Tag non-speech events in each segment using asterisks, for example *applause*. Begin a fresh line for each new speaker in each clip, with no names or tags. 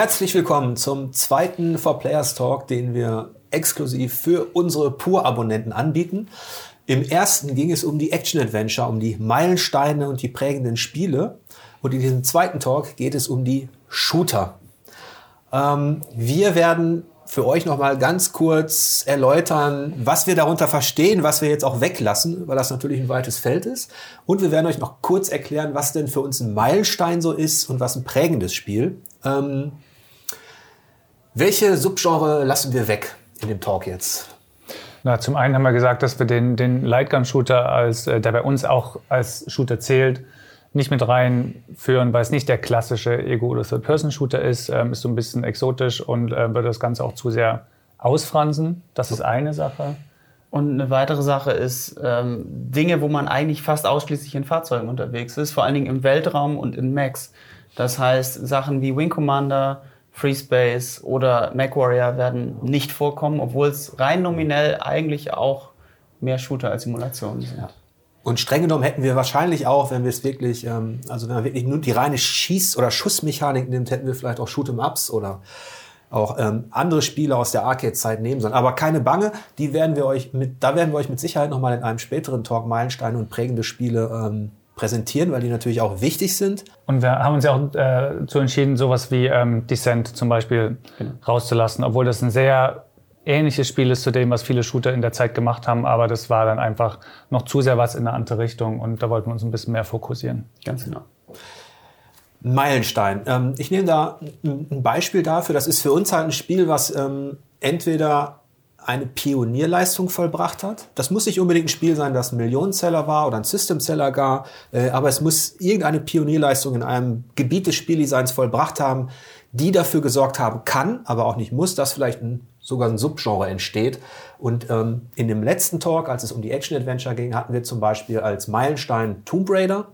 Herzlich willkommen zum zweiten For Players Talk, den wir exklusiv für unsere Pur-Abonnenten anbieten. Im ersten ging es um die Action-Adventure, um die Meilensteine und die prägenden Spiele. Und in diesem zweiten Talk geht es um die Shooter. Ähm, wir werden für euch nochmal ganz kurz erläutern, was wir darunter verstehen, was wir jetzt auch weglassen, weil das natürlich ein weites Feld ist. Und wir werden euch noch kurz erklären, was denn für uns ein Meilenstein so ist und was ein prägendes Spiel. Ähm, welche Subgenre lassen wir weg in dem Talk jetzt?
Na, zum einen haben wir gesagt, dass wir den, den Lightgun-Shooter, als, äh, der bei uns auch als Shooter zählt, nicht mit reinführen, weil es nicht der klassische Ego- oder Third-Person-Shooter ist, ähm, ist so ein bisschen exotisch und äh, würde das Ganze auch zu sehr ausfransen. Das ist eine Sache.
Und eine weitere Sache ist ähm, Dinge, wo man eigentlich fast ausschließlich in Fahrzeugen unterwegs ist, vor allen Dingen im Weltraum und in Macs. Das heißt, Sachen wie Wing Commander, FreeSpace oder MacWarrior werden nicht vorkommen, obwohl es rein nominell eigentlich auch mehr Shooter als Simulationen sind. Ja.
Und streng genommen hätten wir wahrscheinlich auch, wenn wir es wirklich, ähm, also wenn man wirklich nur die reine Schieß- oder Schussmechanik nimmt, hätten wir vielleicht auch Shoot'em-Ups oder auch ähm, andere Spiele aus der Arcade-Zeit nehmen sollen. Aber keine Bange, die werden wir euch mit, da werden wir euch mit Sicherheit nochmal in einem späteren Talk Meilensteine und prägende Spiele ähm, präsentieren, weil die natürlich auch wichtig sind.
Und wir haben uns ja auch äh, zu entschieden, sowas wie ähm, Descent zum Beispiel genau. rauszulassen, obwohl das ein sehr ähnliches Spiel ist zu dem, was viele Shooter in der Zeit gemacht haben, aber das war dann einfach noch zu sehr was in eine andere Richtung und da wollten wir uns ein bisschen mehr fokussieren.
Ganz genau.
Meilenstein. Ähm, ich nehme da ein Beispiel dafür. Das ist für uns halt ein Spiel, was ähm, entweder eine Pionierleistung vollbracht hat. Das muss nicht unbedingt ein Spiel sein, das ein Millionenseller war oder ein Systemseller gar, äh, aber es muss irgendeine Pionierleistung in einem Gebiet des Spieldesigns vollbracht haben, die dafür gesorgt haben kann, aber auch nicht muss, dass vielleicht ein sogar ein Subgenre entsteht. Und ähm, in dem letzten Talk, als es um die Action-Adventure ging, hatten wir zum Beispiel als Meilenstein Tomb Raider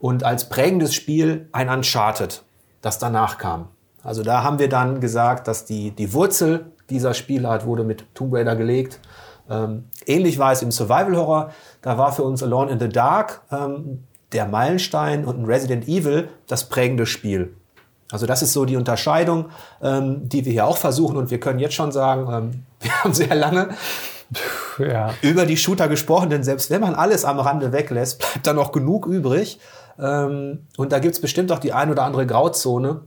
und als prägendes Spiel ein Uncharted, das danach kam. Also da haben wir dann gesagt, dass die, die Wurzel dieser Spielart wurde mit Tomb Raider gelegt. Ähm, ähnlich war es im Survival Horror. Da war für uns Alone in the Dark ähm, der Meilenstein und ein Resident Evil das prägende Spiel. Also das ist so die Unterscheidung, ähm, die wir hier auch versuchen. Und wir können jetzt schon sagen, ähm, *laughs* wir haben sehr lange ja. über die Shooter gesprochen, denn selbst wenn man alles am Rande weglässt, bleibt da noch genug übrig. Ähm, und da gibt's bestimmt auch die ein oder andere Grauzone,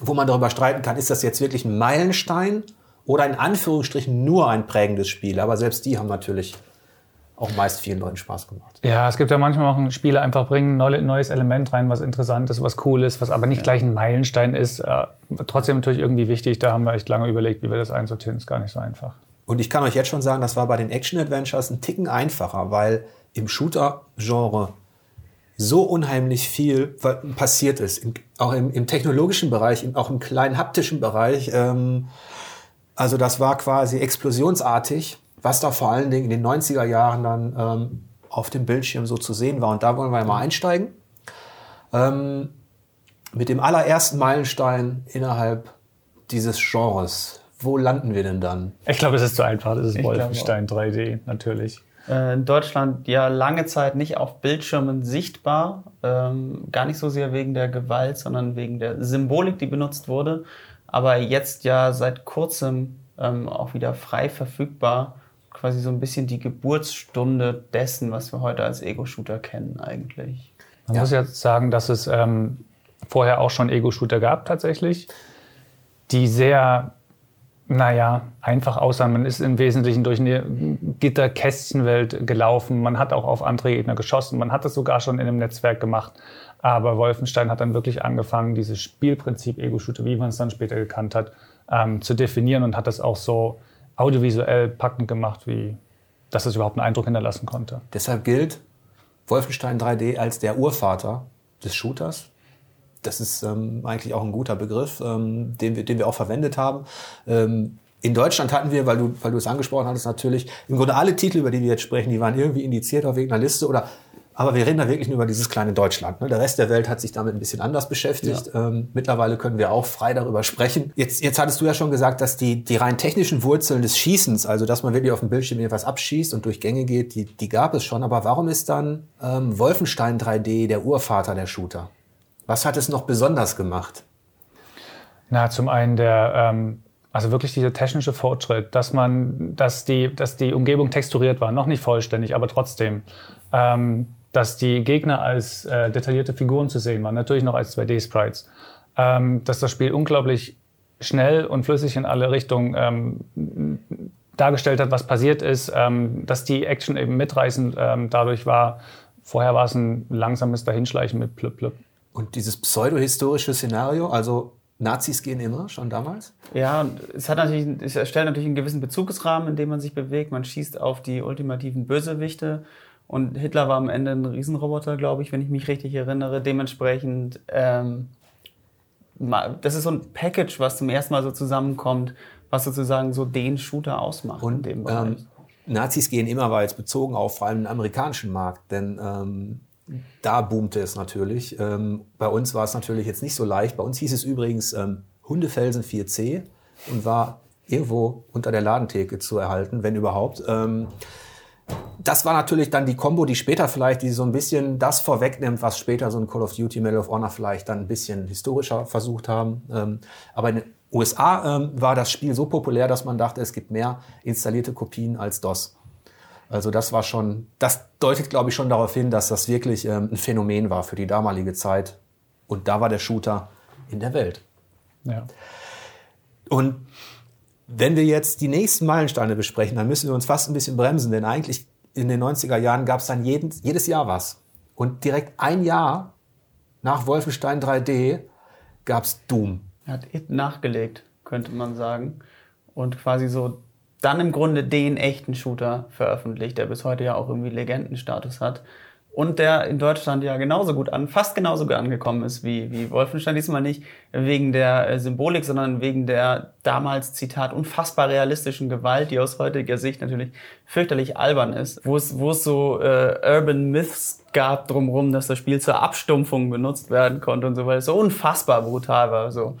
wo man darüber streiten kann, ist das jetzt wirklich ein Meilenstein oder in Anführungsstrichen nur ein prägendes Spiel. Aber selbst die haben natürlich auch meist vielen Leuten Spaß gemacht.
Ja, es gibt ja manchmal auch Spiele einfach bringen ein neues Element rein, was interessant ist, was cool ist, was aber nicht ja. gleich ein Meilenstein ist. Äh, trotzdem natürlich irgendwie wichtig. Da haben wir echt lange überlegt, wie wir das einsortieren. Ist gar nicht so einfach.
Und ich kann euch jetzt schon sagen, das war bei den Action-Adventures ein Ticken einfacher, weil im Shooter-Genre so unheimlich viel passiert ist. auch im, im, technologischen Bereich, auch im kleinen haptischen Bereich. Ähm, also das war quasi explosionsartig was da vor allen Dingen in den 90er Jahren dann ähm, auf dem Bildschirm so zu sehen war. Und da wollen wir mal einsteigen. Ähm, mit dem allerersten Meilenstein innerhalb dieses Genres. Wo landen wir denn dann?
Ich glaube, es ist zu einfach. Das ist Wolfenstein 3D natürlich.
Äh, in Deutschland ja lange Zeit nicht auf Bildschirmen sichtbar. Ähm, gar nicht so sehr wegen der Gewalt, sondern wegen der Symbolik, die benutzt wurde. Aber jetzt ja seit kurzem ähm, auch wieder frei verfügbar quasi so ein bisschen die Geburtsstunde dessen, was wir heute als Ego-Shooter kennen eigentlich.
Man ja. muss jetzt sagen, dass es ähm, vorher auch schon Ego-Shooter gab tatsächlich, die sehr, naja, einfach aussahen. Man ist im Wesentlichen durch eine Gitterkästchenwelt gelaufen. Man hat auch auf andere Gegner geschossen. Man hat das sogar schon in einem Netzwerk gemacht. Aber Wolfenstein hat dann wirklich angefangen, dieses Spielprinzip Ego-Shooter, wie man es dann später gekannt hat, ähm, zu definieren und hat das auch so audiovisuell packend gemacht, wie dass es überhaupt einen Eindruck hinterlassen konnte.
Deshalb gilt Wolfenstein 3D als der Urvater des Shooters. Das ist ähm, eigentlich auch ein guter Begriff, ähm, den, wir, den wir auch verwendet haben. Ähm, in Deutschland hatten wir, weil du, weil du es angesprochen hattest, natürlich im Grunde alle Titel, über die wir jetzt sprechen, die waren irgendwie indiziert auf irgendeiner Liste oder aber wir reden da wirklich nur über dieses kleine Deutschland. Ne? Der Rest der Welt hat sich damit ein bisschen anders beschäftigt. Ja. Ähm, mittlerweile können wir auch frei darüber sprechen. Jetzt, jetzt hattest du ja schon gesagt, dass die, die rein technischen Wurzeln des Schießens, also dass man wirklich auf dem Bildschirm etwas abschießt und durch Gänge geht, die, die gab es schon. Aber warum ist dann ähm, Wolfenstein 3D der Urvater der Shooter? Was hat es noch besonders gemacht?
Na, zum einen der, ähm, also wirklich dieser technische Fortschritt, dass man, dass die, dass die Umgebung texturiert war, noch nicht vollständig, aber trotzdem. Ähm, dass die Gegner als äh, detaillierte Figuren zu sehen waren, natürlich noch als 2D-Sprites. Ähm, dass das Spiel unglaublich schnell und flüssig in alle Richtungen ähm, dargestellt hat, was passiert ist, ähm, dass die Action eben mitreißend ähm, dadurch war. Vorher war es ein langsames Dahinschleichen mit Plüpp Plüpp.
Und dieses pseudohistorische Szenario, also Nazis gehen immer, schon damals?
Ja, es hat natürlich, es erstellt natürlich einen gewissen Bezugsrahmen, in dem man sich bewegt. Man schießt auf die ultimativen Bösewichte. Und Hitler war am Ende ein Riesenroboter, glaube ich, wenn ich mich richtig erinnere. Dementsprechend, ähm, das ist so ein Package, was zum ersten Mal so zusammenkommt, was sozusagen so den Shooter ausmacht
Und, in dem Bereich. Ähm, Nazis gehen immer, weil es bezogen auf vor allem den amerikanischen Markt, denn ähm, da boomte es natürlich. Ähm, bei uns war es natürlich jetzt nicht so leicht. Bei uns hieß es übrigens ähm, Hundefelsen 4C und war irgendwo unter der Ladentheke zu erhalten, wenn überhaupt. Ähm, das war natürlich dann die Combo, die später vielleicht, die so ein bisschen das vorwegnimmt, was später so ein Call of Duty, Medal of Honor vielleicht dann ein bisschen historischer versucht haben. Ähm, aber in den USA ähm, war das Spiel so populär, dass man dachte, es gibt mehr installierte Kopien als DOS. Also das war schon, das deutet, glaube ich, schon darauf hin, dass das wirklich ähm, ein Phänomen war für die damalige Zeit. Und da war der Shooter in der Welt.
Ja.
Und wenn wir jetzt die nächsten Meilensteine besprechen, dann müssen wir uns fast ein bisschen bremsen, denn eigentlich in den 90er Jahren gab es dann jeden, jedes Jahr was. Und direkt ein Jahr nach Wolfenstein 3D gab es Doom.
Er hat It nachgelegt, könnte man sagen. Und quasi so dann im Grunde den echten Shooter veröffentlicht, der bis heute ja auch irgendwie Legendenstatus hat. Und der in Deutschland ja genauso gut an, fast genauso gut angekommen ist wie, wie Wolfenstein. Diesmal nicht wegen der äh, Symbolik, sondern wegen der damals, Zitat, unfassbar realistischen Gewalt, die aus heutiger Sicht natürlich fürchterlich albern ist. Wo es, wo es so äh, Urban Myths gab drumherum, dass das Spiel zur Abstumpfung benutzt werden konnte und so, weil es so unfassbar brutal war. So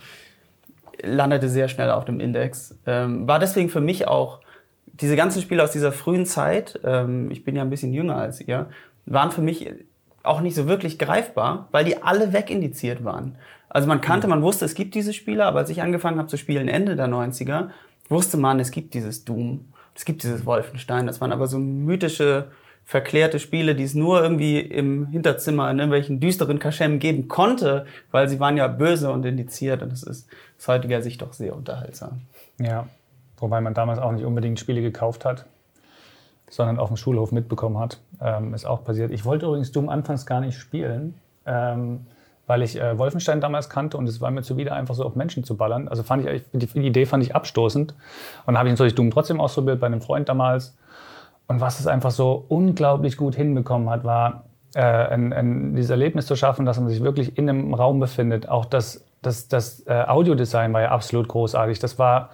landete sehr schnell auf dem Index. Ähm, war deswegen für mich auch diese ganzen Spiele aus dieser frühen Zeit, ähm, ich bin ja ein bisschen jünger als ihr, waren für mich auch nicht so wirklich greifbar, weil die alle wegindiziert waren. Also man kannte, man wusste, es gibt diese Spiele, aber als ich angefangen habe zu spielen Ende der 90er, wusste man, es gibt dieses Doom, es gibt dieses Wolfenstein. Das waren aber so mythische, verklärte Spiele, die es nur irgendwie im Hinterzimmer in irgendwelchen düsteren Kaschem geben konnte, weil sie waren ja böse und indiziert und das ist aus heutiger Sicht doch sehr unterhaltsam.
Ja, wobei man damals auch nicht unbedingt Spiele gekauft hat, sondern auf dem Schulhof mitbekommen hat. Ähm, ist auch passiert. Ich wollte übrigens Doom anfangs gar nicht spielen, ähm, weil ich äh, Wolfenstein damals kannte und es war mir zuwider, einfach so auf Menschen zu ballern. Also fand ich, die, die Idee fand ich abstoßend. Und dann habe ich natürlich Doom trotzdem ausprobiert bei einem Freund damals. Und was es einfach so unglaublich gut hinbekommen hat, war, äh, ein, ein, dieses Erlebnis zu schaffen, dass man sich wirklich in einem Raum befindet. Auch das das, das äh, Audiodesign war ja absolut großartig. Das war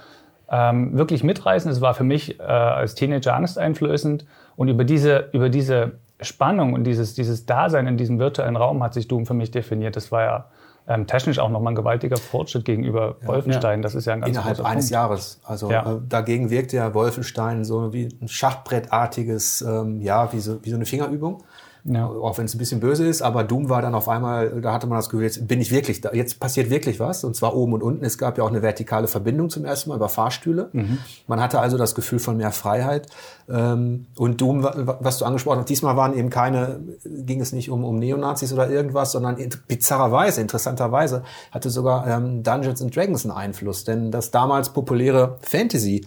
ähm, wirklich mitreißend. Es war für mich äh, als Teenager angsteinflößend. Und über diese, über diese Spannung und dieses, dieses Dasein in diesem virtuellen Raum hat sich Doom für mich definiert. Das war ja ähm, technisch auch nochmal ein gewaltiger Fortschritt gegenüber ja, Wolfenstein. Das ist ja ein ganz
Innerhalb eines Punkt. Jahres. Also ja. äh, dagegen wirkt ja Wolfenstein so wie ein Schachbrettartiges, ähm, ja, wie so, wie so eine Fingerübung. Ja. Auch wenn es ein bisschen böse ist, aber Doom war dann auf einmal, da hatte man das Gefühl, jetzt bin ich wirklich da, jetzt passiert wirklich was, und zwar oben und unten. Es gab ja auch eine vertikale Verbindung zum ersten Mal über Fahrstühle. Mhm. Man hatte also das Gefühl von mehr Freiheit. Ähm, und Doom, was du angesprochen hast, diesmal waren eben keine, ging es nicht um, um Neonazis oder irgendwas, sondern bizarrerweise, interessanterweise, hatte sogar ähm, Dungeons and Dragons einen Einfluss, denn das damals populäre Fantasy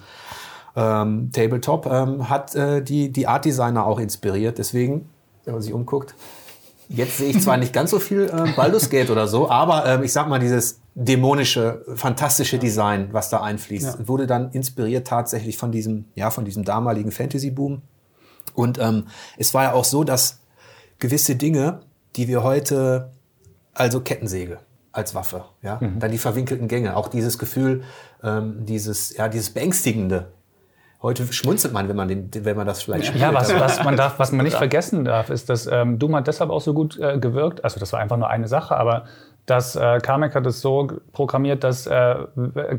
ähm, Tabletop ähm, hat äh, die, die Art Designer auch inspiriert. Deswegen wenn man sich umguckt. Jetzt sehe ich zwar nicht ganz so viel äh, Baldur's Gate oder so, aber ähm, ich sag mal, dieses dämonische, fantastische Design, was da einfließt, ja. wurde dann inspiriert tatsächlich von diesem, ja, von diesem damaligen Fantasy-Boom. Und ähm, es war ja auch so, dass gewisse Dinge, die wir heute, also Kettensäge als Waffe, ja, mhm. dann die verwinkelten Gänge, auch dieses Gefühl, ähm, dieses, ja, dieses beängstigende, Heute schmunzelt man, wenn man, den, wenn man das vielleicht
spielt. Ja, was, was, man, darf, was man nicht vergessen darf, ist, dass ähm, Doom hat deshalb auch so gut äh, gewirkt. Also das war einfach nur eine Sache, aber dass äh, Carmack hat es so programmiert, dass äh,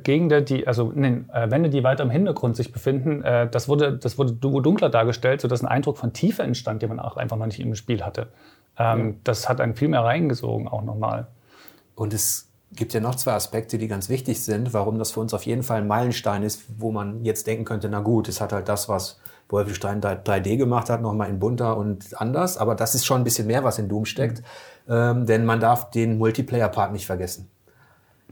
Gegenden, die, also nee, äh, Wände, die weiter im Hintergrund sich befinden, äh, das wurde, das wurde dunkler dargestellt, sodass ein Eindruck von Tiefe entstand, den man auch einfach noch nicht im Spiel hatte. Ähm, ja. Das hat einen viel mehr reingesogen auch nochmal.
Und es gibt ja noch zwei Aspekte, die ganz wichtig sind, warum das für uns auf jeden Fall ein Meilenstein ist, wo man jetzt denken könnte, na gut, es hat halt das, was Wolfenstein 3D gemacht hat, nochmal in bunter und anders, aber das ist schon ein bisschen mehr, was in Doom steckt, ähm, denn man darf den Multiplayer-Part nicht vergessen.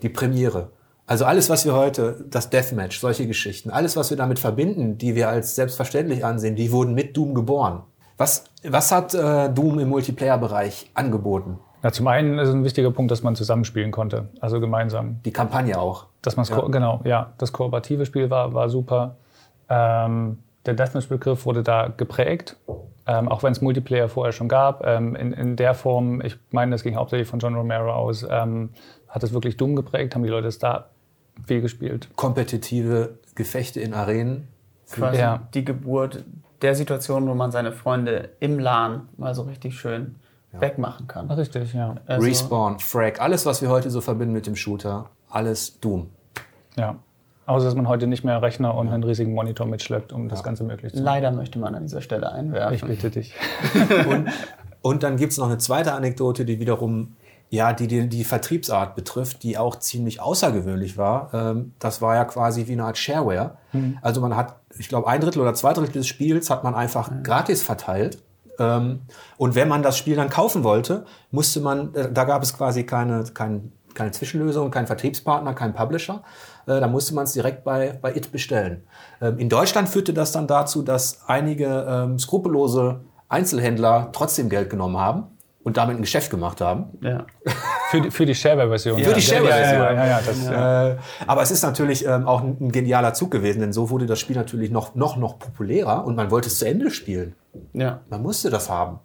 Die Premiere. Also alles, was wir heute, das Deathmatch, solche Geschichten, alles, was wir damit verbinden, die wir als selbstverständlich ansehen, die wurden mit Doom geboren. Was, was hat äh, Doom im Multiplayer-Bereich angeboten?
Ja, zum einen ist ein wichtiger Punkt, dass man zusammenspielen konnte, also gemeinsam.
Die Kampagne auch.
Dass man ja. genau, ja, das kooperative Spiel war, war super. Ähm, der Deathmatch-Begriff wurde da geprägt, ähm, auch wenn es Multiplayer vorher schon gab. Ähm, in, in der Form, ich meine, das ging hauptsächlich von John Romero aus, ähm, hat es wirklich dumm geprägt, haben die Leute es da viel gespielt.
Kompetitive Gefechte in Arenen.
Quasi ja. die Geburt der Situation, wo man seine Freunde im LAN mal so richtig schön ja. wegmachen kann.
Richtig, ja.
Also Respawn, Frag, alles, was wir heute so verbinden mit dem Shooter, alles Doom.
Ja. Außer, dass man heute nicht mehr Rechner und ja. einen riesigen Monitor mitschleppt, um ja. das Ganze möglich zu
machen. Leider möchte man an dieser Stelle einwerfen.
Ich bitte dich. *laughs*
und, und dann gibt es noch eine zweite Anekdote, die wiederum ja, die, die die Vertriebsart betrifft, die auch ziemlich außergewöhnlich war. Ähm, das war ja quasi wie eine Art Shareware. Mhm. Also man hat, ich glaube, ein Drittel oder zwei Drittel des Spiels hat man einfach mhm. gratis verteilt. Ähm, und wenn man das Spiel dann kaufen wollte, musste man, äh, da gab es quasi keine, kein, keine Zwischenlösung, keinen Vertriebspartner, keinen Publisher. Äh, da musste man es direkt bei, bei IT bestellen. Ähm, in Deutschland führte das dann dazu, dass einige ähm, skrupellose Einzelhändler trotzdem Geld genommen haben und damit ein Geschäft gemacht haben.
Ja. *laughs* Für die, für die Shareware-Version.
Für die Shareware-Version. Ja, ja, ja, ja äh, aber es ist natürlich ähm, auch ein, ein, genialer Zug gewesen, denn so wurde das Spiel natürlich noch, noch, noch populärer und man wollte es zu Ende spielen. Ja. Man musste das haben.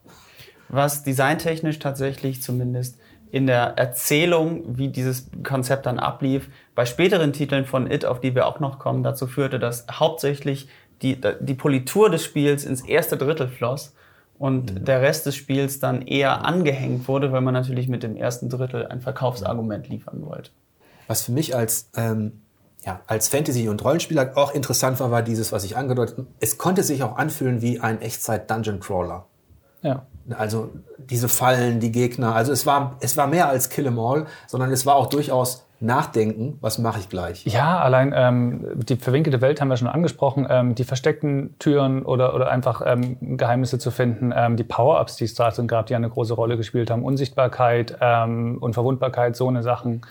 Was designtechnisch tatsächlich zumindest in der Erzählung, wie dieses Konzept dann ablief, bei späteren Titeln von It, auf die wir auch noch kommen, dazu führte, dass hauptsächlich die, die Politur des Spiels ins erste Drittel floss und mhm. der Rest des Spiels dann eher angehängt wurde, weil man natürlich mit dem ersten Drittel ein Verkaufsargument liefern wollte.
Was für mich als, ähm, ja, als Fantasy- und Rollenspieler auch interessant war, war dieses, was ich angedeutet habe. Es konnte sich auch anfühlen wie ein Echtzeit-Dungeon-Crawler. Ja. Also diese Fallen, die Gegner. Also es war, es war mehr als Kill 'em All, sondern es war auch durchaus nachdenken, was mache ich gleich.
Ja, allein ähm, die verwinkelte Welt haben wir schon angesprochen, ähm, die versteckten Türen oder, oder einfach ähm, Geheimnisse zu finden, ähm, die Power-Ups, die es da sind, gab, die eine große Rolle gespielt haben, Unsichtbarkeit, ähm, Unverwundbarkeit, so eine Sachen.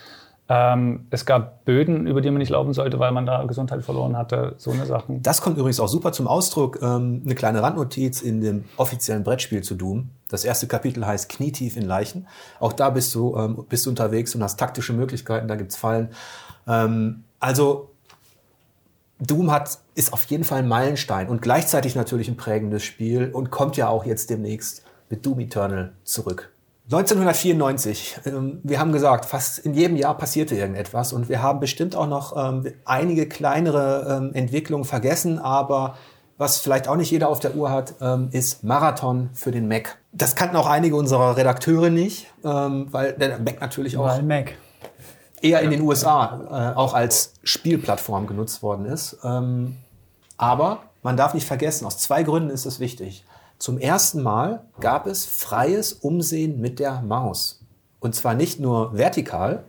Ähm, es gab Böden, über die man nicht laufen sollte, weil man da Gesundheit verloren hatte, so eine Sachen.
Das kommt übrigens auch super zum Ausdruck. Ähm, eine kleine Randnotiz in dem offiziellen Brettspiel zu Doom. Das erste Kapitel heißt Knietief in Leichen. Auch da bist du, ähm, bist du unterwegs und hast taktische Möglichkeiten, da gibt's Fallen. Ähm, also Doom hat, ist auf jeden Fall ein Meilenstein und gleichzeitig natürlich ein prägendes Spiel und kommt ja auch jetzt demnächst mit Doom Eternal zurück. 1994. Ähm, wir haben gesagt, fast in jedem Jahr passierte irgendetwas und wir haben bestimmt auch noch ähm, einige kleinere ähm, Entwicklungen vergessen, aber was vielleicht auch nicht jeder auf der Uhr hat, ist Marathon für den Mac. Das kannten auch einige unserer Redakteure nicht, weil der Mac natürlich auch weil Mac. eher in den USA äh, auch als Spielplattform genutzt worden ist. aber man darf nicht vergessen, aus zwei Gründen ist es wichtig. Zum ersten Mal gab es freies Umsehen mit der Maus. Und zwar nicht nur vertikal,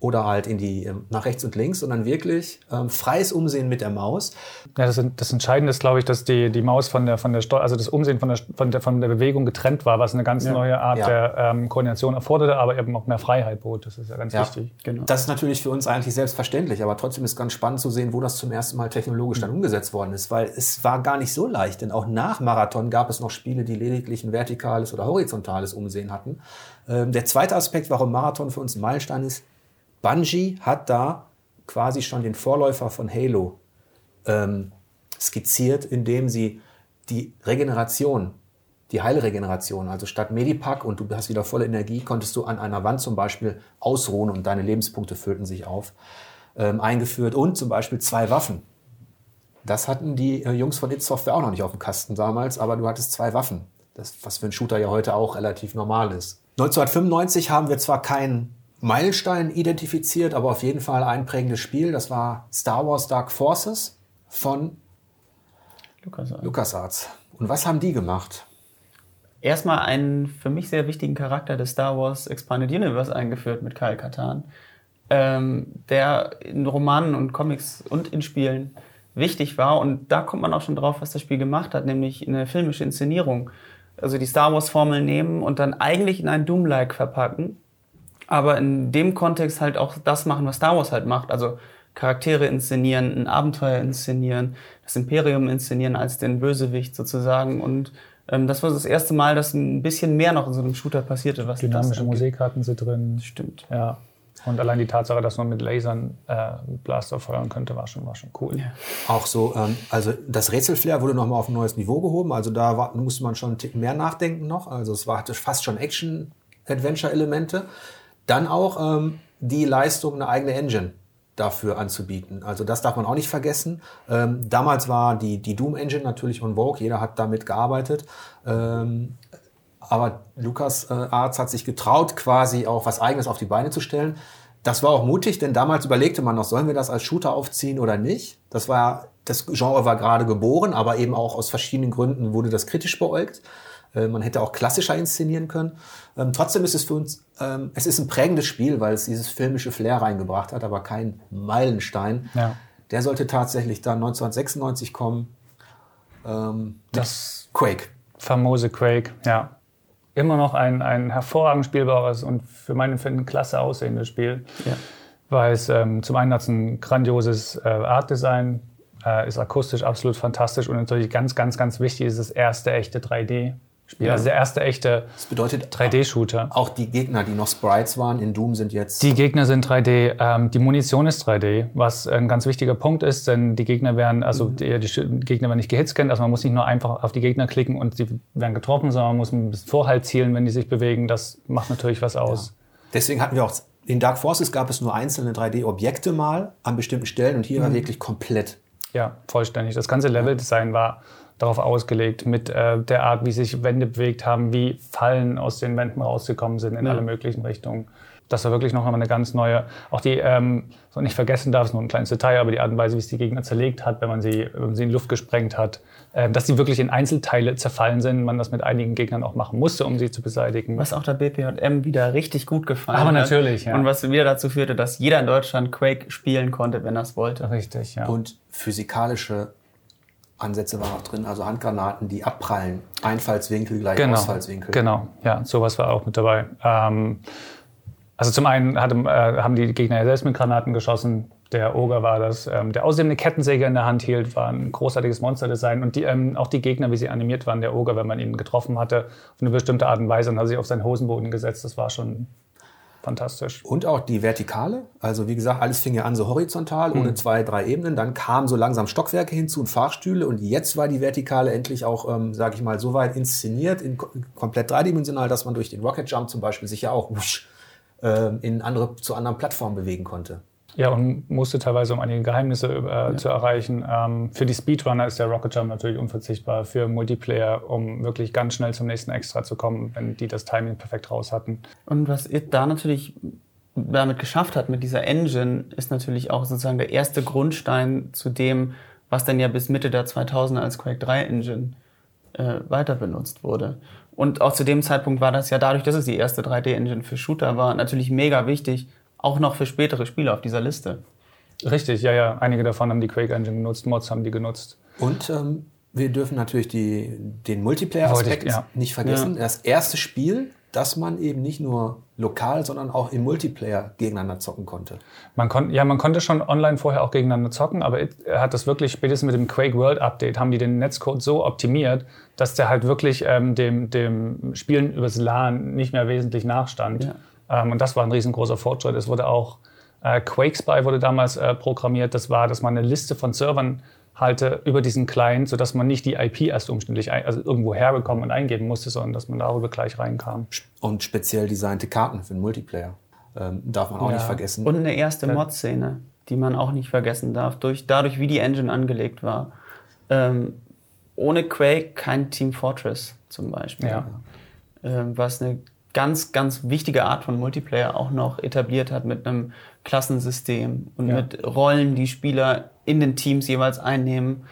oder halt in die ähm, nach rechts und links, sondern wirklich ähm, freies Umsehen mit der Maus.
Ja, das, das Entscheidende ist, glaube ich, dass die, die Maus von der von der Steu also das Umsehen von der, von der von der Bewegung getrennt war, was eine ganz ja. neue Art ja. der ähm, Koordination erforderte, aber eben auch mehr Freiheit bot. Das ist ja ganz ja. wichtig.
Genau. Das ist natürlich für uns eigentlich selbstverständlich, aber trotzdem ist ganz spannend zu sehen, wo das zum ersten Mal technologisch dann umgesetzt worden ist, weil es war gar nicht so leicht, denn auch nach Marathon gab es noch Spiele, die lediglich ein vertikales oder horizontales Umsehen hatten. Ähm, der zweite Aspekt, warum Marathon für uns ein Meilenstein ist, Bungie hat da quasi schon den Vorläufer von Halo ähm, skizziert, indem sie die Regeneration, die Heilregeneration, also statt Medipack und du hast wieder volle Energie, konntest du an einer Wand zum Beispiel ausruhen und deine Lebenspunkte füllten sich auf, ähm, eingeführt und zum Beispiel zwei Waffen. Das hatten die äh, Jungs von It Software auch noch nicht auf dem Kasten damals, aber du hattest zwei Waffen. Das, was für einen Shooter ja heute auch relativ normal ist. 1995 haben wir zwar keinen Meilenstein identifiziert, aber auf jeden Fall ein prägendes Spiel. Das war Star Wars Dark Forces von LucasArts. LucasArts. Und was haben die gemacht?
Erstmal einen für mich sehr wichtigen Charakter des Star Wars Expanded Universe eingeführt mit Kyle Katan. ähm, der in Romanen und Comics und in Spielen wichtig war. Und da kommt man auch schon drauf, was das Spiel gemacht hat, nämlich eine filmische Inszenierung. Also die Star Wars-Formel nehmen und dann eigentlich in ein Doom-like verpacken, aber in dem Kontext halt auch das machen, was Star Wars halt macht. Also Charaktere inszenieren, ein Abenteuer inszenieren, das Imperium inszenieren als den Bösewicht sozusagen. Und ähm, das war das erste Mal, dass ein bisschen mehr noch in so einem Shooter passierte. Was
Dynamische Musik hatten sie drin.
Stimmt.
Ja. Und allein die Tatsache, dass man mit Lasern äh, Blaster feuern könnte, war schon, war schon cool. Ja.
Auch so, ähm, also das Rätselflair wurde nochmal auf ein neues Niveau gehoben. Also da war, musste man schon einen Tick mehr nachdenken noch. Also es war, hatte fast schon Action-Adventure-Elemente. Dann auch ähm, die Leistung, eine eigene Engine dafür anzubieten. Also das darf man auch nicht vergessen. Ähm, damals war die, die Doom Engine natürlich on Vogue, jeder hat damit gearbeitet. Ähm, aber Lukas äh, Arzt hat sich getraut, quasi auch was Eigenes auf die Beine zu stellen. Das war auch mutig, denn damals überlegte man noch, sollen wir das als Shooter aufziehen oder nicht? Das war, das Genre war gerade geboren, aber eben auch aus verschiedenen Gründen wurde das kritisch beäugt. Äh, man hätte auch klassischer inszenieren können. Ähm, trotzdem ist es für uns, ähm, es ist ein prägendes Spiel, weil es dieses filmische Flair reingebracht hat, aber kein Meilenstein. Ja. Der sollte tatsächlich dann 1996 kommen.
Ähm, das Quake. Famose Quake, ja immer noch ein, ein hervorragend spielbares und für meinen Empfinden klasse aussehendes Spiel. Ja. Weil es ähm, zum einen hat es ein grandioses äh, Artdesign, äh, ist akustisch absolut fantastisch und natürlich ganz, ganz, ganz wichtig ist das erste echte 3D Spiel. Ja. Also der erste echte 3D-Shooter.
Auch die Gegner, die noch Sprites waren in Doom, sind jetzt.
Die Gegner sind 3D. Ähm, die Munition ist 3D, was ein ganz wichtiger Punkt ist, denn die Gegner werden, also mhm. die, die, Gegner werden nicht gehitscannt. Also man muss nicht nur einfach auf die Gegner klicken und sie werden getroffen, sondern man muss ein bisschen Vorhalt zielen, wenn die sich bewegen. Das macht natürlich was aus. Ja.
Deswegen hatten wir auch in Dark Forces gab es nur einzelne 3D-Objekte mal an bestimmten Stellen und hier mhm. war wirklich komplett.
Ja, vollständig. Das ganze Leveldesign war darauf ausgelegt, mit äh, der Art, wie sich Wände bewegt haben, wie Fallen aus den Wänden rausgekommen sind in ja. alle möglichen Richtungen. Das war wirklich noch einmal eine ganz neue, auch die, ähm, so nicht vergessen darf, es nur ein kleines Detail, aber die Art und Weise, wie es die Gegner zerlegt hat, wenn man sie, wenn man sie in die Luft gesprengt hat, äh, dass sie wirklich in Einzelteile zerfallen sind, man das mit einigen Gegnern auch machen musste, um sie zu beseitigen.
Was auch der BPJM wieder richtig gut gefallen
aber hat. Aber natürlich,
ja. Und was wieder dazu führte, dass jeder in Deutschland Quake spielen konnte, wenn er es wollte.
Richtig, ja.
Und physikalische Ansätze waren auch drin, also Handgranaten, die abprallen. Einfallswinkel gleich
genau,
Ausfallswinkel.
Genau, ja, sowas war auch mit dabei. Ähm, also zum einen hatte, äh, haben die Gegner ja selbst mit Granaten geschossen. Der Oger war das, ähm, der außerdem eine Kettensäge in der Hand hielt, war ein großartiges Monsterdesign. Und die, ähm, auch die Gegner, wie sie animiert waren, der Oger, wenn man ihn getroffen hatte, auf eine bestimmte Art und Weise und hat sich auf seinen Hosenboden gesetzt, das war schon fantastisch.
Und auch die Vertikale. Also wie gesagt, alles fing ja an so horizontal, ohne mhm. zwei, drei Ebenen. Dann kamen so langsam Stockwerke hinzu und Fahrstühle. Und jetzt war die Vertikale endlich auch, ähm, sage ich mal, so weit inszeniert, in, komplett dreidimensional, dass man durch den Rocket Jump zum Beispiel sich ja auch wusch, äh, in andere, zu anderen Plattformen bewegen konnte.
Ja, und musste teilweise, um einige Geheimnisse äh, ja. zu erreichen. Ähm, für die Speedrunner ist der Rocket Jump natürlich unverzichtbar. Für Multiplayer, um wirklich ganz schnell zum nächsten Extra zu kommen, wenn die das Timing perfekt raus hatten.
Und was ihr da natürlich damit geschafft hat, mit dieser Engine, ist natürlich auch sozusagen der erste Grundstein zu dem, was dann ja bis Mitte der 2000er als Quake 3 Engine äh, weiter benutzt wurde. Und auch zu dem Zeitpunkt war das ja dadurch, dass es die erste 3D-Engine für Shooter war, natürlich mega wichtig, auch noch für spätere Spiele auf dieser Liste.
Richtig, ja, ja. Einige davon haben die Quake Engine genutzt, Mods haben die genutzt.
Und ähm, wir dürfen natürlich die, den Multiplayer-Aspekt ja. nicht vergessen. Ja. Das erste Spiel, das man eben nicht nur lokal, sondern auch im Multiplayer gegeneinander zocken konnte.
Man kon ja, man konnte schon online vorher auch gegeneinander zocken, aber er hat das wirklich spätestens mit dem Quake World Update haben die den Netzcode so optimiert, dass der halt wirklich ähm, dem, dem Spielen übers LAN nicht mehr wesentlich nachstand. Ja. Ähm, und das war ein riesengroßer Fortschritt. Es wurde auch äh, QuakeSpy wurde damals äh, programmiert. Das war, dass man eine Liste von Servern halte über diesen Client, sodass man nicht die IP erst umständlich ein, also irgendwo herbekommen und eingeben musste, sondern dass man darüber gleich reinkam.
Und speziell designte Karten für den Multiplayer. Ähm, darf man auch ja. nicht vergessen.
Und eine erste Mod-Szene, die man auch nicht vergessen darf, durch, dadurch, wie die Engine angelegt war. Ähm, ohne Quake kein Team Fortress zum Beispiel. Ja. Ähm, was eine ganz, ganz wichtige Art von Multiplayer auch noch etabliert hat mit einem Klassensystem und ja. mit Rollen, die Spieler in den Teams jeweils einnehmen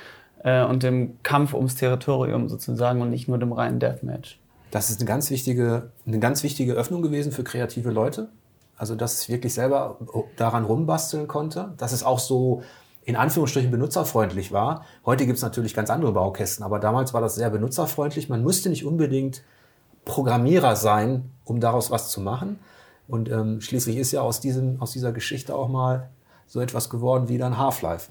äh, und dem Kampf ums Territorium sozusagen und nicht nur dem reinen Deathmatch.
Das ist eine ganz wichtige, eine ganz wichtige Öffnung gewesen für kreative Leute. also dass ich wirklich selber daran rumbasteln konnte, dass es auch so in Anführungsstrichen benutzerfreundlich war. Heute gibt es natürlich ganz andere Baukästen, aber damals war das sehr benutzerfreundlich. Man musste nicht unbedingt Programmierer sein, um daraus was zu machen. Und ähm, schließlich ist ja aus, diesem, aus dieser Geschichte auch mal so etwas geworden wie dann Half-Life.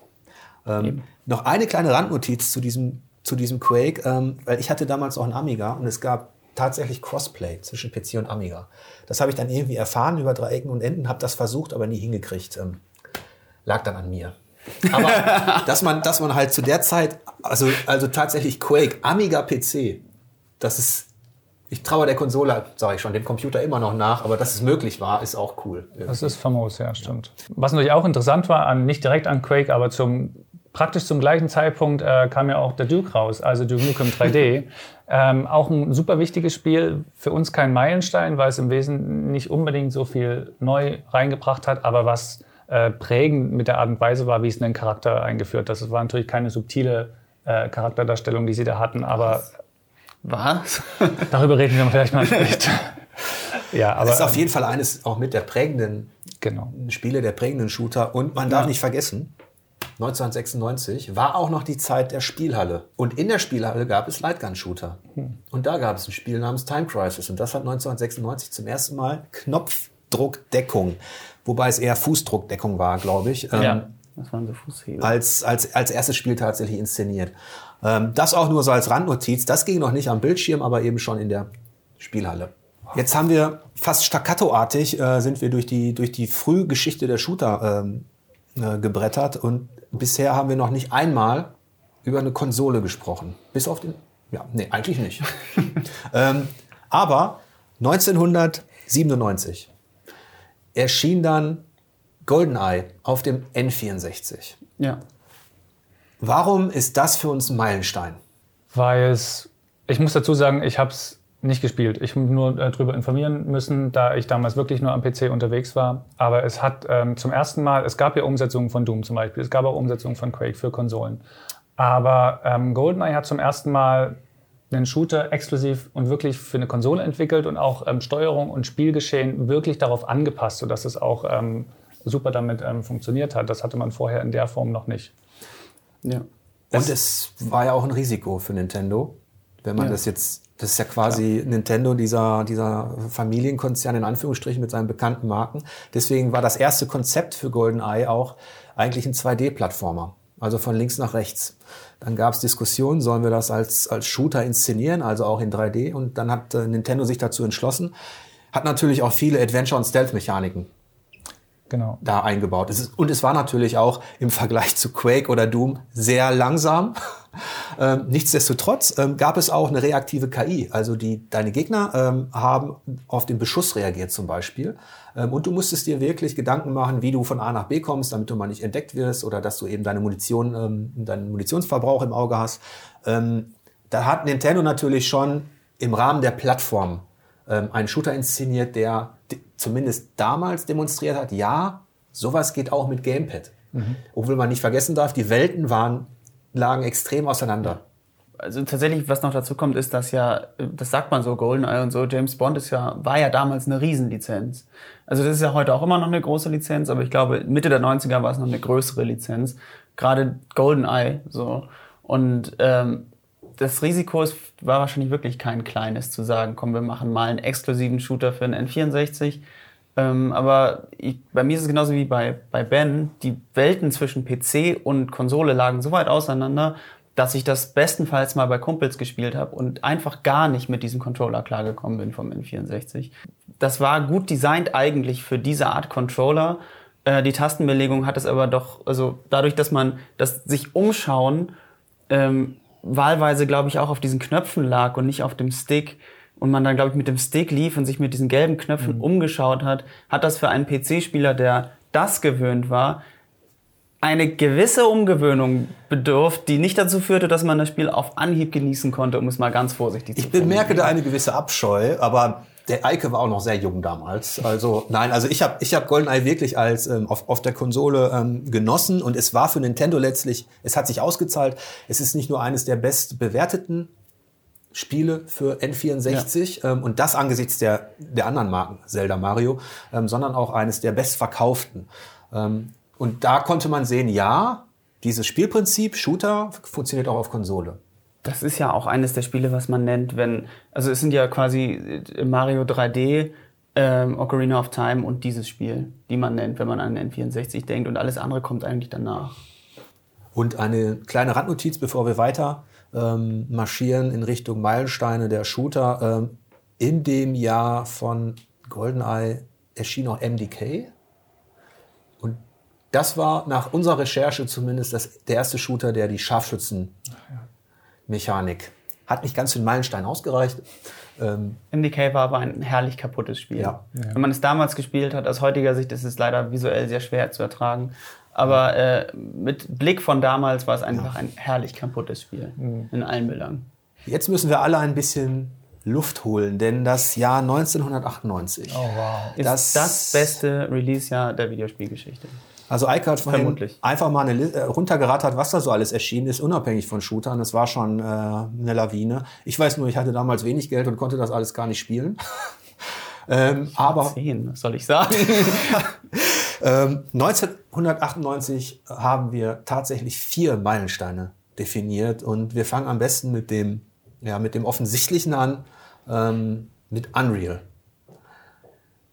Ähm, noch eine kleine Randnotiz zu diesem, zu diesem Quake, ähm, weil ich hatte damals auch einen Amiga und es gab tatsächlich Crossplay zwischen PC und Amiga. Das habe ich dann irgendwie erfahren über drei Ecken und Enden, habe das versucht, aber nie hingekriegt. Ähm, lag dann an mir. Aber *laughs* dass man, dass man halt zu der Zeit, also, also tatsächlich Quake, Amiga PC, das ist, ich traue der Konsole, sage ich schon, dem Computer immer noch nach, aber dass es möglich war, ist auch cool.
Das ist famos, ja, stimmt. Was natürlich auch interessant war, an, nicht direkt an Quake, aber zum praktisch zum gleichen Zeitpunkt äh, kam ja auch der Duke raus, also Duke Nukem 3D. *laughs* ähm, auch ein super wichtiges Spiel, für uns kein Meilenstein, weil es im Wesentlichen nicht unbedingt so viel neu reingebracht hat, aber was äh, prägend mit der Art und Weise war, wie es einen Charakter eingeführt hat. Das war natürlich keine subtile äh, Charakterdarstellung, die sie da hatten, aber
Was? *laughs*
darüber reden wir vielleicht mal später. *laughs* ja, aber
Das ist auf jeden Fall eines auch mit der prägenden
genau.
Spiele, der prägenden Shooter. Und man darf
Ja.
nicht vergessen, 1996 war auch noch die Zeit der Spielhalle. Und in der Spielhalle gab es Lightgun-Shooter. Und da gab es ein Spiel namens Time Crisis. Und das hat 1996 zum ersten Mal Knopfdruckdeckung, wobei es eher Fußdruckdeckung war, glaube ich, ähm,
Ja, das waren so Fußhebel.
als, als, als erstes Spiel tatsächlich inszeniert. Ähm, das auch nur so als Randnotiz. Das ging noch nicht am Bildschirm, aber eben schon in der Spielhalle. Jetzt haben wir fast staccatoartig äh, sind wir durch die, durch die Frühgeschichte der Shooter ähm, äh, gebrettert und bisher haben wir noch nicht einmal über eine Konsole gesprochen. Bis auf den, ja, nee, eigentlich nicht. *laughs* ähm, aber 1997 erschien dann GoldenEye auf dem N64.
ja.
Warum ist das für uns ein Meilenstein?
Weil es, ich muss dazu sagen, ich habe es nicht gespielt. Ich habe nur äh, darüber informieren müssen, da ich damals wirklich nur am PC unterwegs war. Aber es hat ähm, zum ersten Mal, es gab ja Umsetzungen von Doom zum Beispiel, es gab auch Umsetzungen von Quake für Konsolen. Aber ähm, GoldenEye hat zum ersten Mal einen Shooter exklusiv und wirklich für eine Konsole entwickelt und auch ähm, Steuerung und Spielgeschehen wirklich darauf angepasst, sodass es auch ähm, super damit ähm, funktioniert hat. Das hatte man vorher in der Form noch nicht.
Ja.
Und es war ja auch ein Risiko für Nintendo, wenn man
Ja.
das jetzt, das ist ja quasi Nintendo, dieser, dieser Familienkonzern in Anführungsstrichen mit seinen bekannten Marken. Deswegen war das erste Konzept für GoldenEye auch eigentlich ein 2D-Plattformer. Also von links nach rechts. Dann gab es Diskussionen, sollen wir das als, als Shooter inszenieren, also auch in 3D. Und dann hat äh, Nintendo sich dazu entschlossen. Hat natürlich auch viele Adventure- und Stealth-Mechaniken
Genau.
da eingebaut. Es ist, und es war natürlich auch im Vergleich zu Quake oder Doom sehr langsam. *laughs* ähm, nichtsdestotrotz ähm, gab es auch eine reaktive KI. Also die, deine Gegner ähm, haben auf den Beschuss reagiert zum Beispiel. Ähm, und du musstest dir wirklich Gedanken machen, wie du von A nach B kommst, damit du mal nicht entdeckt wirst oder dass du eben deine Munition, ähm, deinen Munitionsverbrauch im Auge hast. Ähm, da hat Nintendo natürlich schon im Rahmen der Plattform einen Shooter inszeniert, der zumindest damals demonstriert hat, ja, sowas geht auch mit Gamepad. Obwohl man nicht vergessen darf, die Welten waren, lagen extrem auseinander.
Also tatsächlich, was noch dazu kommt, ist, dass ja, das sagt man so, GoldenEye und so, James Bond ist ja, war ja damals eine Riesenlizenz. Also das ist ja heute auch immer noch eine große Lizenz, aber ich glaube, Mitte der 90er war es noch eine größere Lizenz. Gerade GoldenEye, so. Und ähm, das Risiko ist, war wahrscheinlich wirklich kein kleines, zu sagen, komm, wir machen mal einen exklusiven Shooter für einen N64. Ähm, aber ich, bei mir ist es genauso wie bei, bei Ben. Die Welten zwischen PC und Konsole lagen so weit auseinander, dass ich das bestenfalls mal bei Kumpels gespielt habe und einfach gar nicht mit diesem Controller klargekommen bin vom N64. Das war gut designt eigentlich für diese Art Controller. Äh, die Tastenbelegung hat es aber doch, also dadurch, dass man das sich umschauen ähm, wahlweise, glaube ich, auch auf diesen Knöpfen lag und nicht auf dem Stick. Und man dann, glaube ich, mit dem Stick lief und sich mit diesen gelben Knöpfen umgeschaut hat, hat das für einen PC-Spieler, der das gewöhnt war, eine gewisse Umgewöhnung bedurft, die nicht dazu führte, dass man das Spiel auf Anhieb genießen konnte, um es mal ganz vorsichtig zu
Ich bemerke da eine gewisse Abscheu, aber der Eike war auch noch sehr jung damals. Also nein, also ich habe ich hab GoldenEye wirklich als ähm, auf, auf der Konsole ähm, genossen und es war für Nintendo letztlich, es hat sich ausgezahlt. Es ist nicht nur eines der best bewerteten Spiele für N64 ja. ähm, und das angesichts der, der anderen Marken, Zelda Mario, ähm, sondern auch eines der bestverkauften. Ähm, und da konnte man sehen, ja, dieses Spielprinzip, Shooter, funktioniert auch auf Konsole.
Das ist ja auch eines der Spiele, was man nennt, wenn, also es sind ja quasi äh, Mario 3D, ähm, Ocarina of Time und dieses Spiel, die man nennt, wenn man an N64 denkt und alles andere kommt eigentlich danach.
Und eine kleine Randnotiz, bevor wir weiter ähm, marschieren in Richtung Meilensteine der Shooter. Ähm, in dem Jahr von GoldenEye erschien auch MDK. Und das war nach unserer Recherche zumindest das, der erste Shooter, der die Scharfschützen-Mechanik hat nicht ganz für den Meilenstein ausgereicht.
Ähm, MDK war aber ein herrlich kaputtes Spiel. Ja. Wenn man es damals gespielt hat, aus heutiger Sicht ist es leider visuell sehr schwer zu ertragen. Aber äh, mit Blick von damals war es einfach ja. ein herrlich kaputtes Spiel. Mhm. In allen Belangen.
Jetzt müssen wir alle ein bisschen Luft holen, denn das Jahr 1998 oh,
wow. ist das, das beste Release-Jahr der Videospielgeschichte.
Also Eike hat vorhin einfach mal eine, äh, runtergerattert, was da so alles erschienen ist, unabhängig von Shootern. Das war schon äh, eine Lawine. Ich weiß nur, ich hatte damals wenig Geld und konnte das alles gar nicht spielen. *laughs*
ähm, aber Zehn, was soll ich sagen? *laughs*
Ähm, 1998 haben wir tatsächlich vier Meilensteine definiert und wir fangen am besten mit dem, ja, mit dem Offensichtlichen an, ähm, mit Unreal.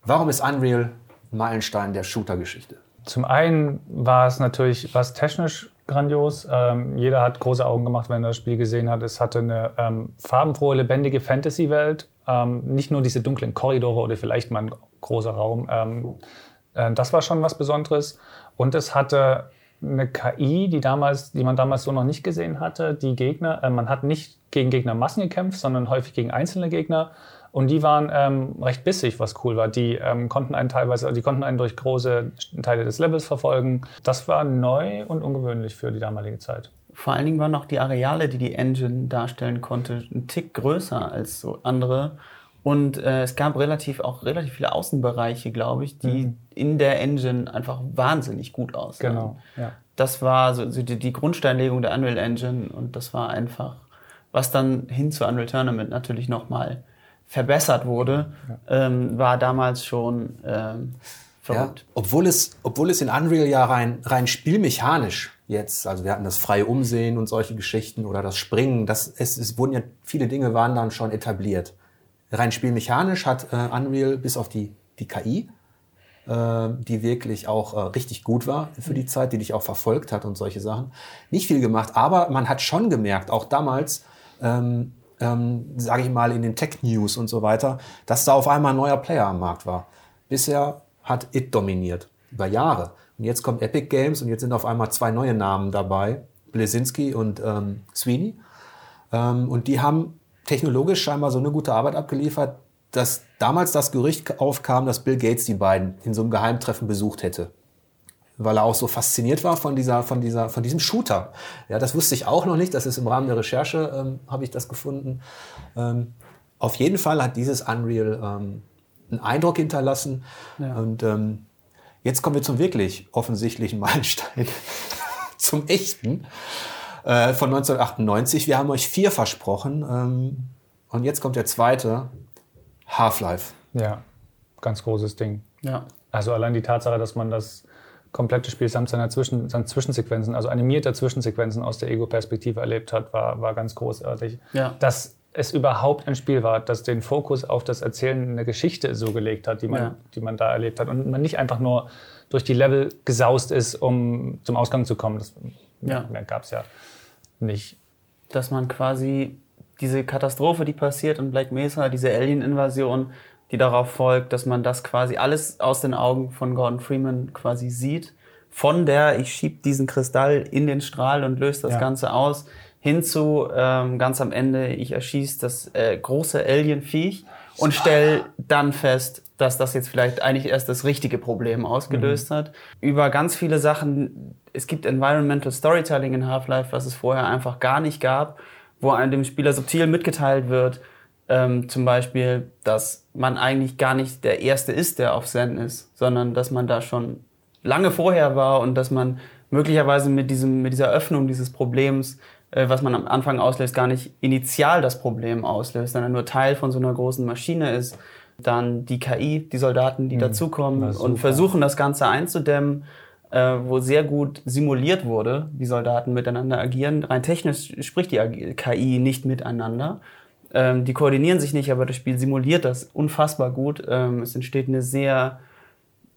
Warum ist Unreal Meilenstein der Shooter-Geschichte?
Zum einen war es natürlich was technisch grandios. Ähm, jeder hat große Augen gemacht, wenn er das Spiel gesehen hat. Es hatte eine ähm, farbenfrohe, lebendige Fantasy-Welt. Ähm, nicht nur diese dunklen Korridore oder vielleicht mal ein großer Raum. Ähm, äh, das war schon was Besonderes. Und es hatte eine KI, die, damals, die man damals so noch nicht gesehen hatte. Die Gegner, äh, man hat nicht gegen Gegner Massen gekämpft, sondern häufig gegen einzelne Gegner. Und die waren ähm, recht bissig, was cool war. Die ähm, konnten einen teilweise, die konnten einen durch große Teile des Levels verfolgen. Das war neu und ungewöhnlich für die damalige Zeit.
Vor allen Dingen waren noch die Areale, die die Engine darstellen konnte, ein Tick größer als so andere. Und äh, es gab relativ auch relativ viele Außenbereiche, glaube ich, die mhm. in der Engine einfach wahnsinnig gut aussahen. Genau. Ja. Das war so, so die, die, Grundsteinlegung der Unreal Engine und das war einfach, was dann hin zu Unreal Tournament natürlich nochmal verbessert wurde, ja. ähm, war damals schon ähm, verrückt. Ja,
obwohl es, obwohl es in Unreal ja rein, rein spielmechanisch jetzt, also wir hatten das freie Umsehen und solche Geschichten oder das Springen, das, es, es wurden ja viele Dinge waren dann schon etabliert rein spielmechanisch hat äh, Unreal bis auf die, die KI, äh, die wirklich auch äh, richtig gut war für die Zeit, die dich auch verfolgt hat und solche Sachen, nicht viel gemacht. Aber man hat schon gemerkt, auch damals, ähm, ähm, sage ich mal, in den Tech-News und so weiter, dass da auf einmal ein neuer Player am Markt war. Bisher hat It dominiert, über Jahre. Und jetzt kommt Epic Games und jetzt sind auf einmal zwei neue Namen dabei, Blesinski und ähm, Sweeney. Ähm, und die haben technologisch scheinbar so eine gute Arbeit abgeliefert, dass damals das Gerücht aufkam, dass Bill Gates die beiden in so einem Geheimtreffen besucht hätte. Weil er auch so fasziniert war von dieser, von dieser, von diesem Shooter. Ja, das wusste ich auch noch nicht. Das ist im Rahmen der Recherche, ähm, habe ich das gefunden. Ähm, auf jeden Fall hat dieses Unreal ähm, einen Eindruck hinterlassen. Ja. Und ähm, jetzt kommen wir zum wirklich offensichtlichen *laughs* Meilenstein. zum echten. Äh, von 1998. Wir haben euch vier versprochen. Ähm, und jetzt kommt der zweite, Half-Life.
Ja, ganz großes Ding. Ja. Also allein die Tatsache, dass man das komplette Spiel samt seiner Zwischen, seinen Zwischensequenzen, also animierte Zwischensequenzen aus der Ego-Perspektive erlebt hat, war, war ganz großartig. Ja. Dass es überhaupt ein Spiel war, das den Fokus auf das Erzählen einer Geschichte so gelegt hat, die man, ja. die man da erlebt hat. Und man nicht einfach nur durch die Level gesaust ist, um zum Ausgang zu kommen. Das ja. gab es ja nicht.
Dass man quasi diese Katastrophe, die passiert in Black Mesa, diese Alien-Invasion, die darauf folgt, dass man das quasi alles aus den Augen von Gordon Freeman quasi sieht. Von der, ich schieb diesen Kristall in den Strahl und löse das ja. Ganze aus, hinzu ähm, ganz am Ende, ich erschieße das äh, große Alien-Viech und stell dann fest, dass das jetzt vielleicht eigentlich erst das richtige Problem ausgelöst mhm. hat. Über ganz viele Sachen, es gibt Environmental Storytelling in Half-Life, was es vorher einfach gar nicht gab, wo einem dem Spieler subtil mitgeteilt wird, ähm, zum Beispiel, dass man eigentlich gar nicht der Erste ist, der auf Zen ist, sondern dass man da schon lange vorher war und dass man möglicherweise mit, diesem, mit dieser Öffnung dieses Problems äh, was man am Anfang auslöst, gar nicht initial das Problem auslöst, sondern nur Teil von so einer großen Maschine ist. Dann die KI, die Soldaten, die
Mhm.
dazukommen und versuchen, das Ganze einzudämmen, äh, wo sehr gut simuliert wurde, wie Soldaten miteinander agieren. Rein technisch spricht die KI nicht miteinander. Ähm, die koordinieren sich nicht, aber das Spiel simuliert das unfassbar gut. Ähm, es entsteht eine sehr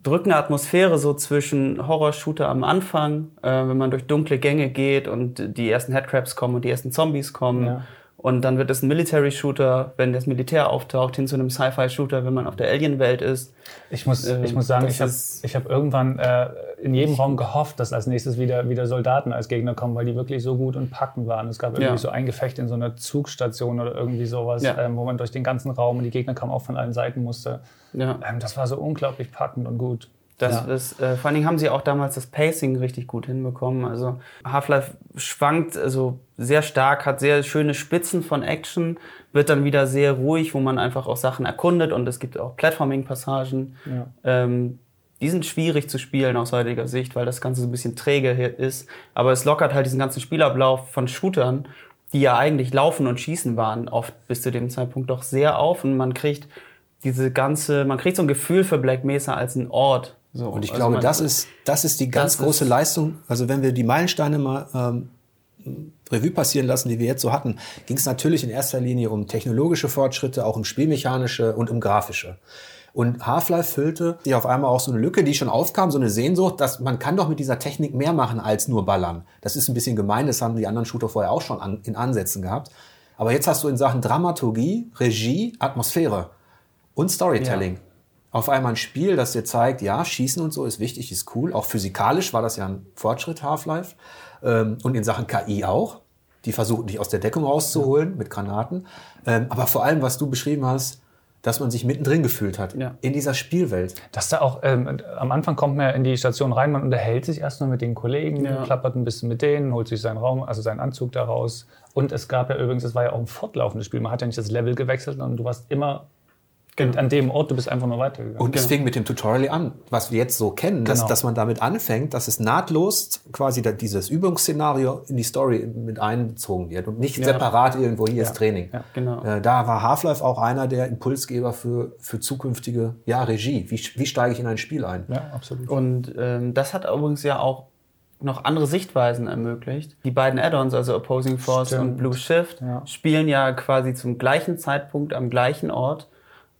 drückende Atmosphäre so zwischen Horror-Shooter am Anfang, äh, wenn man durch dunkle Gänge geht und die ersten Headcrabs kommen und die ersten Zombies kommen.
Ja.
Und dann wird es ein Military-Shooter, wenn das Militär auftaucht, hin zu einem Sci-Fi-Shooter, wenn man auf der Alien-Welt ist.
Ich muss,
Ähm,
ich muss sagen, ich habe hab irgendwann äh, in jedem Raum gehofft, dass als nächstes wieder, wieder Soldaten als Gegner kommen, weil die wirklich so gut und packend waren. Es gab irgendwie
Ja.
so ein Gefecht in so einer Zugstation oder irgendwie sowas,
Ja.
ähm, wo man durch den ganzen Raum und die Gegner kamen auch von allen Seiten musste.
Ja.
Ähm, das war so unglaublich packend und gut.
Das,
ja.
das, äh, vor allen Dingen haben sie auch damals das Pacing richtig gut hinbekommen. Also Half-Life schwankt also sehr stark, hat sehr schöne Spitzen von Action, wird dann wieder sehr ruhig, wo man einfach auch Sachen erkundet und es gibt auch Platforming-Passagen.
Ja.
Ähm, die sind schwierig zu spielen aus heutiger Sicht, weil das Ganze so ein bisschen träge hier ist. Aber es lockert halt diesen ganzen Spielablauf von Shootern, die ja eigentlich laufen und schießen waren, oft bis zu dem Zeitpunkt doch sehr auf und man kriegt diese ganze, man kriegt so ein Gefühl für Black Mesa als ein Ort. So.
Und ich
Also
glaube, das ist, das ist die ganz große
ist-
Leistung. Also wenn wir die Meilensteine mal ähm, Revue passieren lassen, die wir jetzt so hatten, ging es natürlich in erster Linie um technologische Fortschritte, auch um spielmechanische und um grafische. Und Half-Life füllte die auf einmal auch so eine Lücke, die schon aufkam, so eine Sehnsucht, dass man kann doch mit dieser Technik mehr machen als nur ballern. Das ist ein bisschen gemein, das haben die anderen Shooter vorher auch schon an, in Ansätzen gehabt. Aber jetzt hast du in Sachen Dramaturgie, Regie, Atmosphäre und Storytelling auf einmal ein Spiel, das dir zeigt, ja, Schießen und so ist wichtig, ist cool. Auch physikalisch war das ja ein Fortschritt, Half-Life. Ähm, und in Sachen KI auch. Die versuchen dich aus der Deckung rauszuholen mit Granaten. Ähm, aber vor allem, was du beschrieben hast, dass man sich mittendrin gefühlt hat
Ja.
in dieser Spielwelt.
Dass da auch, ähm, am Anfang kommt man ja in die Station rein, man unterhält sich erstmal mit den Kollegen,
Ja.
klappert ein bisschen mit denen, holt sich seinen Raum, also seinen Anzug da raus. Und es gab ja übrigens, es war ja auch ein fortlaufendes Spiel. Man hat ja nicht das Level gewechselt, sondern du warst immer in, an dem Ort, du bist einfach nur weitergegangen.
Und es fing mit dem Tutorial an, was wir jetzt so kennen, dass,
Genau.
dass man damit anfängt, dass es nahtlos quasi da dieses Übungsszenario in die Story mit einbezogen wird und nicht separat irgendwo hier ist Training.
Ja,
genau.
Äh, da war Half-Life auch einer der Impulsgeber für, für zukünftige ja, Regie. Wie, wie steige ich in ein Spiel ein?
ja, absolut.
Und ähm, das hat übrigens ja auch noch andere Sichtweisen ermöglicht. Die beiden Add-ons, also Opposing Force
Stimmt.
und Blue Shift,
Ja.
spielen ja quasi zum gleichen Zeitpunkt am gleichen Ort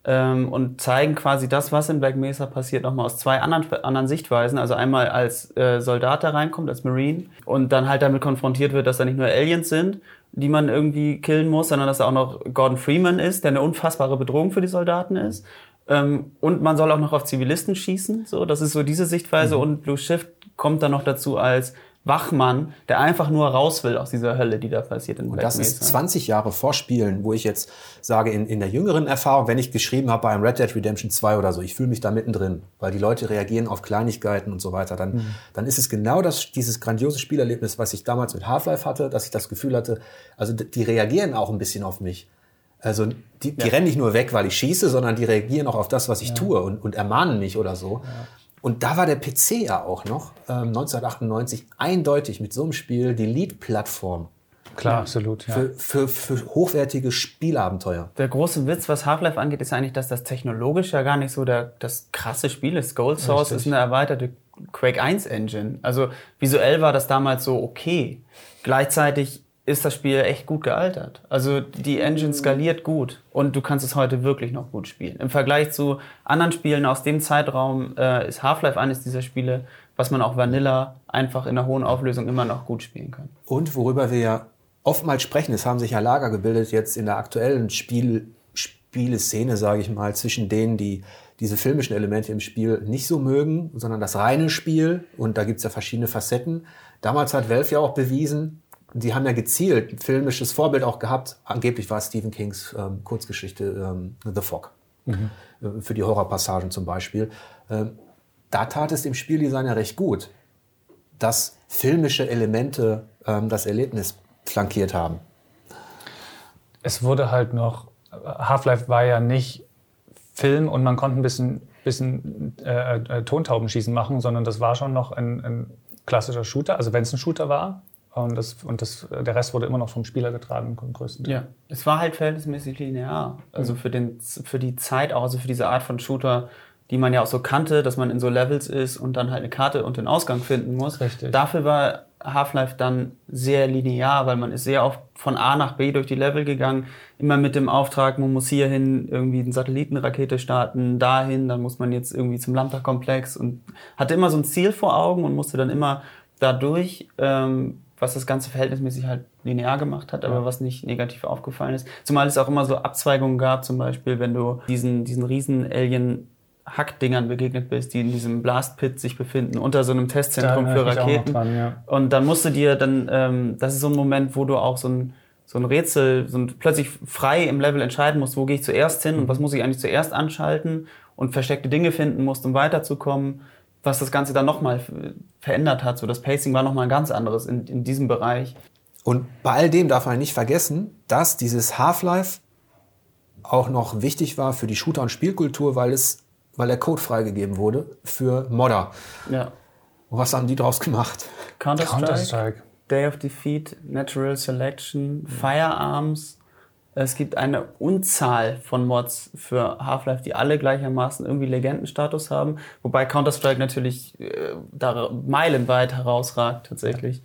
ähm, und zeigen quasi das, was in Black Mesa passiert, nochmal aus zwei anderen, anderen Sichtweisen. Also einmal als äh, Soldat da reinkommt, als Marine und dann halt damit konfrontiert wird, dass da nicht nur Aliens sind, die man irgendwie killen muss, sondern dass da auch noch Gordon Freeman ist, der eine unfassbare Bedrohung für die Soldaten ist. Ähm, und man soll auch noch auf Zivilisten schießen. So, das ist so diese Sichtweise.
Mhm.
Und Blue Shift kommt dann noch dazu als Wachmann, der einfach nur raus will aus dieser Hölle, die da passiert in
Und
Black
das
Mesa.
ist 20 Jahre vor Spielen, wo ich jetzt sage, in, in der jüngeren Erfahrung, wenn ich geschrieben habe bei einem Red Dead Redemption 2 oder so, ich fühle mich da mittendrin, weil die Leute reagieren auf Kleinigkeiten und so weiter, dann,
Mhm.
dann ist es genau das, dieses grandiose Spielerlebnis, was ich damals mit Half-Life hatte, dass ich das Gefühl hatte, also die reagieren auch ein bisschen auf mich. Also die, die rennen nicht nur weg, weil ich schieße, sondern die reagieren auch auf das, was ich tue und, und ermahnen mich oder so. Und da war der PC ja auch noch, ähm, 1998, eindeutig mit so einem Spiel die Lead-Plattform
Klar, absolut. Ja.
für, für, für hochwertige Spielabenteuer.
Der große Witz, was Half-Life angeht, ist eigentlich, dass das technologisch ja gar nicht so der, das krasse Spiel ist. Gold Source
Richtig.
ist eine erweiterte Quake 1 Engine. Also visuell war das damals so okay. Gleichzeitig ist das Spiel echt gut gealtert. Also die Engine skaliert gut und du kannst es heute wirklich noch gut spielen. Im Vergleich zu anderen Spielen aus dem Zeitraum äh, ist Half-Life eines dieser Spiele, was man auch Vanilla einfach in einer hohen Auflösung immer noch gut spielen kann.
Und worüber wir ja oftmals sprechen, es haben sich ja Lager gebildet jetzt in der aktuellen Spiel, Spieleszene, sage ich mal, zwischen denen, die diese filmischen Elemente im Spiel nicht so mögen, sondern das reine Spiel. Und da gibt's ja verschiedene Facetten. Damals hat Valve ja auch bewiesen, die haben ja gezielt ein filmisches Vorbild auch gehabt. Angeblich war es Stephen Kings ähm, Kurzgeschichte ähm, The Fog. Äh, Für die Horrorpassagen zum Beispiel. Ähm, da tat es dem Spieldesign ja recht gut, dass filmische Elemente ähm, das Erlebnis flankiert haben.
es wurde halt noch, Half-Life war ja nicht Film und man konnte ein bisschen, bisschen äh, äh, Tontaubenschießen machen, sondern das war schon noch ein, ein klassischer Shooter. Also wenn es ein Shooter war, Und, das, und das, der Rest wurde immer noch vom Spieler getragen, größtenteils.
Ja, es war halt verhältnismäßig linear. Also für, den, für die Zeit auch, also für diese Art von Shooter, die man ja auch so kannte, dass man in so Levels ist und dann halt eine Karte und den Ausgang finden muss.
Richtig.
Dafür war Half-Life dann sehr linear, weil man ist sehr oft von A nach B durch die Level gegangen, immer mit dem Auftrag, man muss hierhin irgendwie eine Satellitenrakete starten, dahin, dann muss man jetzt irgendwie zum Lambda-Komplex und hatte immer so ein Ziel vor Augen und musste dann immer dadurch, ähm, was das Ganze verhältnismäßig halt linear gemacht hat, aber was nicht negativ aufgefallen ist. Zumal es auch immer so Abzweigungen gab, zum Beispiel, wenn du diesen, diesen riesen Alien Hackdingern begegnet bist, die in diesem Blastpit sich befinden, unter so einem Testzentrum für Raketen.
dran, ja.
Und dann musst du dir dann, ähm, das ist so ein Moment, wo du auch so ein, so ein Rätsel, so ein, plötzlich frei im Level entscheiden musst, wo gehe ich zuerst hin und was muss ich eigentlich zuerst anschalten und versteckte Dinge finden musst, um weiterzukommen, was das Ganze dann nochmal verändert hat. So das Pacing war nochmal ein ganz anderes in, in diesem Bereich.
Und bei all dem darf man nicht vergessen, dass dieses Half-Life auch noch wichtig war für die Shooter- und Spielkultur, weil es, weil der Code freigegeben wurde für Modder.
Ja.
Und was haben die draus gemacht?
Counter-Strike,
Counter-Strike.
Day of Defeat, Natural Selection, Firearms. Es gibt eine Unzahl von Mods für Half-Life, die alle gleichermaßen irgendwie Legendenstatus haben. Wobei Counter-Strike natürlich äh, da meilenweit herausragt tatsächlich.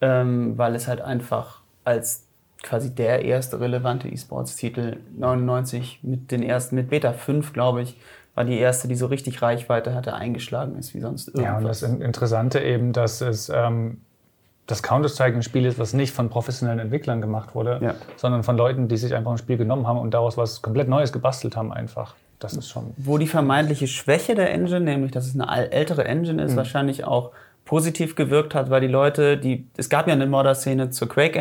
Ähm, weil es halt einfach als quasi der erste relevante E-Sports-Titel 99 mit den ersten, mit Beta 5, glaube ich, war die erste, die so richtig Reichweite hatte, eingeschlagen ist wie sonst irgendwas.
Ja, und das In- Interessante eben, dass es ähm, das Counter-Strike ein Spiel ist, was nicht von professionellen Entwicklern gemacht wurde,
Ja.
sondern von Leuten, die sich einfach ein Spiel genommen haben und daraus was komplett Neues gebastelt haben einfach. Das ist schon...
wo die vermeintliche Schwäche der Engine, nämlich dass es eine ältere Engine ist, wahrscheinlich auch positiv gewirkt hat, weil die Leute, die es gab ja eine Modder-Szene zur Quake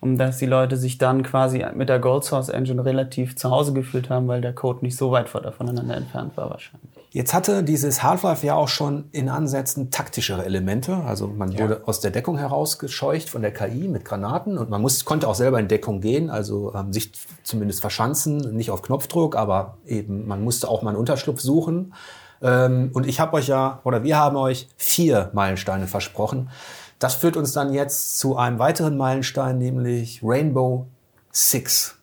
Und dass die Leute sich dann quasi mit der Gold Source Engine relativ zu Hause gefühlt haben, weil der Code nicht so weit von- voneinander entfernt war wahrscheinlich.
Jetzt hatte dieses Half-Life ja auch schon in Ansätzen taktischere Elemente. Also man wurde aus der Deckung herausgescheucht von der KI mit Granaten und man muss, konnte auch selber in Deckung gehen, also ähm, sich zumindest verschanzen, nicht auf Knopfdruck, aber eben man musste auch mal einen Unterschlupf suchen. Ähm, und ich habe euch ja, oder wir haben euch vier Meilensteine versprochen. Das führt uns dann jetzt zu einem weiteren Meilenstein, nämlich Rainbow Six.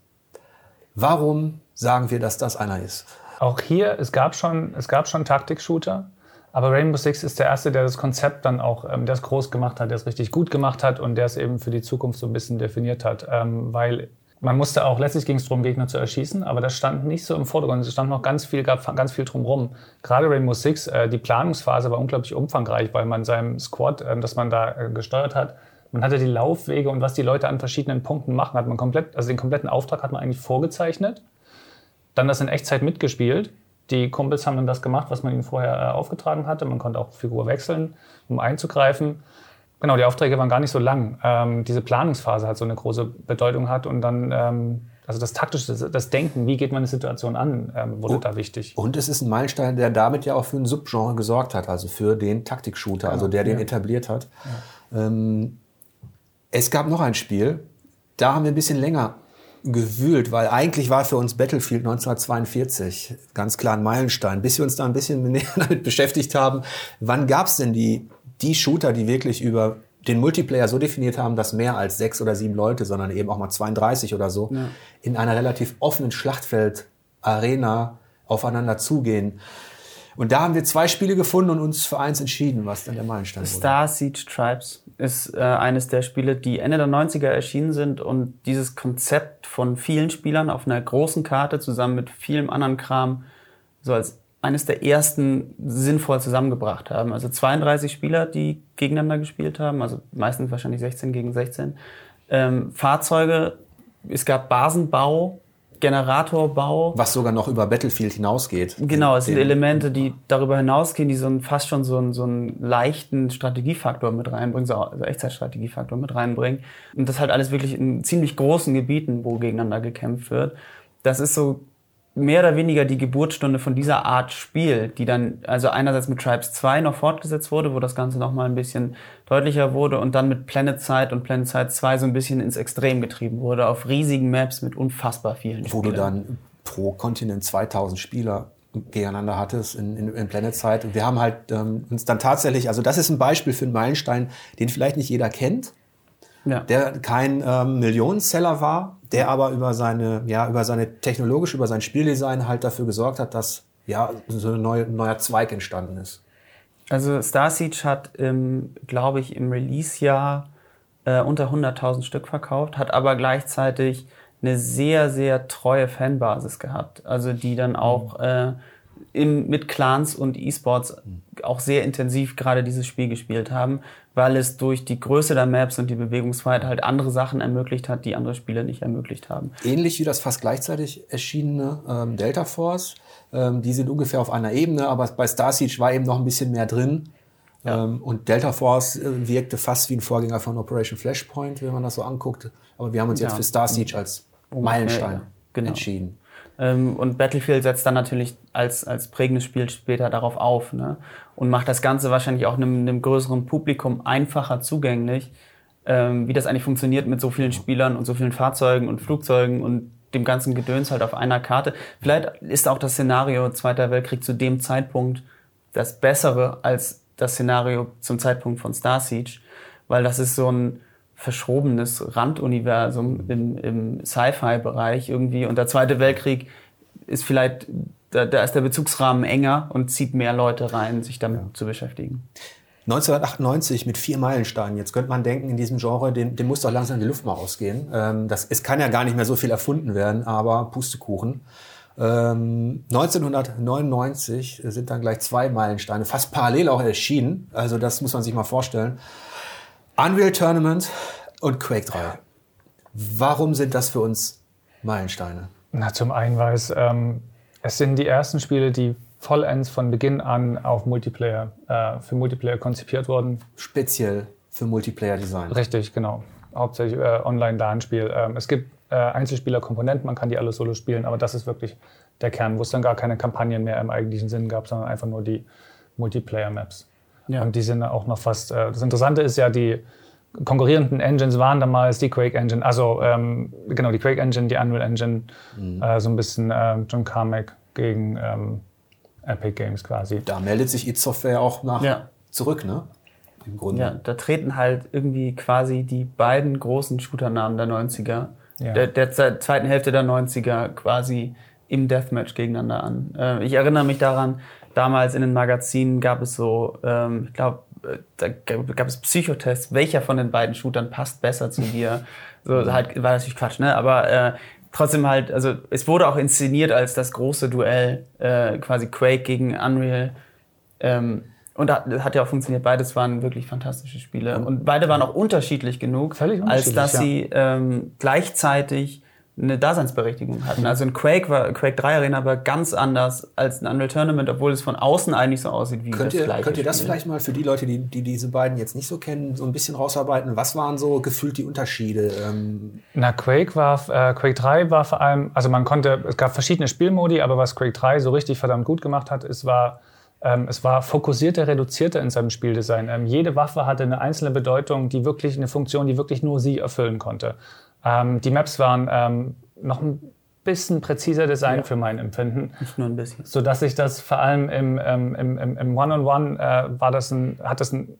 Warum sagen wir, dass das einer ist?
Auch hier, es gab schon, es gab schon Taktik-Shooter, aber Rainbow Six ist der erste, der das Konzept dann auch, ähm, der es groß gemacht hat, der es richtig gut gemacht hat und der es eben für die Zukunft so ein bisschen definiert hat. Ähm, weil man musste auch, letztlich ging es darum, Gegner zu erschießen, aber das stand nicht so im Vordergrund. Es stand noch ganz viel, gab ganz viel drumherum. Gerade Rainbow Six, äh, die Planungsphase war unglaublich umfangreich, weil man seinem Squad, äh, das man da äh, gesteuert hat, man hatte die Laufwege und was die Leute an verschiedenen Punkten machen, hat man komplett, also den kompletten Auftrag hat man eigentlich vorgezeichnet dann das in Echtzeit mitgespielt. Die Kumpels haben dann das gemacht, was man ihnen vorher äh, aufgetragen hatte. Man konnte auch Figur wechseln, um einzugreifen. Genau, die Aufträge waren gar nicht so lang. Ähm, diese Planungsphase hat so eine große Bedeutung hat und dann, ähm, also das taktische, das, Denken, wie geht man eine Situation an, ähm, wurde
Oh.
da wichtig.
Und es ist ein Meilenstein, der damit ja auch für ein Subgenre gesorgt hat, also für den Taktik-Shooter, also der den etabliert hat. Ähm, es gab noch ein Spiel, da haben wir ein bisschen länger gewühlt, weil eigentlich war für uns Battlefield 1942 ganz klar ein Meilenstein, bis wir uns da ein bisschen *laughs* näher damit beschäftigt haben. Wann gab es denn die, die Shooter, die wirklich über den Multiplayer so definiert haben, dass mehr als sechs oder sieben Leute, sondern eben auch mal 32 oder so, in einer relativ offenen Schlachtfeld-Arena aufeinander zugehen. Und da haben wir zwei Spiele gefunden und uns für eins entschieden, was dann der Meilenstein wurde.
Star Siege Tribes ist äh, eines der Spiele, die Ende der 90er erschienen sind und dieses Konzept von vielen Spielern auf einer großen Karte zusammen mit vielem anderen Kram so als eines der ersten sinnvoll zusammengebracht haben. Also 32 Spieler, die gegeneinander gespielt haben, also meistens wahrscheinlich 16 gegen 16. Ähm, Fahrzeuge, es gab Basenbau, Generatorbau.
Was sogar noch über Battlefield hinausgeht.
Genau, es sind Elemente, die darüber hinausgehen, die so einen, fast schon so einen, so einen leichten Strategiefaktor mit reinbringen, so also Echtzeitstrategiefaktor mit reinbringen. Und das halt alles wirklich in ziemlich großen Gebieten, wo gegeneinander gekämpft wird. Das ist so mehr oder weniger die Geburtsstunde von dieser Art Spiel, die dann also einerseits mit Tribes 2 noch fortgesetzt wurde, wo das Ganze noch mal ein bisschen deutlicher wurde und dann mit Planet Side und Planet Side 2 so ein bisschen ins Extrem getrieben wurde, auf riesigen Maps mit unfassbar vielen
wo du
Spielern.
dann pro Kontinent 2000 Spieler gegeneinander hattest in, in, in Planet Side. Und wir haben halt ähm, uns dann tatsächlich, also das ist ein Beispiel für einen Meilenstein, den vielleicht nicht jeder kennt, ja. der kein ähm, Millionenseller war, der aber über seine, ja, über seine technologisch, über sein Spieldesign halt dafür gesorgt hat, dass ja so ein neue, neuer Zweig entstanden ist.
Also Star Siege hat, glaube ich, im Release-Jahr äh, unter 100.000 Stück verkauft, hat aber gleichzeitig eine sehr, sehr treue Fanbasis gehabt. Also die dann auch äh, im, mit Clans und E-Sports auch sehr intensiv gerade dieses Spiel gespielt haben, weil es durch die Größe der Maps und die Bewegungsfreiheit halt andere Sachen ermöglicht hat, die andere Spiele nicht ermöglicht haben.
Ähnlich wie das fast gleichzeitig erschienene ähm, Delta Force. Ähm, die sind ungefähr auf einer Ebene, aber bei Star Siege war eben noch ein bisschen mehr drin. Ja. Ähm, und Delta Force äh, wirkte fast wie ein Vorgänger von Operation Flashpoint, wenn man das so anguckt. Aber wir haben uns ja. jetzt für Star Siege als Meilenstein genau. entschieden.
Ähm, und Battlefield setzt dann natürlich als, als prägendes Spiel später darauf auf ne? und macht das Ganze wahrscheinlich auch einem, einem größeren Publikum einfacher zugänglich, ähm, wie das eigentlich funktioniert mit so vielen Spielern und so vielen Fahrzeugen und Flugzeugen und dem ganzen Gedöns halt auf einer Karte. Vielleicht ist auch das Szenario Zweiter Weltkrieg zu dem Zeitpunkt das Bessere als das Szenario zum Zeitpunkt von Star Siege, weil das ist so ein verschrobenes Randuniversum im, im Sci-Fi-Bereich irgendwie. Und der Zweite Weltkrieg ist vielleicht, da, da, ist der Bezugsrahmen enger und zieht mehr Leute rein, sich damit ja. zu beschäftigen.
1998 mit vier Meilensteinen. Jetzt könnte man denken, in diesem Genre, dem, dem muss doch langsam die Luft mal ausgehen. Ähm, das, es kann ja gar nicht mehr so viel erfunden werden, aber Pustekuchen. Ähm, 1999 sind dann gleich zwei Meilensteine, fast parallel auch erschienen. Also das muss man sich mal vorstellen. Unreal Tournament und Quake 3. Warum sind das für uns Meilensteine?
Na, zum einen, weil es, ähm, es sind die ersten Spiele, die vollends von Beginn an auf Multiplayer, äh, für Multiplayer konzipiert wurden.
Speziell für Multiplayer-Design.
Richtig, genau. Hauptsächlich äh, Online-LAN-Spiel. Ähm, es gibt äh, Einzelspieler-Komponenten, man kann die alle solo spielen, aber das ist wirklich der Kern, wo es dann gar keine Kampagnen mehr im eigentlichen Sinn gab, sondern einfach nur die Multiplayer-Maps. Ja. Und die sind auch noch fast. Äh, das Interessante ist ja, die konkurrierenden Engines waren damals die Quake Engine, also ähm, genau die Quake Engine, die Unreal Engine, mhm. äh, so ein bisschen äh, John Carmack gegen ähm, Epic Games quasi.
Da meldet sich id Software auch nach ja. zurück, ne?
Im Grunde. Ja, da treten halt irgendwie quasi die beiden großen Shooternamen der 90er, ja. der, der zweiten Hälfte der 90er quasi im Deathmatch gegeneinander an. Äh, ich erinnere mich daran, damals in den Magazinen gab es so, ähm, ich glaube, äh, da gab es Psychotests, welcher von den beiden Shootern passt besser zu dir. So mhm. halt war natürlich Quatsch, ne? Aber äh, trotzdem halt, also es wurde auch inszeniert als das große Duell, äh, quasi Quake gegen Unreal. Ähm, und das hat ja auch funktioniert. Beides waren wirklich fantastische Spiele. Und beide waren auch unterschiedlich genug, unterschiedlich, als dass ja. sie ähm, gleichzeitig eine Daseinsberechtigung hatten. Also ein Quake war, Quake 3 Arena war ganz anders als ein Unreal Tournament, obwohl es von außen eigentlich so aussieht wie
könnt
das
ihr, gleiche Könnt ihr das Spiel. vielleicht mal für die Leute, die, die diese beiden jetzt nicht so kennen, so ein bisschen rausarbeiten? Was waren so gefühlt die Unterschiede? Ähm
Na, Quake war, äh, Quake 3 war vor allem, also man konnte, es gab verschiedene Spielmodi, aber was Quake 3 so richtig verdammt gut gemacht hat, ist, war, ähm, es war fokussierter, reduzierter in seinem Spieldesign. Ähm, jede Waffe hatte eine einzelne Bedeutung, die wirklich eine Funktion, die wirklich nur sie erfüllen konnte. Ähm, die Maps waren ähm, noch ein bisschen präziser Design ja. für mein Empfinden.
Nicht nur ein bisschen.
So dass ich das vor allem im, ähm, im, im, im One-on-One äh, war das ein, hat das ein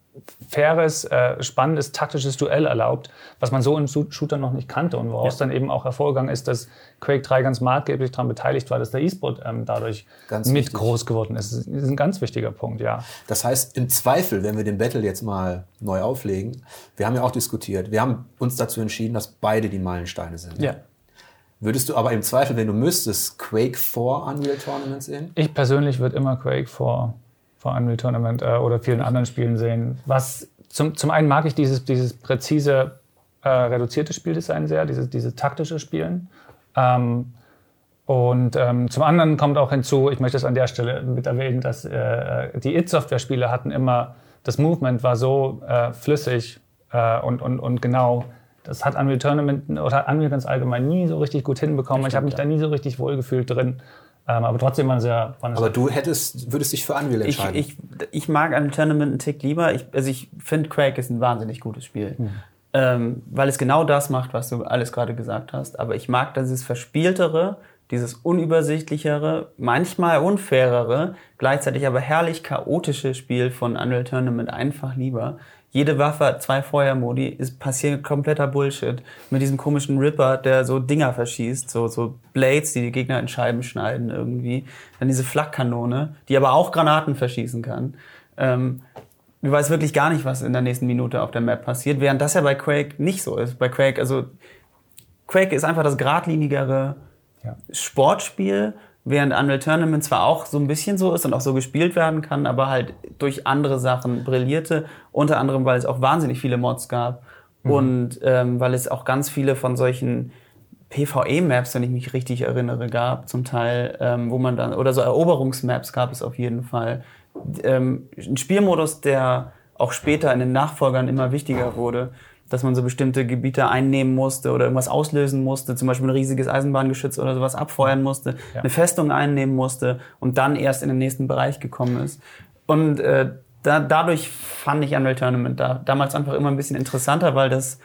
faires, äh, spannendes, taktisches Duell erlaubt, was man so im Shooter noch nicht kannte und woraus ja. dann eben auch hervorgegangen ist, dass Quake 3 ganz maßgeblich daran beteiligt war, dass der E-Sport ähm, dadurch ganz mit wichtig. groß geworden ist. Das ist ein ganz wichtiger Punkt, ja.
Das heißt, im Zweifel, wenn wir den Battle jetzt mal neu auflegen, wir haben ja auch diskutiert, wir haben uns dazu entschieden, dass beide die Meilensteine sind.
Ja.
Würdest du aber im Zweifel, wenn du müsstest, Quake vor Unreal Tournament sehen?
Ich persönlich würde immer Quake vor, vor Unreal Tournament äh, oder vielen anderen Spielen sehen. Was zum, zum einen mag ich dieses, dieses präzise, äh, reduzierte Spieldesign sehr, dieses, dieses taktische Spielen. Ähm, und ähm, zum anderen kommt auch hinzu, ich möchte es an der Stelle mit erwähnen, dass äh, die It-Software-Spiele hatten immer, das Movement war so äh, flüssig äh, und, und, und genau, das hat Unreal Tournament oder Unreal ganz allgemein nie so richtig gut hinbekommen. Stimmt, ich habe mich ja. da nie so richtig wohlgefühlt drin. Ähm, aber trotzdem waren sehr. Waren
aber du hättest, würdest dich für Unreal entscheiden.
Ich, ich, ich mag Unreal Tournament einen Tick lieber. Ich, also ich finde Quake ist ein wahnsinnig gutes Spiel. Hm. Ähm, weil es genau das macht, was du alles gerade gesagt hast. Aber ich mag dieses Verspieltere, dieses unübersichtlichere, manchmal unfairere, gleichzeitig aber herrlich chaotische Spiel von Unreal Tournament einfach lieber jede Waffe hat zwei Feuermodi, ist passiert kompletter Bullshit. Mit diesem komischen Ripper, der so Dinger verschießt, so, so Blades, die die Gegner in Scheiben schneiden irgendwie. Dann diese Flakkanone, die aber auch Granaten verschießen kann. Ähm, du weißt wirklich gar nicht, was in der nächsten Minute auf der Map passiert, während das ja bei Quake nicht so ist. Bei Quake, also Quake ist einfach das geradlinigere
Ja.
Sportspiel, während Unreal Tournament zwar auch so ein bisschen so ist und auch so gespielt werden kann, aber halt durch andere Sachen brillierte, unter anderem, weil es auch wahnsinnig viele Mods gab und ähm, weil es auch ganz viele von solchen PvE-Maps, wenn ich mich richtig erinnere, gab, zum Teil, ähm, wo man dann, oder so Eroberungsmaps gab es auf jeden Fall. Ähm, ein Spielmodus, der auch später in den Nachfolgern immer wichtiger wurde, dass man so bestimmte Gebiete einnehmen musste oder irgendwas auslösen musste, zum Beispiel ein riesiges Eisenbahngeschütz oder sowas abfeuern musste,
Ja.
eine Festung einnehmen musste und dann erst in den nächsten Bereich gekommen ist. Und äh, da, dadurch fand ich Unreal Tournament da, damals einfach immer ein bisschen interessanter, weil das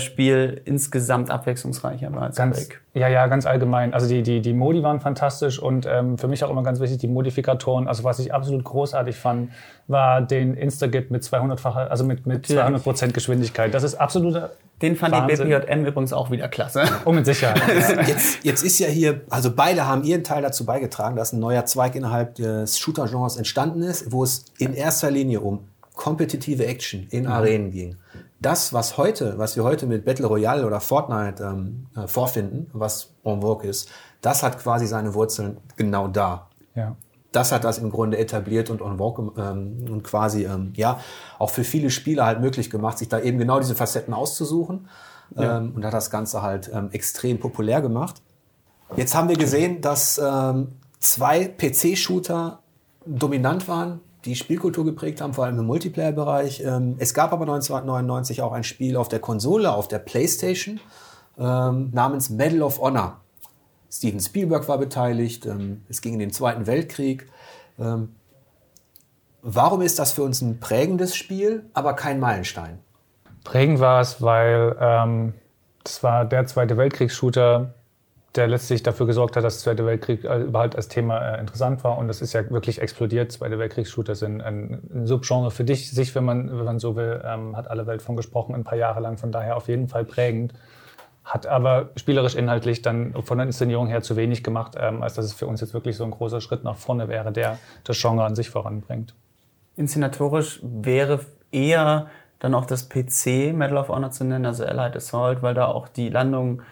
Spiel insgesamt abwechslungsreicher war als
Ganz,
Quake.
ja, ja, ganz allgemein. Also die, die, die Modi waren fantastisch und ähm, für mich auch immer ganz wichtig, die Modifikatoren. Also was ich absolut großartig fand, war den Instagit mit 200-facher, also mit, mit
Natürlich.
200 Prozent Geschwindigkeit. Das ist absoluter,
Den fand
Wahnsinn.
die BPJM übrigens auch wieder klasse.
oh, mit Sicherheit. *laughs*
Jetzt, jetzt ist ja hier, also beide haben ihren Teil dazu beigetragen, dass ein neuer Zweig innerhalb des Shooter-Genres entstanden ist, wo es in erster Linie um kompetitive Action in Arenen ging. Das, was heute, was wir heute mit Battle Royale oder Fortnite ähm, äh, vorfinden, was en vogue ist, das hat quasi seine Wurzeln genau da.
ja.
das hat das im Grunde etabliert und en vogue ähm, und quasi ähm, ja auch für viele Spieler halt möglich gemacht, sich da eben genau diese Facetten auszusuchen ähm, und hat das Ganze halt ähm, extrem populär gemacht. Jetzt haben wir gesehen, dass ähm, zwei PC-Shooter dominant waren, die Spielkultur geprägt haben, vor allem im Multiplayer-Bereich. Ähm, es gab aber 1999 auch ein Spiel auf der Konsole, auf der PlayStation, ähm, namens Medal of Honor. Steven Spielberg war beteiligt. Ähm, es ging in den Zweiten Weltkrieg. Warum ist das für uns ein prägendes Spiel, aber kein Meilenstein?
Prägend war es, weil ähm, das war der Zweite Weltkriegs-Shooter, der letztlich dafür gesorgt hat, dass der Zweite Weltkrieg äh, überhaupt als Thema äh, interessant war. Und das ist ja wirklich explodiert. Zweite Weltkriegs-Shooter sind ein, Subgenre für dich, sich, wenn man, wenn man so will, ähm, hat alle Welt von gesprochen, ein paar Jahre lang. Von daher auf jeden Fall prägend. Hat aber spielerisch inhaltlich dann von der Inszenierung her zu wenig gemacht, ähm, als dass es für uns jetzt wirklich so ein großer Schritt nach vorne wäre, der das Genre an sich voranbringt.
Inszenatorisch wäre eher dann auch das PC Medal of Honor zu nennen, also Allied Assault, weil da auch die Landung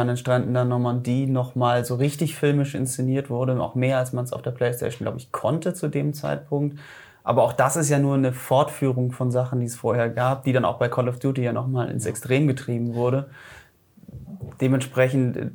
an den Stränden der Normandie nochmal so richtig filmisch inszeniert wurde, auch mehr als man es auf der Playstation, glaube ich, konnte zu dem Zeitpunkt. Aber auch das ist ja nur eine Fortführung von Sachen, die es vorher gab, die dann auch bei Call of Duty ja nochmal ins Extrem getrieben wurde. Dementsprechend äh,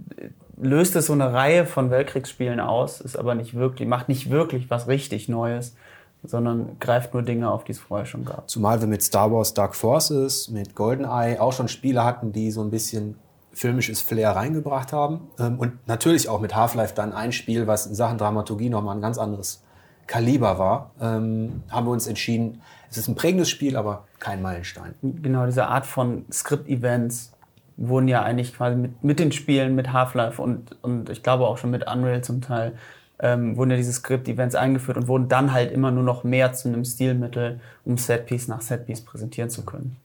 löst es so eine Reihe von Weltkriegsspielen aus, ist aber nicht wirklich, macht nicht wirklich was richtig Neues, sondern greift nur Dinge auf, die es vorher schon gab.
Zumal wir mit Star Wars Dark Forces, mit GoldenEye auch schon Spiele hatten, die so ein bisschen filmisches Flair reingebracht haben. Ähm, Und natürlich auch mit Half-Life dann ein Spiel, was in Sachen Dramaturgie nochmal ein ganz anderes Kaliber war, ähm, haben wir uns entschieden, es ist ein prägendes Spiel, aber kein Meilenstein.
Genau, diese Art von Script-Events wurden ja eigentlich quasi mit, mit den Spielen, mit Half-Life und, und ich glaube auch schon mit Unreal zum Teil, ähm, wurden ja diese Script-Events eingeführt und wurden dann halt immer nur noch mehr zu einem Stilmittel, um Setpiece nach Setpiece präsentieren zu können.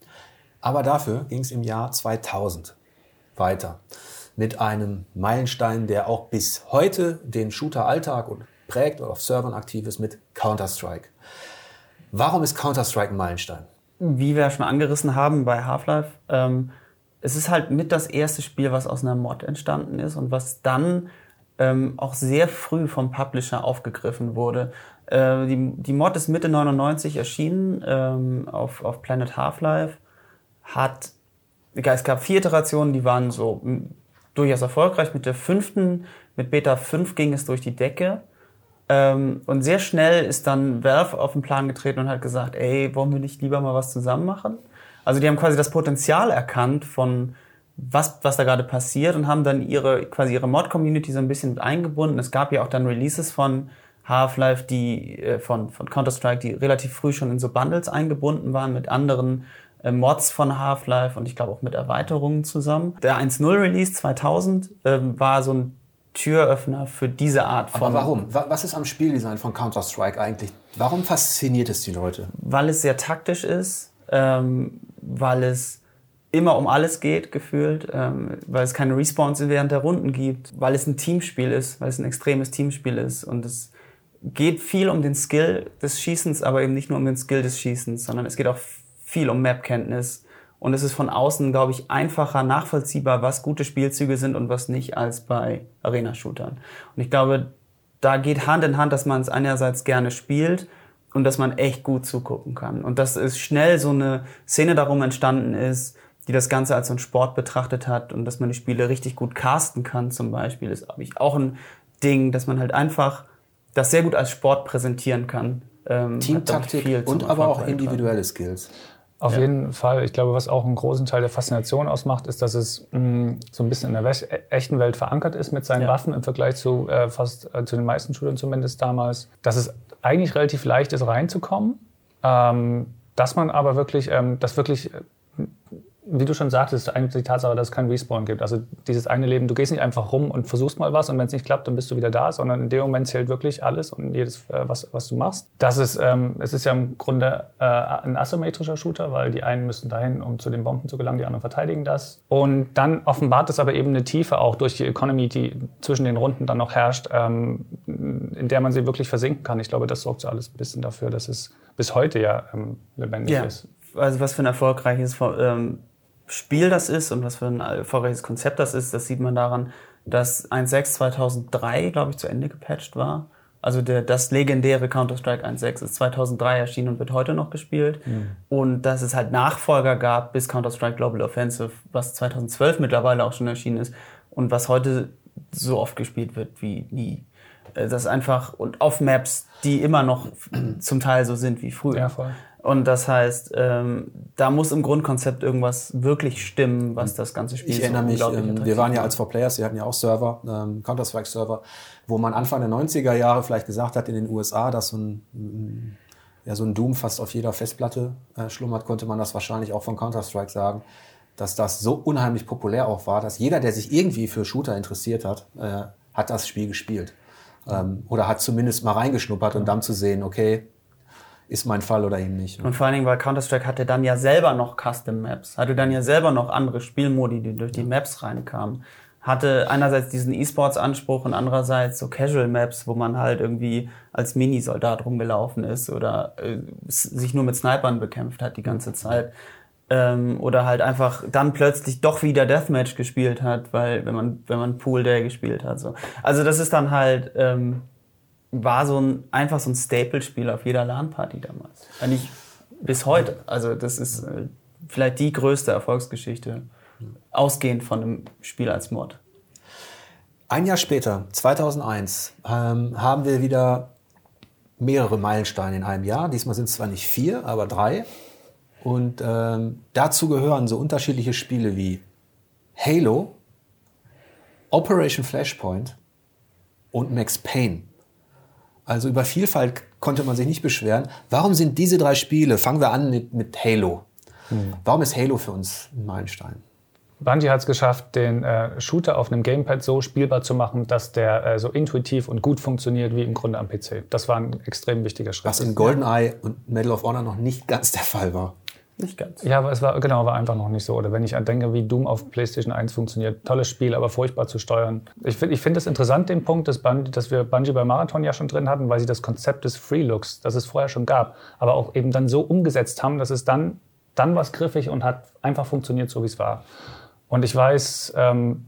Aber dafür ging es im Jahr 2000 weiter mit einem Meilenstein, der auch bis heute den Shooter-Alltag und prägt oder auf Servern aktiv ist mit Counter-Strike. Warum ist Counter-Strike ein Meilenstein?
wie wir schon angerissen haben bei Half-Life, ähm, es ist halt mit das erste Spiel, was aus einer Mod entstanden ist und was dann ähm, auch sehr früh vom Publisher aufgegriffen wurde. Äh, die, die Mod ist Mitte 99 erschienen ähm, auf, auf Planet Half-Life. Hat, es gab vier Iterationen, die waren so durchaus erfolgreich. Mit der fünften, mit Beta 5 ging es durch die Decke. Ähm, und sehr schnell ist dann Valve auf den Plan getreten und hat gesagt, ey, wollen wir nicht lieber mal was zusammen machen? Also die haben quasi das Potenzial erkannt von was, was da gerade passiert und haben dann ihre, quasi ihre Mod-Community so ein bisschen mit eingebunden. Es gab ja auch dann Releases von Half-Life, die, äh, von, von Counter-Strike, die relativ früh schon in so Bundles eingebunden waren mit anderen Mods von Half-Life und ich glaube auch mit Erweiterungen zusammen. Der 1.0 Release 2000 ähm, war so ein Türöffner für diese Art von
Aber warum? Wa- Was ist am Spieldesign von Counter-Strike eigentlich? Warum fasziniert es die Leute?
weil es sehr taktisch ist, ähm, weil es immer um alles geht, gefühlt, ähm, weil es keine Respawns während der Runden gibt, weil es ein Teamspiel ist, weil es ein extremes Teamspiel ist und es geht viel um den Skill des Schießens, aber eben nicht nur um den Skill des Schießens, sondern es geht auch viel um Map-Kenntnis. Und es ist von außen, glaube ich, einfacher nachvollziehbar, was gute Spielzüge sind und was nicht, als bei Arena-Shootern. Und ich glaube, da geht Hand in Hand, dass man es einerseits gerne spielt und dass man echt gut zugucken kann. Und dass es schnell so eine Szene darum entstanden ist, die das Ganze als so ein Sport betrachtet hat und dass man die Spiele richtig gut casten kann zum Beispiel, ist, glaube ich, auch ein Ding, dass man halt einfach das sehr gut als Sport präsentieren kann.
Ähm, Teamtaktik und aber auch individuelle Skills.
Auf ja. jeden Fall. Ich glaube, was auch einen großen Teil der Faszination ausmacht, ist, dass es mh, mm, so ein bisschen in der e-, echten Welt verankert ist mit seinen ja. Waffen im Vergleich zu äh, fast äh, zu den meisten Schülern zumindest damals. Dass es eigentlich relativ leicht ist, reinzukommen. Ähm, dass man aber wirklich, ähm, das wirklich wie du schon sagtest, eigentlich die Tatsache, dass es keinen Respawn gibt. Also dieses eine Leben, du gehst nicht einfach rum und versuchst mal was und wenn es nicht klappt, dann bist du wieder da, sondern in dem Moment zählt wirklich alles und jedes, äh, was, was du machst. Das ist, ähm, es ist ja im Grunde äh, ein asymmetrischer Shooter, weil die einen müssen dahin, um zu den Bomben zu gelangen, die anderen verteidigen das. Und dann offenbart es aber eben eine Tiefe auch durch die Economy, die zwischen den Runden dann noch herrscht, ähm, in der man sie wirklich versinken kann. Ich glaube, das sorgt so alles ein bisschen dafür, dass es bis heute ja ähm, lebendig ja. ist.
Also was für ein erfolgreiches ähm Spiel das ist und was für ein erfolgreiches Konzept das ist, das sieht man daran, dass 1.6 2003, glaube ich, zu Ende gepatcht war. Also der, das legendäre Counter-Strike 1.6 ist 2003 erschienen und wird heute noch gespielt. Mhm. Und dass es halt Nachfolger gab bis Counter-Strike Global Offensive, was 2012 mittlerweile auch schon erschienen ist und was heute so oft gespielt wird wie nie. Äh, das ist einfach, und auf Maps, die immer noch zum Teil so sind wie früher. Ja, voll. Und das heißt, ähm, da muss im Grundkonzept irgendwas wirklich stimmen, was das ganze Spiel
Ich erinnere mich, ähm, wir waren ja als 4Players, wir hatten ja auch Server, ähm, Counter-Strike-Server, wo man Anfang der 90er Jahre vielleicht gesagt hat in den USA, dass so ein, ja, so ein Doom fast auf jeder Festplatte äh, schlummert, konnte man das wahrscheinlich auch von Counter-Strike sagen, dass das so unheimlich populär auch war, dass jeder, der sich irgendwie für Shooter interessiert hat, äh, hat das Spiel gespielt. Ähm, oder hat zumindest mal reingeschnuppert und dann zu sehen, okay, ist mein Fall oder eben nicht.
Und vor allen Dingen, weil Counter-Strike hatte dann ja selber noch Custom Maps, hatte dann ja selber noch andere Spielmodi, die durch die Maps reinkamen. Hatte einerseits diesen E-Sports-Anspruch und andererseits so Casual Maps, wo man halt irgendwie als Mini-Soldat rumgelaufen ist oder äh, sich nur mit Snipern bekämpft hat die ganze Zeit. Ähm, oder halt einfach dann plötzlich doch wieder Deathmatch gespielt hat, weil wenn man wenn man Pool Day gespielt hat so. Also das ist dann halt ähm, war so ein, einfach so ein Staple-Spiel auf jeder LAN-Party damals. Eigentlich bis heute. Also das ist äh, vielleicht die größte Erfolgsgeschichte, ausgehend von einem Spiel als Mod.
Ein Jahr später, 2001, ähm, haben wir wieder mehrere Meilensteine in einem Jahr. Diesmal sind es zwar nicht vier, aber drei. Und ähm, dazu gehören so unterschiedliche Spiele wie Halo, Operation Flashpoint und Max Payne. Also über Vielfalt konnte man sich nicht beschweren. Warum sind diese drei Spiele, fangen wir an mit, mit Halo. Hm. Warum ist Halo für uns ein Meilenstein?
Bungie hat es geschafft, den äh, Shooter auf einem Gamepad so spielbar zu machen, dass der äh, so intuitiv und gut funktioniert wie im Grunde am PC. Das war ein extrem wichtiger Schritt.
Was in GoldenEye und Medal of Honor noch nicht ganz der Fall war.
Nicht ganz.
Ja, aber es war, genau, war einfach noch nicht so. Oder wenn ich denke, wie Doom auf PlayStation 1 funktioniert, tolles Spiel, aber furchtbar zu steuern. Ich finde ich find es interessant, den Punkt, dass, Bungie, dass wir Bungie bei Marathon ja schon drin hatten, weil sie das Konzept des Free Looks, das es vorher schon gab, aber auch eben dann so umgesetzt haben, dass es dann, dann was griffig und hat einfach funktioniert, so wie es war. Und ich weiß, ähm,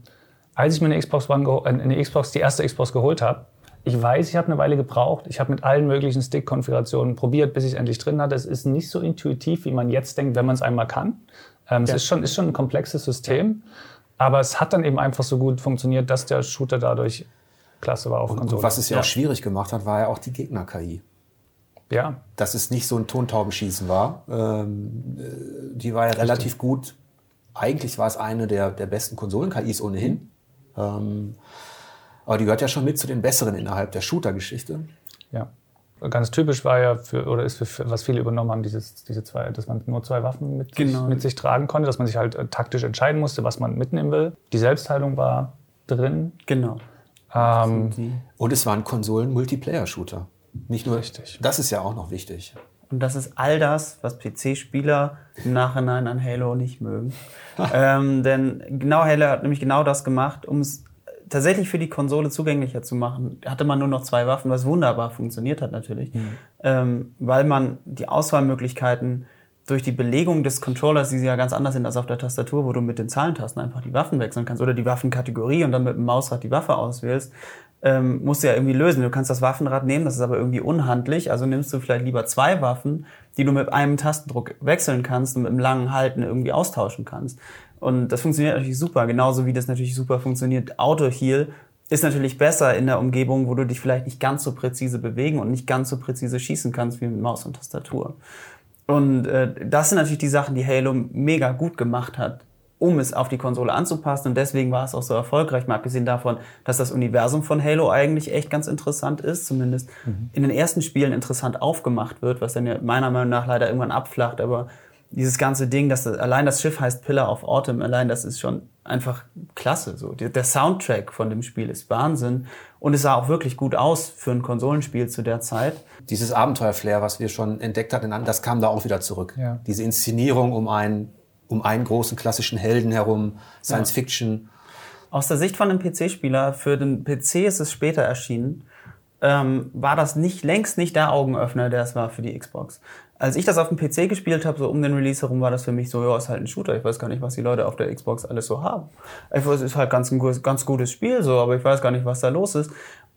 als ich mir eine Xbox, One äh, eine Xbox, die erste Xbox geholt habe, ich weiß, ich habe eine Weile gebraucht. Ich habe mit allen möglichen Stick-Konfigurationen probiert, bis ich es endlich drin hatte. Es ist nicht so intuitiv, wie man jetzt denkt, wenn man es einmal kann. Ähm, ja. Es ist schon, ist schon ein komplexes System, aber es hat dann eben einfach so gut funktioniert, dass der Shooter dadurch klasse war auf
und,
Konsole.
Und was es ja, ja, auch schwierig gemacht hat, war ja auch die Gegner-KI.
Ja.
Dass es nicht so ein Tontaubenschießen war. Ähm, äh, die war ja Richtig. relativ gut. Eigentlich war es eine der, der besten Konsolen-KIs ohnehin. Ähm, aber die gehört ja schon mit zu den besseren innerhalb der Shooter-Geschichte.
Ja. Ganz typisch war ja für, oder ist für, für, was viele übernommen haben, dieses, diese zwei, dass man nur zwei Waffen mit, genau. sich, mit sich tragen konnte, dass man sich halt äh, taktisch entscheiden musste, was man mitnehmen will. Die Selbstheilung war drin.
Genau.
Ähm, und es war ein Konsolen-Multiplayer-Shooter. Nicht nur.
Richtig.
Das ist ja auch noch wichtig.
Und das ist all das, was PC-Spieler im Nachhinein an Halo nicht mögen. *laughs* ähm, denn genau Halo hat nämlich genau das gemacht, um es tatsächlich für die Konsole zugänglicher zu machen. Hatte man nur noch zwei Waffen, was wunderbar funktioniert hat natürlich, mhm. ähm, weil man die Auswahlmöglichkeiten durch die Belegung des Controllers, die ja ganz anders sind als auf der Tastatur, wo du mit den Zahlentasten einfach die Waffen wechseln kannst oder die Waffenkategorie und dann mit dem Mausrad die Waffe auswählst, ähm, musst du ja irgendwie lösen. Du kannst das Waffenrad nehmen, das ist aber irgendwie unhandlich, also nimmst du vielleicht lieber zwei Waffen, die du mit einem Tastendruck wechseln kannst und mit einem langen Halten irgendwie austauschen kannst. Und das funktioniert natürlich super, genauso wie das natürlich super funktioniert. Auto Heal ist natürlich besser in der Umgebung, wo du dich vielleicht nicht ganz so präzise bewegen und nicht ganz so präzise schießen kannst wie mit Maus und Tastatur. Und äh, das sind natürlich die Sachen, die Halo mega gut gemacht hat um es auf die Konsole anzupassen. Und deswegen war es auch so erfolgreich, mal abgesehen davon, dass das Universum von Halo eigentlich echt ganz interessant ist, zumindest mhm. in den ersten Spielen interessant aufgemacht wird, was dann ja meiner Meinung nach leider irgendwann abflacht. Aber dieses ganze Ding, dass das, allein das Schiff heißt Pillar of Autumn, allein das ist schon einfach klasse. So der Soundtrack von dem Spiel ist Wahnsinn und es sah auch wirklich gut aus für ein Konsolenspiel zu der Zeit.
Dieses Abenteuerflair, was wir schon entdeckt hatten, das kam da auch wieder zurück. Ja. Diese Inszenierung um einen um einen großen klassischen Helden herum, Science ja. Fiction.
Aus der Sicht von einem PC-Spieler, für den PC ist es später erschienen, ähm, war das nicht längst nicht der Augenöffner, der es war für die Xbox. Als ich das auf dem PC gespielt habe, so um den Release herum, war das für mich so, ja, ist halt ein Shooter. Ich weiß gar nicht, was die Leute auf der Xbox alles so haben. Ich weiß, es ist halt ganz ein ganz gutes Spiel, so, aber ich weiß gar nicht, was da los ist.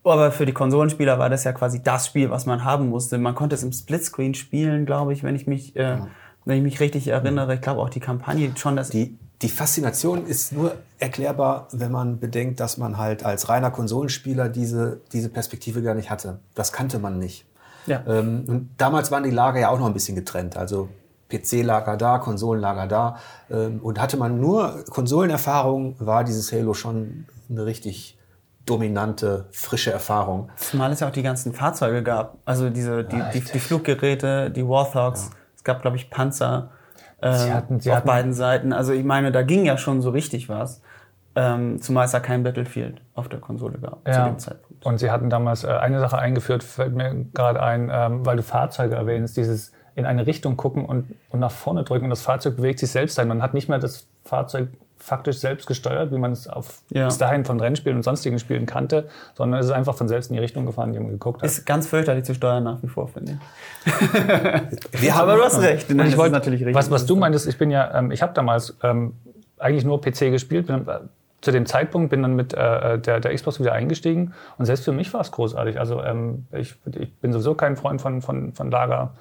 Aber für die Konsolenspieler war das ja quasi das Spiel, was man haben musste. Man konnte es im Splitscreen spielen, glaube ich, wenn ich mich äh, wenn ich mich richtig erinnere. Ich glaube auch die Kampagne schon, dass
die die Faszination ist nur erklärbar, wenn man bedenkt, dass man halt als reiner Konsolenspieler diese, diese Perspektive gar nicht hatte. Das kannte man nicht. Ja. Ähm, und damals waren die Lager ja auch noch ein bisschen getrennt. Also PC-Lager da, Konsolenlager da. Ähm, und hatte man nur Konsolenerfahrung, war dieses Halo schon eine richtig dominante, frische Erfahrung.
Zumal es ja auch die ganzen Fahrzeuge gab. Also diese, die, die, die Fluggeräte, die Warthogs. Ja gab, glaube ich, Panzer äh, sie hatten, sie auf hatten, beiden Seiten. Also ich meine, da ging ja schon so richtig was. Ähm, zumal es ja kein Battlefield auf der Konsole gab
ja. zu dem Zeitpunkt. Und sie hatten damals äh, eine Sache eingeführt, fällt mir gerade ein, ähm, weil du Fahrzeuge erwähnst, dieses in eine Richtung gucken und, und nach vorne drücken und das Fahrzeug bewegt sich selbst ein. Man hat nicht mehr das Fahrzeug faktisch selbst gesteuert, wie man es auf ja. bis dahin von Rennspielen und sonstigen Spielen kannte, sondern es ist einfach von selbst in die Richtung gefahren, die man geguckt hat.
Ist ganz fürchterlich zu steuern nach wie vor, finde
ich. *laughs* Wir haben, Aber du hast recht. Nein, ich wollte, natürlich richtig. Was, was du meintest, ich bin ja, ähm, ich habe damals ähm, eigentlich nur PC gespielt, bin, äh, zu dem Zeitpunkt bin dann mit äh, äh, der, der Xbox wieder eingestiegen und selbst für mich war es großartig. Also ähm, ich, ich bin sowieso kein Freund von, von, von Lager.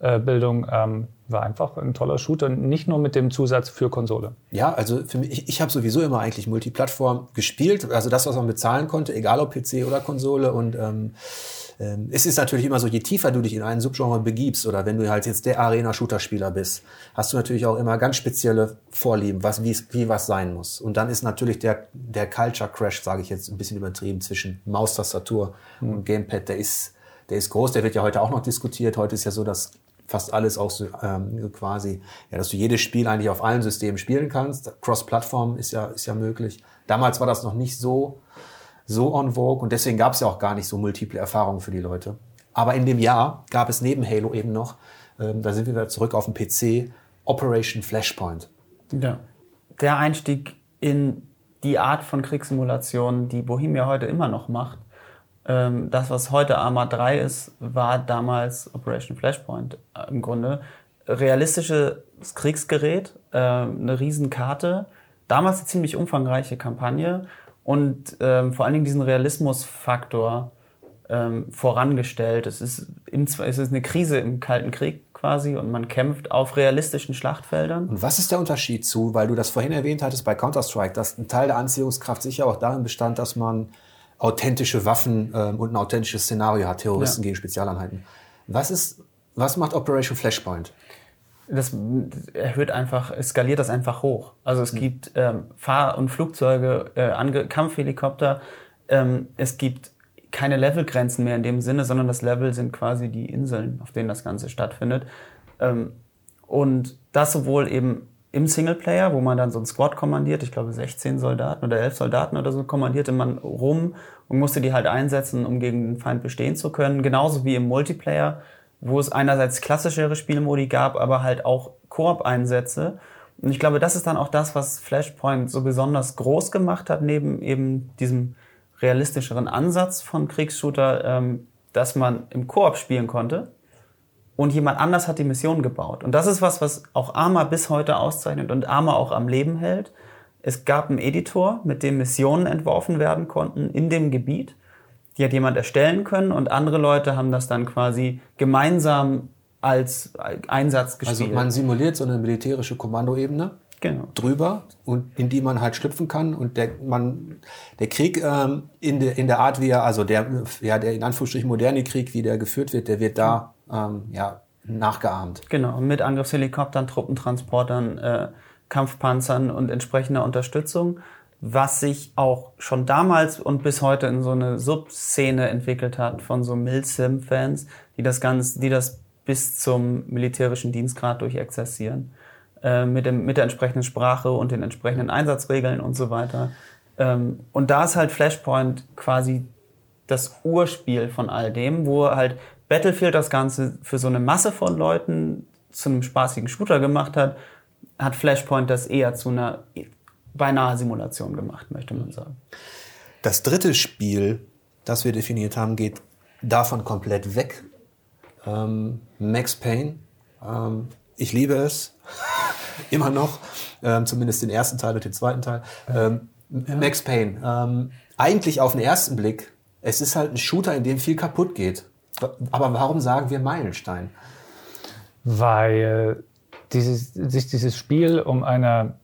Äh, ähm, war einfach ein toller Shooter, nicht nur mit dem Zusatz für Konsole.
Ja, also für mich, ich, ich habe sowieso immer eigentlich Multiplattform gespielt, also das, was man bezahlen konnte, egal ob PC oder Konsole. Und ähm, ähm, es ist natürlich immer so, je tiefer du dich in einen Subgenre begibst oder wenn du halt jetzt der Arena-Shooter-Spieler bist, hast du natürlich auch immer ganz spezielle Vorlieben, was, wie, wie was sein muss. Und dann ist natürlich der, der Culture Crash, sage ich jetzt ein bisschen übertrieben, zwischen Maustastatur mhm. und Gamepad, der ist, der ist groß, der wird ja heute auch noch diskutiert. Heute ist ja so, dass fast alles auch so, ähm, quasi, ja, dass du jedes Spiel eigentlich auf allen Systemen spielen kannst. Cross-Plattform ist ja, ist ja möglich. Damals war das noch nicht so, so on vogue und deswegen gab es ja auch gar nicht so multiple Erfahrungen für die Leute. Aber in dem Jahr gab es neben Halo eben noch, ähm, da sind wir wieder zurück auf dem PC, Operation Flashpoint.
Ja. Der Einstieg in die Art von Kriegssimulation, die Bohemia heute immer noch macht, ähm, das, was heute Arma 3 ist, war damals Operation Flashpoint äh, im Grunde. Realistisches Kriegsgerät, äh, eine Riesenkarte, damals eine ziemlich umfangreiche Kampagne und ähm, vor allen Dingen diesen Realismusfaktor ähm, vorangestellt. Es ist, im, es ist eine Krise im Kalten Krieg quasi und man kämpft auf realistischen Schlachtfeldern.
Und was ist der Unterschied zu, weil du das vorhin erwähnt hattest bei Counter-Strike, dass ein Teil der Anziehungskraft sicher auch darin bestand, dass man authentische Waffen ähm, und ein authentisches Szenario hat, Terroristen ja. gegen Spezialeinheiten. Was ist, was macht Operation Flashpoint?
Das erhöht einfach, es skaliert das einfach hoch. Also es mhm. gibt ähm, Fahr- und Flugzeuge, äh, Kampfhelikopter, ähm, es gibt keine Levelgrenzen mehr in dem Sinne, sondern das Level sind quasi die Inseln, auf denen das Ganze stattfindet. Ähm, und das sowohl eben im Singleplayer, wo man dann so ein Squad kommandiert, ich glaube 16 Soldaten oder 11 Soldaten oder so, kommandierte man rum und musste die halt einsetzen, um gegen den Feind bestehen zu können. Genauso wie im Multiplayer, wo es einerseits klassischere Spielmodi gab, aber halt auch Koop-Einsätze. Und ich glaube, das ist dann auch das, was Flashpoint so besonders groß gemacht hat, neben eben diesem realistischeren Ansatz von Kriegsshooter, ähm, dass man im Koop spielen konnte und jemand anders hat die Mission gebaut. Und das ist was, was auch Arma bis heute auszeichnet und Arma auch am Leben hält. Es gab einen Editor, mit dem Missionen entworfen werden konnten in dem Gebiet. Die hat jemand erstellen können und andere Leute haben das dann quasi gemeinsam als Einsatz gespielt.
Also man simuliert so eine militärische Kommandoebene
genau.
drüber und in die man halt schlüpfen kann und der man der Krieg ähm, in der in der Art wie er also der ja der in Anführungsstrichen moderne Krieg wie der geführt wird der wird da ähm, ja nachgeahmt
Genau, mit Angriffshelikoptern, Truppentransportern, äh, Kampfpanzern und entsprechender Unterstützung, was sich auch schon damals und bis heute in so eine Subszene entwickelt hat von so Milsim-Fans, die das ganz, die das bis zum militärischen Dienstgrad durchexerzieren, äh, mit, dem, mit der entsprechenden Sprache und den entsprechenden Einsatzregeln und so weiter. Ähm, und da ist halt Flashpoint quasi das Urspiel von all dem, wo halt Battlefield das Ganze für so eine Masse von Leuten zu einem spaßigen Shooter gemacht hat, hat Flashpoint das eher zu einer beinahe Simulation gemacht, möchte man sagen.
Das dritte Spiel, das wir definiert haben, geht davon komplett weg. Ähm, Max Payne. Ähm, ich liebe es. *laughs* Immer noch. Ähm, zumindest den ersten Teil und den zweiten Teil. Ähm, ja. Max Payne. Ähm, eigentlich auf den ersten Blick, es ist halt ein Shooter, in dem viel kaputt geht. Aber warum sagen wir Meilenstein?
Weil dieses, sich dieses Spiel um eine,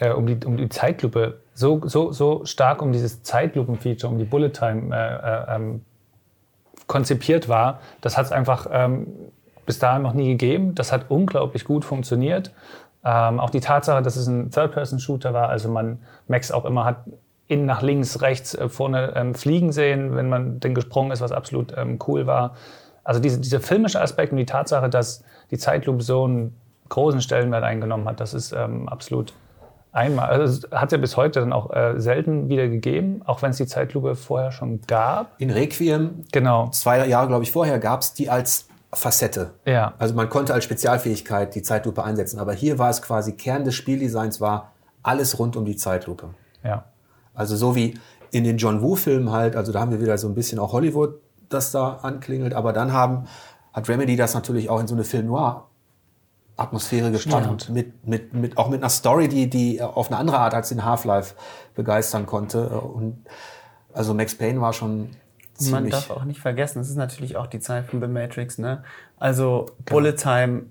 äh, um, die, um die Zeitlupe so, so, so stark um dieses Zeitlupen-Feature, um die Bullet Time äh, äh, ähm, konzipiert war, das hat es einfach ähm, bis dahin noch nie gegeben. Das hat unglaublich gut funktioniert. Ähm, auch die Tatsache, dass es ein Third-Person-Shooter war, also man Max auch immer hat innen nach links, rechts, äh, vorne ähm, fliegen sehen, wenn man denn gesprungen ist, was absolut ähm, cool war. Also diese, dieser filmische Aspekt und die Tatsache, dass die Zeitlupe so einen großen Stellenwert eingenommen hat, das ist ähm, absolut einmal. Also hat es ja bis heute dann auch äh, selten wieder gegeben, auch wenn es die Zeitlupe vorher schon gab.
In Requiem,
genau.
zwei Jahre, glaube ich, vorher gab es die als Facette.
Ja.
Also man konnte als Spezialfähigkeit die Zeitlupe einsetzen, aber hier war es quasi Kern des Spieldesigns war alles rund um die Zeitlupe.
Ja.
Also so wie in den John Woo-Filmen halt, also da haben wir wieder so ein bisschen auch Hollywood, das da anklingelt, aber dann haben, hat Remedy das natürlich auch in so eine Film Noir Atmosphäre gepackt, mit, mit, mit, auch mit einer Story, die, die auf eine andere Art als in Half-Life begeistern konnte. Und also Max Payne war schon ziemlich...
Man darf auch nicht vergessen, es ist natürlich auch die Zeit von The Matrix, ne? Also genau. Bullet Time,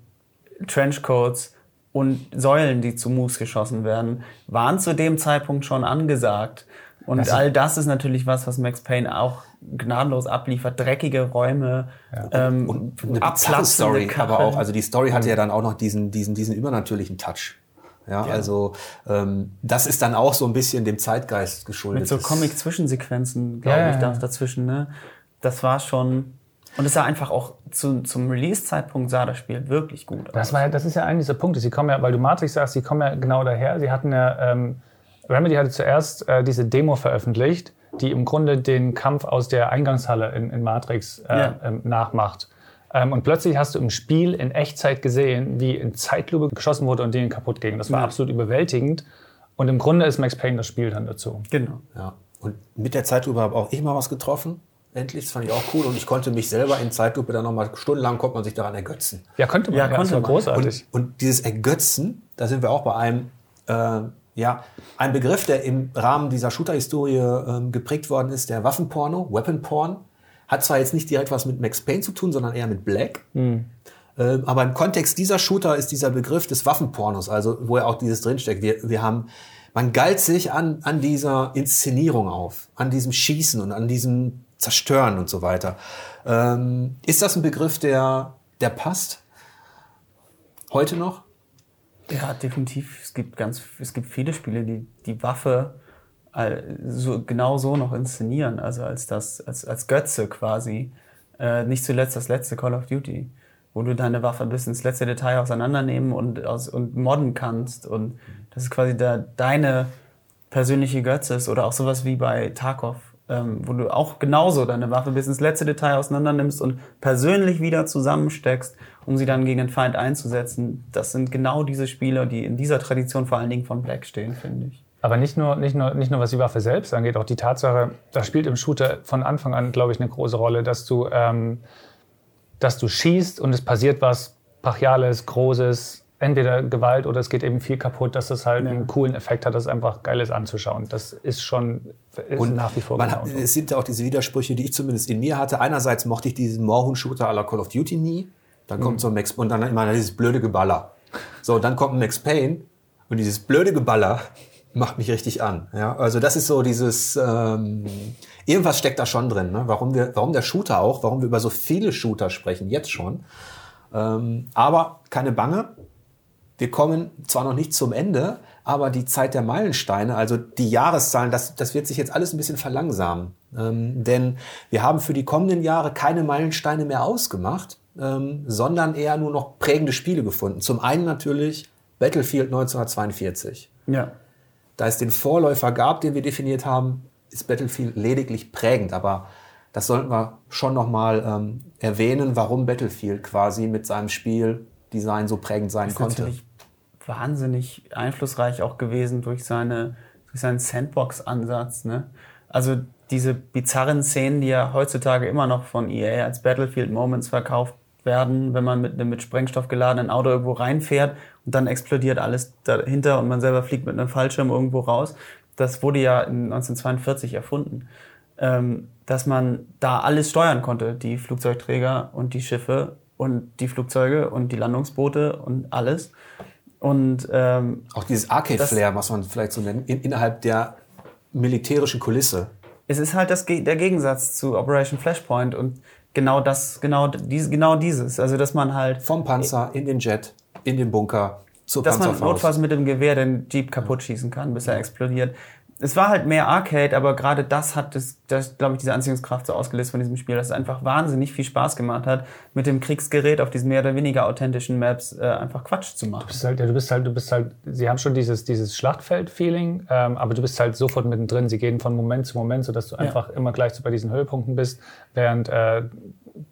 Trenchcoats, und Säulen, die zu Moose geschossen werden, waren zu dem Zeitpunkt schon angesagt. Und das all das ist natürlich was, was Max Payne auch gnadenlos abliefert. Dreckige Räume,
ja. ähm, und eine bizarre Story, Karren. aber auch, also die Story hatte ja dann auch noch diesen, diesen, diesen übernatürlichen Touch. Ja, ja. also ähm, das ist dann auch so ein bisschen dem Zeitgeist geschuldet.
Mit so Comic-Zwischensequenzen, glaube ja, ich, da, dazwischen. Ne? Das war schon und es sah einfach auch zu, zum Release-Zeitpunkt sah das Spiel wirklich gut aus.
Das, war, das ist ja eigentlich der Punkt. Sie kommen ja, weil du Matrix sagst, sie kommen ja genau daher. Sie hatten ja, ähm, Remedy hatte zuerst äh, diese Demo veröffentlicht, die im Grunde den Kampf aus der Eingangshalle in, in Matrix äh, ja. ähm, nachmacht. Ähm, und plötzlich hast du im Spiel in Echtzeit gesehen, wie in Zeitlupe geschossen wurde und denen kaputt ging. Das war ja. absolut überwältigend. Und im Grunde ist Max Payne das Spiel dann dazu.
Genau.
Ja. Und mit der Zeitlupe habe auch ich mal was getroffen endlich. Das fand ich auch cool. Und ich konnte mich selber in Zeitlupe dann nochmal stundenlang konnte man sich daran ergötzen.
Ja, könnte man. Ja,
ja konnte man.
großartig.
Und, und, dieses Ergötzen, da sind wir auch bei einem, äh, ja, ein Begriff, der im Rahmen dieser Shooter-Historie äh, geprägt worden ist, der Waffenporno, Weapon Porn. Hat zwar jetzt nicht direkt was mit Max Payne zu tun, sondern eher mit Black. Mhm. Äh, aber im Kontext dieser Shooter ist dieser Begriff des Waffenpornos, also wo ja auch dieses drinsteckt. Wir, wir haben man galt sich an, an dieser Inszenierung auf, an diesem Schießen und an diesem zerstören und so weiter. Ähm, ist das ein Begriff, der, der passt? Heute noch?
Ja, definitiv. Es gibt ganz, es gibt viele Spiele, die die Waffe so, genau so noch inszenieren, also als das, als, als Götze quasi. Äh, nicht zuletzt das letzte Call of Duty, wo du deine Waffe bis ins letzte Detail auseinandernehmen und, aus, und modden kannst. Und das ist quasi der, deine persönliche Götze ist. Oder auch sowas wie bei Tarkov ähm, wo du auch genauso deine Waffe bis ins letzte Detail auseinander nimmst und persönlich wieder zusammensteckst, um sie dann gegen den Feind einzusetzen. Das sind genau diese Spiele, die in dieser Tradition vor allen Dingen von Black stehen, finde ich.
Aber nicht nur, nicht, nur, nicht nur was die Waffe selbst angeht, auch die Tatsache, das spielt im Shooter von Anfang an, glaube ich, eine große Rolle, dass du, ähm, dass du schießt und es passiert was Brachiales, Großes, entweder Gewalt oder es geht eben viel kaputt, dass das halt ja. einen coolen Effekt hat, dass es einfach geil ist anzuschauen. Das ist schon ist
und nach wie vor man genau Es sind ja auch diese Widersprüche, die ich zumindest in mir hatte. Einerseits mochte ich diesen Moorhuhn-Shooter aller Call of Duty nie. Dann mhm. kommt so ein Max und dann immer dieses blöde Geballer. So, dann kommt ein Max Payne und dieses blöde Geballer *laughs* macht mich richtig an. Ja, also das ist so dieses ähm, irgendwas steckt da schon drin. Ne? Warum wir, warum der Shooter auch, warum wir über so viele Shooter sprechen jetzt schon. Ähm, aber keine Bange. Wir kommen zwar noch nicht zum Ende, aber die Zeit der Meilensteine, also die Jahreszahlen, das, das wird sich jetzt alles ein bisschen verlangsamen. Ähm, denn wir haben für die kommenden Jahre keine Meilensteine mehr ausgemacht, ähm, sondern eher nur noch prägende Spiele gefunden. Zum einen natürlich Battlefield 1942. Ja. Da es den Vorläufer gab, den wir definiert haben, ist Battlefield lediglich prägend. Aber das sollten wir schon nochmal ähm, erwähnen, warum Battlefield quasi mit seinem Spieldesign so prägend sein konnte.
Natürlich wahnsinnig einflussreich auch gewesen durch, seine, durch seinen Sandbox-Ansatz. Ne? Also diese bizarren Szenen, die ja heutzutage immer noch von EA als Battlefield Moments verkauft werden, wenn man mit einem mit Sprengstoff geladenen Auto irgendwo reinfährt und dann explodiert alles dahinter und man selber fliegt mit einem Fallschirm irgendwo raus. Das wurde ja in 1942 erfunden, ähm, dass man da alles steuern konnte, die Flugzeugträger und die Schiffe und die Flugzeuge und die Landungsboote und alles. Und ähm,
auch dieses Arcade-Flair, was man vielleicht so nennt, in, innerhalb der militärischen Kulisse.
Es ist halt das, der Gegensatz zu Operation Flashpoint und genau das, genau, dies, genau dieses. Also dass man halt
vom Panzer in den Jet in den Bunker
zur Dass man notfalls mit dem Gewehr den Jeep kaputt schießen kann, bis er explodiert. Es war halt mehr Arcade, aber gerade das hat das, das glaube ich, diese Anziehungskraft so ausgelöst von diesem Spiel, dass es einfach wahnsinnig viel Spaß gemacht hat, mit dem Kriegsgerät auf diesen mehr oder weniger authentischen Maps äh, einfach Quatsch zu machen.
Du bist halt, ja, du bist halt, du bist halt, sie haben schon dieses, dieses Schlachtfeld-Feeling, ähm, aber du bist halt sofort mittendrin. Sie gehen von Moment zu Moment, sodass du ja. einfach immer gleich so bei diesen Höhepunkten bist, während äh,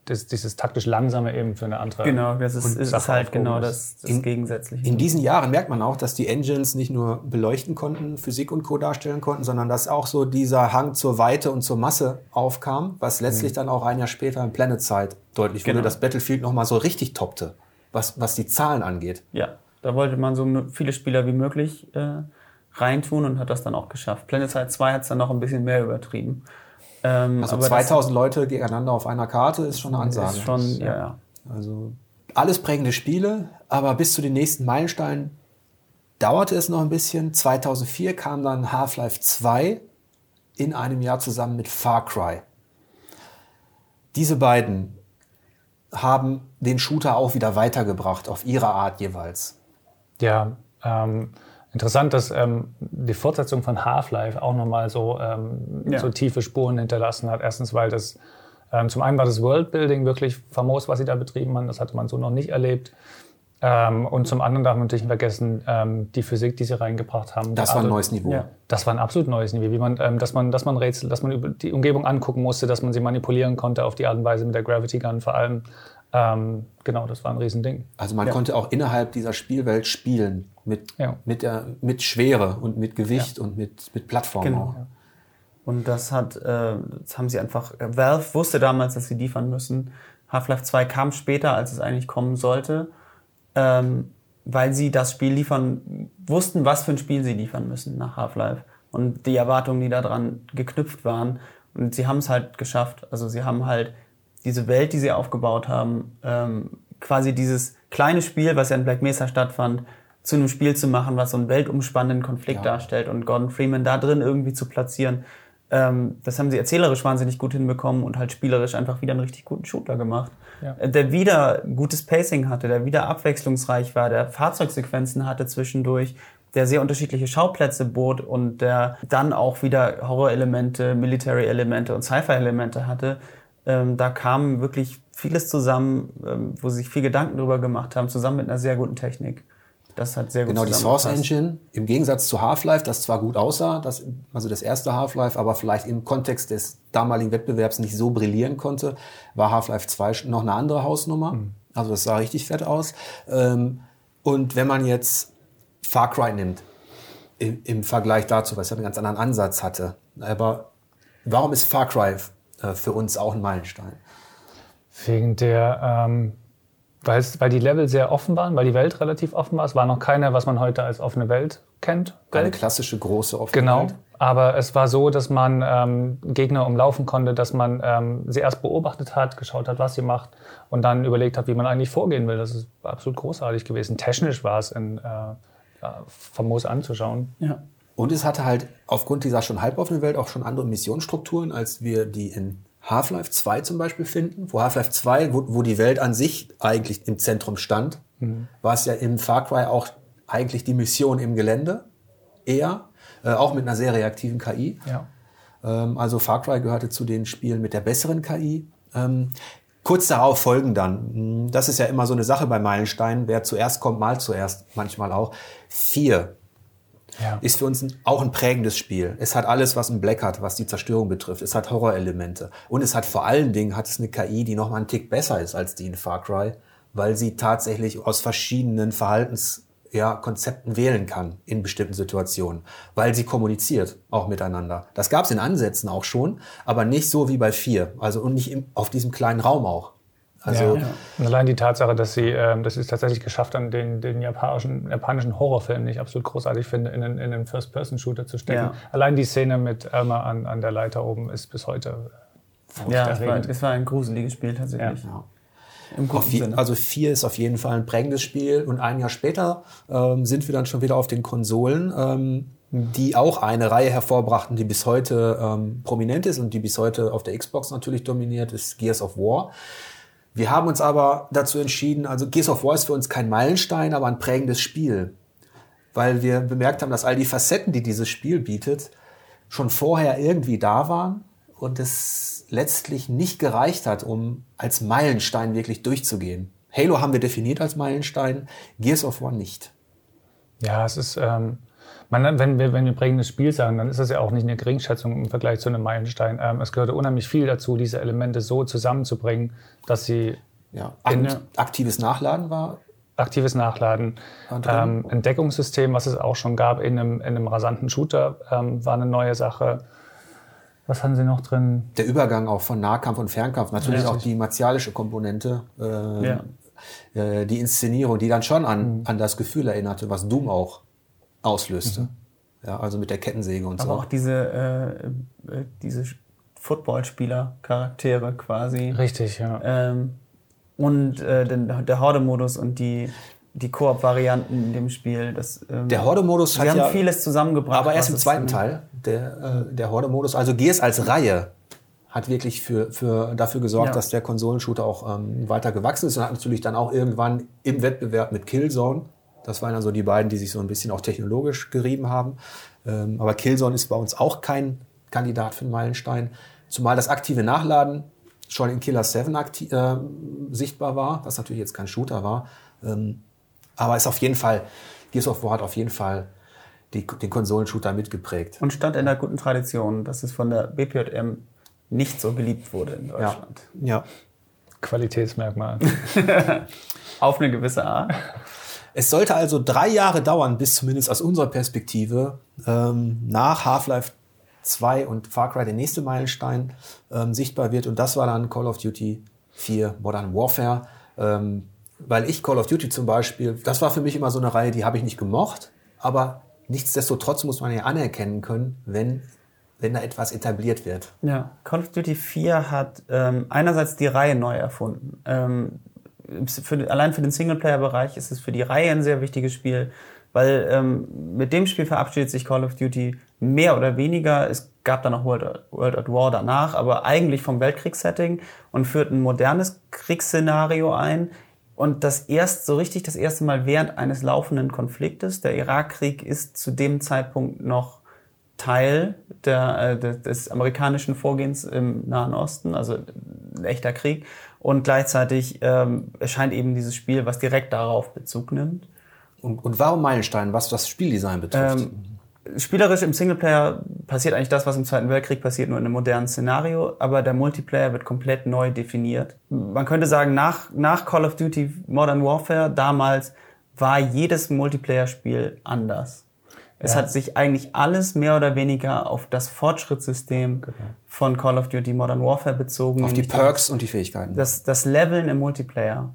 das, dieses taktisch Langsame eben für eine andere.
Genau, das ist, ist, ist halt genau das, das
in,
Gegensätzliche.
In diesen Jahren merkt man auch, dass die Engines nicht nur beleuchten konnten, Physik und Co. darstellen konnten, sondern dass auch so dieser Hang zur Weite und zur Masse aufkam, was letztlich mhm. dann auch ein Jahr später in Planet Side deutlich wurde, genau. dass Battlefield nochmal so richtig toppte, was, was die Zahlen angeht.
Ja, da wollte man so viele Spieler wie möglich äh, reintun und hat das dann auch geschafft. Planet Side 2 hat es dann noch ein bisschen mehr übertrieben.
Ähm, also 2000 Leute gegeneinander auf einer Karte ist schon eine Ansage.
Ist schon, ja, ja.
Also alles prägende Spiele, aber bis zu den nächsten Meilensteinen dauerte es noch ein bisschen. 2004 kam dann Half-Life 2 in einem Jahr zusammen mit Far Cry. Diese beiden haben den Shooter auch wieder weitergebracht, auf ihre Art jeweils.
Ja, ähm, Interessant, dass ähm, die Fortsetzung von Half-Life auch nochmal so, ähm, ja. so tiefe Spuren hinterlassen hat. Erstens, weil das ähm, zum einen war das Worldbuilding wirklich famos, was sie da betrieben haben. Das hatte man so noch nicht erlebt. Ähm, und zum anderen darf man natürlich nicht vergessen, ähm, die Physik, die sie reingebracht haben.
Das war ein neues Niveau. Ja,
das war ein absolut neues Niveau. Wie man, ähm, dass man, dass man Rätsel, dass man über die Umgebung angucken musste, dass man sie manipulieren konnte auf die Art und Weise mit der Gravity Gun vor allem. Ähm, genau, das war ein Riesending.
Also man ja. konnte auch innerhalb dieser Spielwelt spielen mit, ja. mit, der, mit Schwere und mit Gewicht ja. und mit, mit Plattform genau. auch.
Und das hat, äh, das haben sie einfach, Valve wusste damals, dass sie liefern müssen. Half-Life 2 kam später, als es eigentlich kommen sollte, ähm, weil sie das Spiel liefern, wussten, was für ein Spiel sie liefern müssen nach Half-Life. Und die Erwartungen, die daran geknüpft waren. Und sie haben es halt geschafft. Also sie haben halt diese Welt, die sie aufgebaut haben, ähm, quasi dieses kleine Spiel, was ja in Black Mesa stattfand, zu einem Spiel zu machen, was so einen weltumspannenden Konflikt ja. darstellt und Gordon Freeman da drin irgendwie zu platzieren. Ähm, das haben sie erzählerisch wahnsinnig gut hinbekommen und halt spielerisch einfach wieder einen richtig guten Shooter gemacht. Ja. Äh, der wieder gutes Pacing hatte, der wieder abwechslungsreich war, der Fahrzeugsequenzen hatte zwischendurch, der sehr unterschiedliche Schauplätze bot und der dann auch wieder Horror-Elemente, Military-Elemente und Sci-Fi-Elemente hatte ähm, da kam wirklich vieles zusammen, ähm, wo sie sich viel Gedanken drüber gemacht haben, zusammen mit einer sehr guten Technik. Das hat sehr gut
Genau, die Source. Engine, im Gegensatz zu Half-Life, das zwar gut aussah, das, also das erste Half-Life, aber vielleicht im Kontext des damaligen Wettbewerbs nicht so brillieren konnte, war Half-Life 2 noch eine andere Hausnummer. Also das sah richtig fett aus. Ähm, und wenn man jetzt Far Cry nimmt, im, im Vergleich dazu, was ja einen ganz anderen Ansatz hatte, aber warum ist Far Cry äh, für uns auch ein Meilenstein?
Wegen der, ähm, weil, es, weil die Level sehr offen waren, weil die Welt relativ offen war. Es war noch keine, was man heute als offene Welt kennt.
Eine
Welt.
klassische große offene
Genau.
Welt.
Aber es war so, dass man ähm, Gegner umlaufen konnte, dass man ähm, sie erst beobachtet hat, geschaut hat, was sie macht und dann überlegt hat, wie man eigentlich vorgehen will. Das ist absolut großartig gewesen. Technisch war es in, äh, ja, famos anzuschauen.
Ja.
Und es hatte halt aufgrund dieser schon halboffenen Welt auch schon andere Missionsstrukturen, als wir die in Half-Life 2 zum Beispiel finden. Wo Half-Life 2, wo, wo die Welt an sich eigentlich im Zentrum stand, war es ja im Far Cry auch eigentlich die Mission im Gelände eher, äh, auch mit einer sehr reaktiven KI.
Ja.
Ähm, also Far Cry gehörte zu den Spielen mit der besseren KI. Ähm, kurz darauf folgen dann, mh, das ist ja immer so eine Sache bei Meilensteinen, wer zuerst kommt, mal zuerst, manchmal auch. Vier
Ja.
ist für uns ein, auch ein prägendes Spiel. Es hat alles, was ein Black hat, was die Zerstörung betrifft. Es hat Horrorelemente. Und es hat vor allen Dingen hat es eine KI, die noch mal einen Tick besser ist als die in Far Cry, weil sie tatsächlich aus verschiedenen Verhaltens ja, wählen kann in bestimmten Situationen, weil sie kommuniziert auch miteinander. Das gab es in Ansätzen auch schon, aber nicht so wie bei vier. Also und nicht im, auf diesem kleinen Raum auch. Also
ja. Und allein die Tatsache, dass sie, ähm, dass sie es tatsächlich geschafft haben, den, den japanischen, japanischen Horrorfilm, den ich absolut großartig finde, in, einen- in einen First-Person-Shooter zu stecken.
Ja.
Allein die Szene mit Elmer an, an der Leiter oben ist bis heute
Ja, es war,
furchterregend.
es war ein gruseliges Spiel tatsächlich.
Ja.
Sinne.
also vier ist auf jeden Fall ein prägendes Spiel und ein Jahr später ähm, sind wir dann schon wieder auf den Konsolen, ähm, die auch eine Reihe hervorbrachten, die bis heute ähm, prominent ist und die bis heute auf der Xbox natürlich dominiert, ist Gears of War. Wir haben uns aber dazu entschieden, also Gears of War ist für uns kein Meilenstein, aber ein prägendes Spiel, weil wir bemerkt haben, dass all die Facetten, die dieses Spiel bietet, schon vorher irgendwie da waren und es letztlich nicht gereicht hat, um als Meilenstein wirklich durchzugehen. Halo haben wir definiert als Meilenstein, Gears of War nicht.
Ja, es ist, ähm, man, wenn, wir, wenn wir prägendes Spiel sagen, dann ist das ja auch nicht eine Geringschätzung im Vergleich zu einem Meilenstein. Ähm, es gehörte unheimlich viel dazu, diese Elemente so zusammenzubringen, dass sie
Ja,
In-
akt aktives Nachladen war
aktives Nachladen, ähm, Entdeckungssystem, was es auch schon gab in einem, in einem rasanten Shooter, ähm, war eine neue Sache. Was haben sie noch drin?
der Übergang auch von Nahkampf und Fernkampf, natürlich
Ja.
auch die martialische Komponente, äh,
Ja.
äh, die Inszenierung, die dann schon an, an das Gefühl erinnerte, was Doom auch auslöste. Ja, also mit der Kettensäge und
Aber
so.
auch diese, äh, äh, diese Footballspieler-Charaktere quasi.
Richtig, ja.
Ähm, und äh, den, der Horde-Modus und die, die Koop-Varianten in dem Spiel. Das, ähm,
Der Horde-Modus
Sie
hat
haben
ja,
vieles zusammengebracht.
aber erst im zweiten Teil, der, äh, der Horde-Modus. Also Gears als Reihe hat wirklich für, für, dafür gesorgt,
Ja.
dass der Konsolenshooter auch ähm, weiter gewachsen ist und hat natürlich dann auch irgendwann im Wettbewerb mit Killzone, das waren also die beiden, die sich so ein bisschen auch technologisch gerieben haben. Ähm, aber Killzone ist bei uns auch kein Kandidat für einen Meilenstein, zumal das aktive Nachladen schon in Killer 7 akti- äh, sichtbar war, was natürlich jetzt kein Shooter war. Ähm, aber ist auf jeden Fall, Gears of War hat auf jeden Fall die, den Konsolenshooter mitgeprägt.
Und stand in der guten Tradition, dass es von der BPJM nicht so geliebt wurde in
Ja.
Deutschland.
ja.
Qualitätsmerkmal. *laughs*
Auf eine gewisse Art.
Es sollte also drei Jahre dauern, bis zumindest aus unserer Perspektive ähm, nach Half-Life 2 und Far Cry der nächste Meilenstein ähm, sichtbar wird. Und das war dann Call of Duty 4 Modern Warfare. Ähm, weil ich Call of Duty zum Beispiel, das war für mich immer so eine Reihe, die habe ich nicht gemocht. Aber nichtsdestotrotz muss man ja anerkennen können, wenn, wenn da etwas etabliert wird.
Ja, Call of Duty 4 hat ähm, einerseits die Reihe neu erfunden. Ähm, für, allein für den Singleplayer-Bereich ist es für die Reihe ein sehr wichtiges Spiel, weil ähm, mit dem Spiel verabschiedet sich Call of Duty mehr oder weniger. Es gab dann noch World, World at War danach, aber eigentlich vom Weltkriegssetting und führt ein modernes Kriegsszenario ein. Und das erst so richtig das erste Mal während eines laufenden Konfliktes. Der Irakkrieg ist zu dem Zeitpunkt noch Teil der, äh, des, amerikanischen Vorgehens im Nahen Osten, also ein echter Krieg. Und gleichzeitig ähm, erscheint eben dieses Spiel, was direkt darauf Bezug nimmt.
Und, und warum Meilenstein, was das Spieldesign betrifft?
Ähm, spielerisch im Singleplayer passiert eigentlich das, was im Zweiten Weltkrieg passiert, nur in einem modernen Szenario, aber der Multiplayer wird komplett neu definiert. Man könnte sagen, nach, nach Call of Duty Modern Warfare damals war jedes Multiplayer-Spiel anders. Es
Ja.
hat sich eigentlich alles mehr oder weniger auf das Fortschrittssystem von Call of Duty Modern Warfare bezogen.
Auf die Perks und die Fähigkeiten.
das, das Leveln im Multiplayer,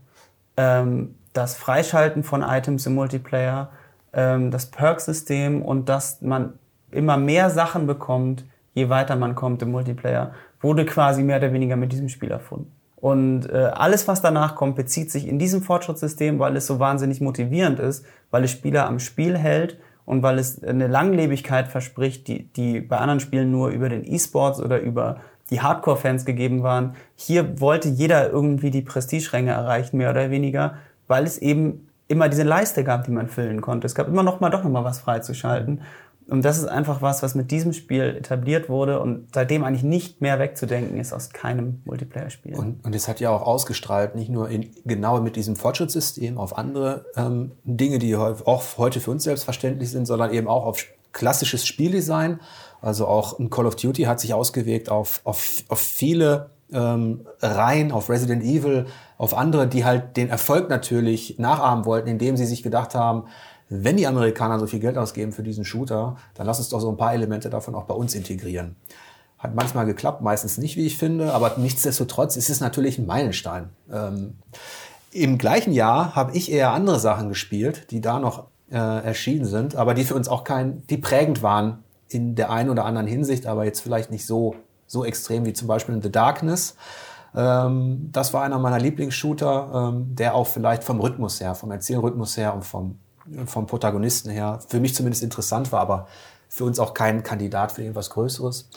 ähm, das Freischalten von Items im Multiplayer, ähm, das Perk-System und dass man immer mehr Sachen bekommt, je weiter man kommt im Multiplayer, wurde quasi mehr oder weniger mit diesem Spiel erfunden. Und äh, alles, was danach kommt, bezieht sich in diesem Fortschrittssystem, weil es so wahnsinnig motivierend ist, weil es Spieler am Spiel hält und weil es eine Langlebigkeit verspricht, die, die bei anderen Spielen nur über den E-Sports oder über die Hardcore-Fans gegeben waren. Hier wollte jeder irgendwie die Prestigeränge erreichen, mehr oder weniger, weil es eben immer diese Leiste gab, die man füllen konnte. Es gab immer noch mal doch noch mal was freizuschalten. Und das ist einfach was, was mit diesem Spiel etabliert wurde und seitdem eigentlich nicht mehr wegzudenken ist aus keinem Multiplayer-Spiel.
Und, und es hat ja auch ausgestrahlt, nicht nur in, genau mit diesem Fortschrittssystem auf andere ähm, Dinge, die auch heute für uns selbstverständlich sind, sondern eben auch auf klassisches Spieldesign. Also auch ein Call of Duty hat sich ausgewirkt auf, auf, auf viele ähm, Reihen, auf Resident Evil, auf andere, die halt den Erfolg natürlich nachahmen wollten, indem sie sich gedacht haben, wenn die Amerikaner so viel Geld ausgeben für diesen Shooter, dann lass uns doch so ein paar Elemente davon auch bei uns integrieren. Hat manchmal geklappt, meistens nicht, wie ich finde, aber nichtsdestotrotz ist es natürlich ein Meilenstein. Ähm, Im gleichen Jahr habe ich eher andere Sachen gespielt, die da noch äh, erschienen sind, aber die für uns auch kein, die prägend waren in der einen oder anderen Hinsicht, aber jetzt vielleicht nicht so, so extrem wie zum Beispiel in The Darkness. Ähm, das war einer meiner Lieblingsshooter, ähm, der auch vielleicht vom Rhythmus her, vom Erzählrhythmus her und vom, vom Protagonisten her für mich zumindest interessant war, aber für uns auch kein Kandidat für irgendwas Größeres.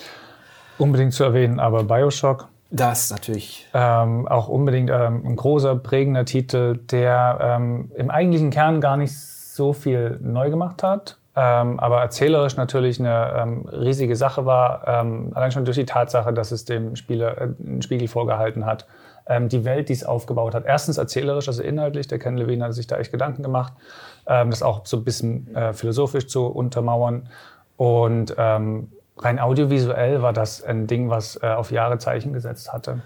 Unbedingt zu erwähnen, aber Bioshock,
Das natürlich
ähm, auch unbedingt ähm, ein großer, prägender Titel, der ähm, im eigentlichen Kern gar nicht so viel neu gemacht hat, ähm, aber erzählerisch natürlich eine ähm, riesige Sache war, ähm, allein schon durch die Tatsache, dass es dem Spieler äh, einen Spiegel vorgehalten hat. Ähm, die Welt, die es aufgebaut hat. Erstens erzählerisch, also inhaltlich, der Ken Levine hat sich da echt Gedanken gemacht, ähm, das auch so ein bisschen äh, philosophisch zu untermauern. Und ähm, rein audiovisuell war das ein Ding, was äh, auf Jahre Zeichen gesetzt hatte.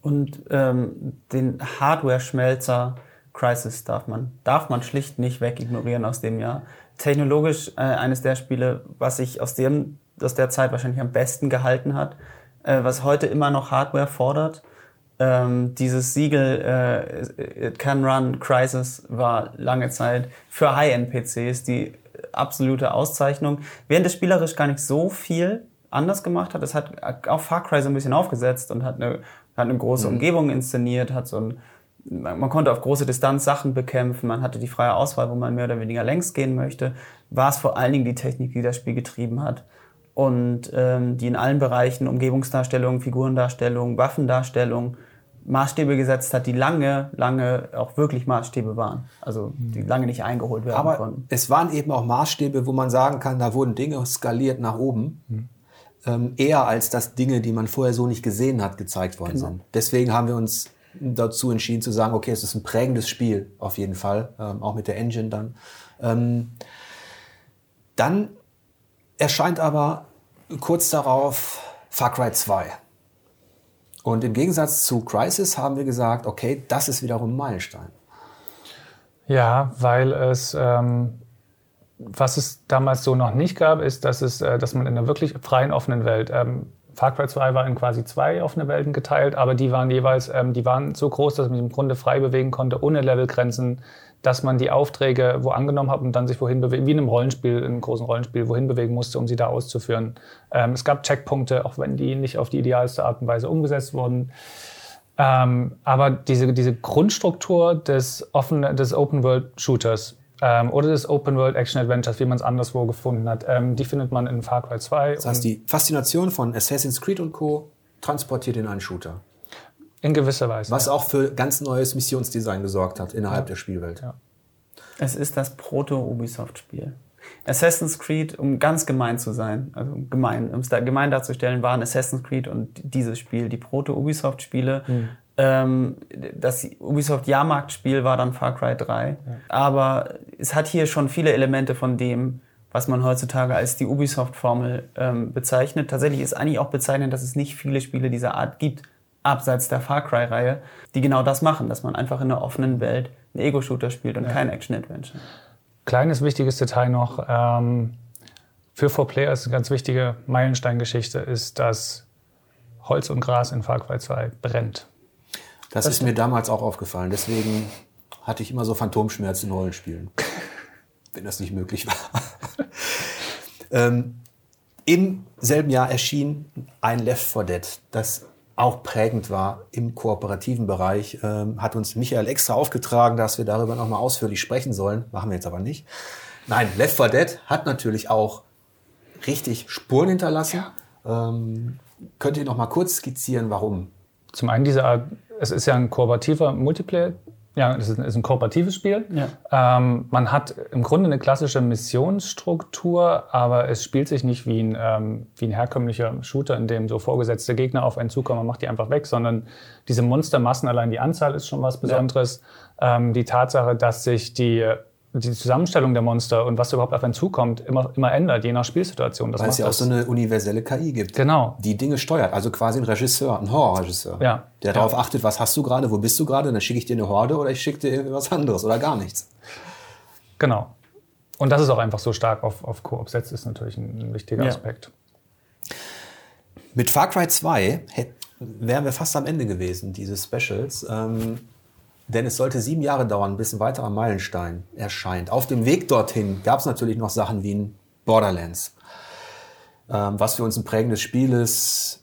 Und ähm, den Hardware-Schmelzer Crisis darf man, darf man schlicht nicht wegignorieren aus dem Jahr. Technologisch äh, eines der Spiele, was sich aus, aus der Zeit wahrscheinlich am besten gehalten hat, äh, was heute immer noch Hardware fordert. Ähm, dieses Siegel äh, It Can Run Crisis war lange Zeit für High-End-PCs die absolute Auszeichnung. Während es spielerisch gar nicht so viel anders gemacht hat. Es hat auch Far Cry so ein bisschen aufgesetzt und hat eine, hat eine große Umgebung inszeniert, hat so ein, man man konnte auf große Distanz Sachen bekämpfen, man hatte die freie Auswahl, wo man mehr oder weniger längs gehen möchte. War es vor allen Dingen die Technik, die das Spiel getrieben hat und ähm, die in allen Bereichen Umgebungsdarstellung, Figurendarstellung, Waffendarstellung Maßstäbe gesetzt hat, die lange, lange auch wirklich Maßstäbe waren. Also die lange nicht eingeholt werden
Aber
konnten.
es waren eben auch Maßstäbe, wo man sagen kann, da wurden Dinge skaliert nach oben. Ähm, eher als dass Dinge, die man vorher so nicht gesehen hat, gezeigt worden sind. Deswegen haben wir uns dazu entschieden zu sagen, okay, es ist ein prägendes Spiel, auf jeden Fall, ähm, auch mit der Engine dann. Ähm, dann erscheint aber kurz darauf Far Cry 2. Und im Gegensatz zu Crisis haben wir gesagt, okay, das ist wiederum ein Meilenstein.
Ja, weil es, ähm, was es damals so noch nicht gab, ist, dass, es, äh, dass man in einer wirklich freien, offenen Welt, ähm, Far Cry 2 war in quasi zwei offene Welten geteilt, aber die waren jeweils, ähm, die waren so groß, dass man sich im Grunde frei bewegen konnte, ohne Levelgrenzen, dass man die Aufträge wo angenommen hat und dann sich wohin bewegen, wie in einem Rollenspiel, in einem großen Rollenspiel, wohin bewegen musste, um sie da auszuführen. Ähm, es gab Checkpunkte, auch wenn die nicht auf die idealste Art und Weise umgesetzt wurden. Ähm, aber diese, diese Grundstruktur des, offen, des Open-World-Shooters ähm, oder des Open-World-Action-Adventures, wie man es anderswo gefunden hat, ähm, die findet man in Far Cry 2.
Das heißt, die Faszination von Assassin's Creed und Co. transportiert in einen Shooter.
In gewisser Weise.
Was auch für ganz neues Missionsdesign gesorgt hat innerhalb der Spielwelt.
Ja.
Es ist das Proto-Ubisoft-Spiel. Assassin's Creed, um ganz gemein zu sein, also gemein, um es da gemein darzustellen, waren Assassin's Creed und dieses Spiel die Proto-Ubisoft-Spiele.
Hm.
Ähm, das Ubisoft Jahrmarktspiel war dann Far Cry 3. Ja. Aber es hat hier schon viele Elemente von dem, was man heutzutage als die Ubisoft-Formel ähm, bezeichnet. Tatsächlich ist eigentlich auch bezeichnend, dass es nicht viele Spiele dieser Art gibt, abseits der Far Cry-Reihe, die genau das machen, dass man einfach in einer offenen Welt einen Ego-Shooter spielt und ja. kein Action-Adventure.
Kleines wichtiges Detail noch. Ähm, für 4Player ist eine ganz wichtige Meilensteingeschichte, ist, dass Holz und Gras in Far Cry 2 brennt.
Das, das ist mir damals auch aufgefallen. Deswegen hatte ich immer so Phantomschmerzen in Rollenspielen. *laughs* wenn das nicht möglich war. *laughs* ähm, Im selben Jahr erschien ein Left 4 Dead, das auch prägend war im kooperativen Bereich, ähm, hat uns Michael extra aufgetragen, dass wir darüber nochmal ausführlich sprechen sollen. Machen wir jetzt aber nicht. Nein, Left 4 Dead hat natürlich auch richtig Spuren hinterlassen. Ja. Ähm, könnt ihr noch mal kurz skizzieren, warum?
Zum einen diese es ist ja ein kooperativer Multiplayer ja, es ist, ist ein kooperatives Spiel. Ja. Ähm, man hat im Grunde eine klassische Missionsstruktur, aber es spielt sich nicht wie ein, ähm, wie ein herkömmlicher Shooter, in dem so vorgesetzte Gegner auf einen zukommen, man macht die einfach weg, sondern diese Monstermassen, allein die Anzahl ist schon was Besonderes. Ja. Ähm, die Tatsache, dass sich die die Zusammenstellung der Monster und was überhaupt auf einen zukommt, immer, immer ändert, je nach Spielsituation.
Das Weil es ja auch so eine universelle KI gibt,
genau.
die Dinge steuert. Also quasi ein Regisseur, ein Horrorregisseur,
ja.
der ja. darauf achtet, was hast du gerade, wo bist du gerade, dann schicke ich dir eine Horde oder ich schicke dir was anderes oder gar nichts.
Genau. Und dass es auch einfach so stark auf, auf Koop setzt, ist natürlich ein, ein wichtiger ja. Aspekt.
Mit Far Cry 2 wären wir fast am Ende gewesen, dieses Specials. Ähm, denn es sollte sieben Jahre dauern, bis ein weiterer Meilenstein erscheint. Auf dem Weg dorthin gab es natürlich noch Sachen wie ein Borderlands, ähm, was für uns ein prägendes Spiel ist,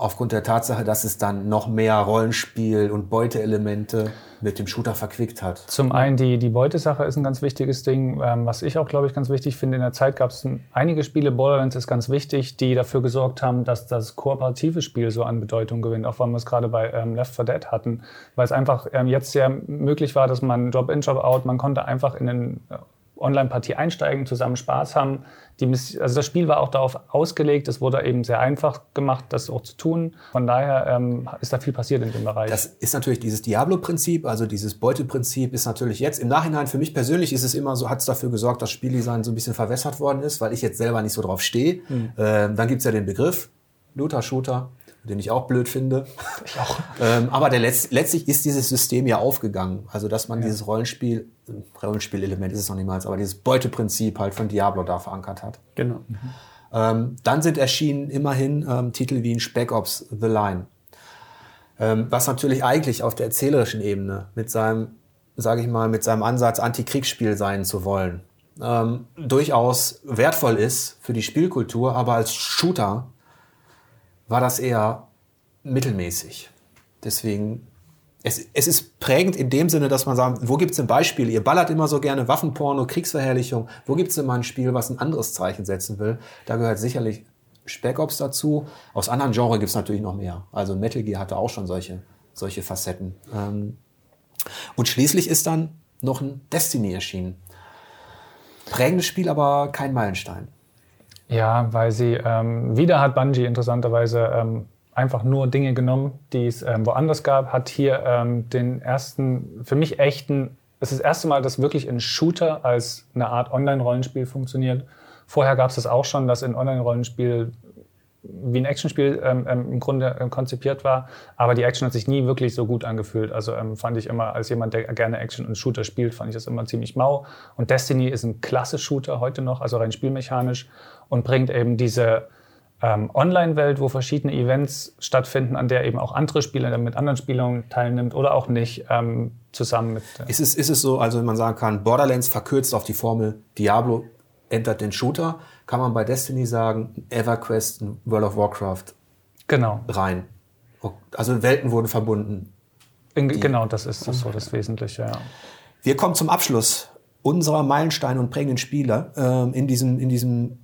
aufgrund der Tatsache, dass es dann noch mehr Rollenspiel und Beuteelemente mit dem Shooter verquickt hat.
Zum einen die, die Beutesache ist ein ganz wichtiges Ding, ähm, was ich auch, glaube ich, ganz wichtig finde. In der Zeit gab es einige Spiele, Borderlands ist ganz wichtig, die dafür gesorgt haben, dass das kooperative Spiel so an Bedeutung gewinnt, auch weil wir es gerade bei ähm, Left 4 Dead hatten, weil es einfach ähm, jetzt sehr möglich war, dass man Job-in, Job-out, man konnte einfach in den Online-Partie einsteigen, zusammen Spaß haben. Die, also das Spiel war auch darauf ausgelegt, es wurde eben sehr einfach gemacht, das auch zu tun. Von daher ähm, ist da viel passiert in dem Bereich.
Das ist natürlich dieses Diablo-Prinzip, also dieses Beuteprinzip ist natürlich jetzt im Nachhinein für mich persönlich ist es immer so, hat es dafür gesorgt, dass Spieldesign so ein bisschen verwässert worden ist, weil ich jetzt selber nicht so drauf stehe. Mhm. Ähm, dann gibt's ja den Begriff Looter-Shooter den ich auch blöd finde. Ich auch. *laughs* ähm, aber der Letz letztlich ist dieses System ja aufgegangen. Also, dass man ja. dieses Rollenspiel, Rollenspielelement ist es noch niemals, aber dieses Beuteprinzip halt von Diablo da verankert hat.
Genau.
Mhm. Ähm, dann sind erschienen immerhin ähm, Titel wie in Spec Ops The Line. Ähm, was natürlich eigentlich auf der erzählerischen Ebene mit seinem, sage ich mal, mit seinem Ansatz Antikriegsspiel sein zu wollen, ähm, durchaus wertvoll ist für die Spielkultur, aber als Shooter war das eher mittelmäßig. Deswegen, es, es ist prägend in dem Sinne, dass man sagt, wo gibt es ein Beispiel? Ihr ballert immer so gerne Waffenporno, Kriegsverherrlichung. Wo gibt es denn mal ein Spiel, was ein anderes Zeichen setzen will? Da gehört sicherlich Spec Ops dazu. Aus anderen Genres gibt es natürlich noch mehr. Also Metal Gear hatte auch schon solche, solche Facetten. Ähm, und schließlich ist dann noch ein Destiny erschienen. Prägendes Spiel, aber kein Meilenstein.
Ja, weil sie, ähm, wieder hat Bungie interessanterweise ähm, einfach nur Dinge genommen, die es ähm, woanders gab, hat hier ähm, den ersten, für mich echten, es ist das erste Mal, dass wirklich ein Shooter als eine Art Online-Rollenspiel funktioniert. Vorher gab es das auch schon, dass ein Online-Rollenspiel wie ein Actionspiel ähm, ähm, im Grunde ähm, konzipiert war, aber die Action hat sich nie wirklich so gut angefühlt. Also ähm, fand ich immer, als jemand, der gerne Action und Shooter spielt, fand ich das immer ziemlich mau. Und Destiny ist ein klasse Shooter heute noch, also rein spielmechanisch und bringt eben diese ähm, Online-Welt, wo verschiedene Events stattfinden, an der eben auch andere Spieler mit anderen Spielern teilnimmt oder auch nicht, ähm, zusammen mit.
Äh ist, es, ist es so, also wenn man sagen kann, Borderlands verkürzt auf die Formel Diablo entert den Shooter, kann man bei Destiny sagen, EverQuest, World of Warcraft
genau.
rein. Also Welten wurden verbunden.
In, genau, das ist das so das Wesentliche, ja.
Wir kommen zum Abschluss unserer Meilensteine und prägenden Spiele äh, in, diesem, in diesem